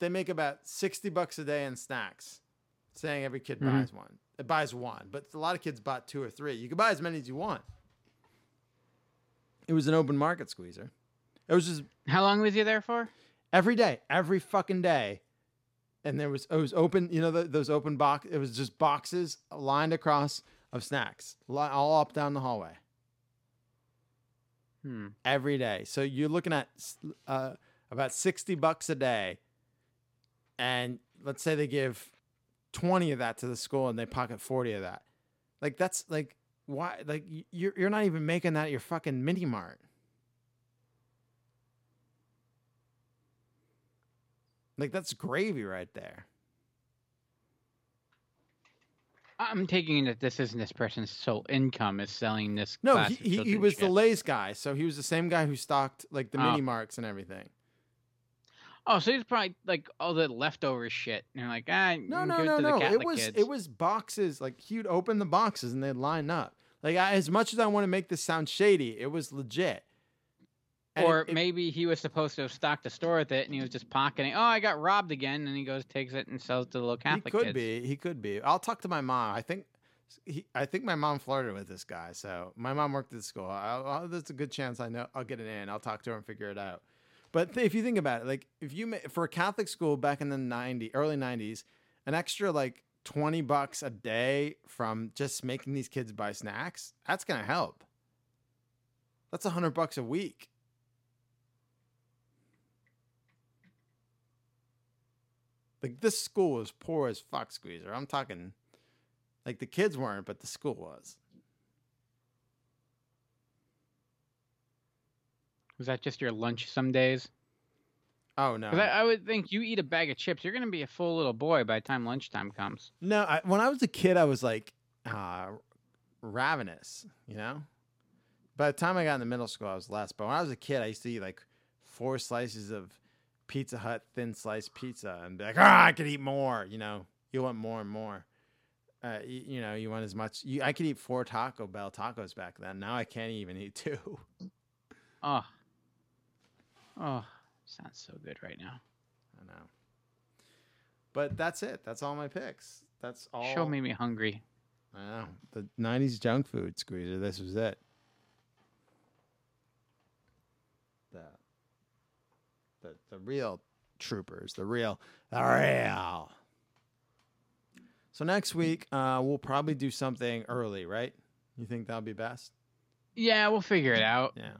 they make about 60 bucks a day in snacks, saying every kid Mhm. buys one. It buys one, but a lot of kids bought two or three. You could buy as many as you want. It was an open market squeezer. It was just How long was you there for? every day, every fucking day. And there was it was open, you know, the, those open box. It was just boxes lined across of snacks, all up down the hallway Hmm. every day. So you're looking at uh, about sixty bucks a day, and let's say they give twenty of that to the school, and they pocket forty of that. Like that's like why? Like you're you're not even making that at your fucking mini mart. Like that's gravy right there. I'm taking that this isn't this person's sole income is selling this. No, he, he, he was the. Lay's guy, so he was the same guy who stocked like the Oh. mini marks and everything. Oh, so he's probably like all the leftover shit. And they're like, ah, No, no, no, no. It was kids. it was boxes. Like he would open the boxes and they'd line up. Like I, as much as I want to make this sound shady, it was legit. And or it- it- maybe he was supposed to have stocked the store with it, and he was just pocketing. Oh, I got robbed again, and he goes takes it and sells it to the little he Catholic could kids. be. He could be. I'll talk to my mom. I think. He, I think my mom flirted with this guy, so my mom worked at the school. I'll, I'll, there's a good chance I know I'll get it in. I'll talk to her and figure it out. But th- if you think about it, like if you ma- for a Catholic school back in the 90 early 90s, an extra like 20 bucks a day from just making these kids buy snacks, that's going to help. That's a 100 bucks a week. Like this school was poor as fuck, Squeezer. I'm talking like the kids weren't, but the school was. Was that just your lunch some days? Oh no. I, I would think you eat a bag of chips, you're gonna be a full little boy by the time lunchtime comes. No, I, when I was a kid, I was like uh, ravenous, you know. By the time I got into middle school, I was less. But when I was a kid, I used to eat like four slices of Pizza Hut thin sliced pizza and be like, ah, I could eat more. You know, you want more and more. Uh, you, you know, you want as much. You, I could eat four Taco Bell tacos back then. Now I can't even eat two. Oh, oh, sounds so good right now. I know. But that's it. That's all my picks. That's all. Show made me hungry. I know. The 90s junk food squeezer. This was it. The, the, the real troopers. The real. The real. So next week, uh, we'll probably do something early, right? You think that'll be best? Yeah, we'll figure it out. Yeah.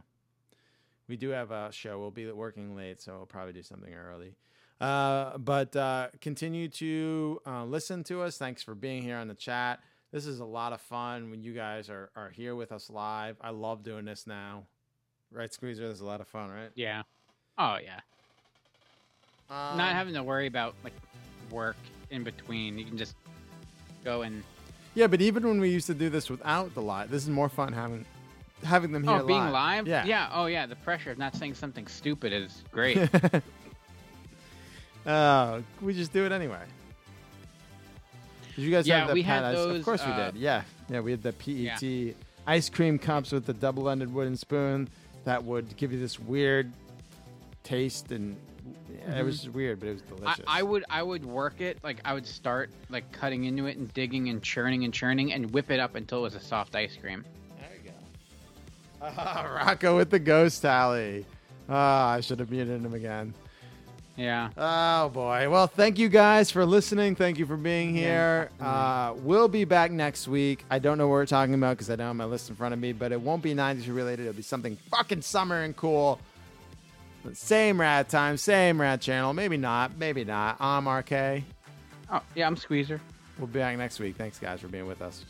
We do have a show. We'll be working late, so we'll probably do something early. Uh, but uh, continue to uh, listen to us. Thanks for being here on the chat. This is a lot of fun when you guys are, are here with us live. I love doing this now. Right, Squeezer? This is a lot of fun, right? Yeah. Oh yeah. Um, Not having to worry about like work in between. You can just go and Yeah, but even when we used to do this without the live, this is more fun having having them here oh, being live. Yeah. Yeah. Oh yeah. The pressure of not saying something stupid is great. Uh, we just do it anyway. Did you guys Yeah, have the we had ice- Of those, course we uh, did. Yeah, yeah, we had the PET ice cream cups with the double-ended wooden spoon that would give you this weird taste, and yeah, it was Mhm. weird, but it was I, delicious. I would I would work it like I would start like cutting into it and digging and churning and churning and whip it up until it was a soft ice cream. Rocco with the ghost tally. Ah, I should have muted him again. Yeah. Oh boy. Well, thank you guys for listening. Thank you for being here. Mm-hmm. Uh, we'll be back next week. I don't know what we're talking about because I don't have my list in front of me, but it won't be 90s related. It'll be something fucking summer and cool. Same rat time, same rat channel. Maybe not. Maybe not. I'm RK. Oh yeah, I'm Squeezer. We'll be back next week. Thanks guys for being with us.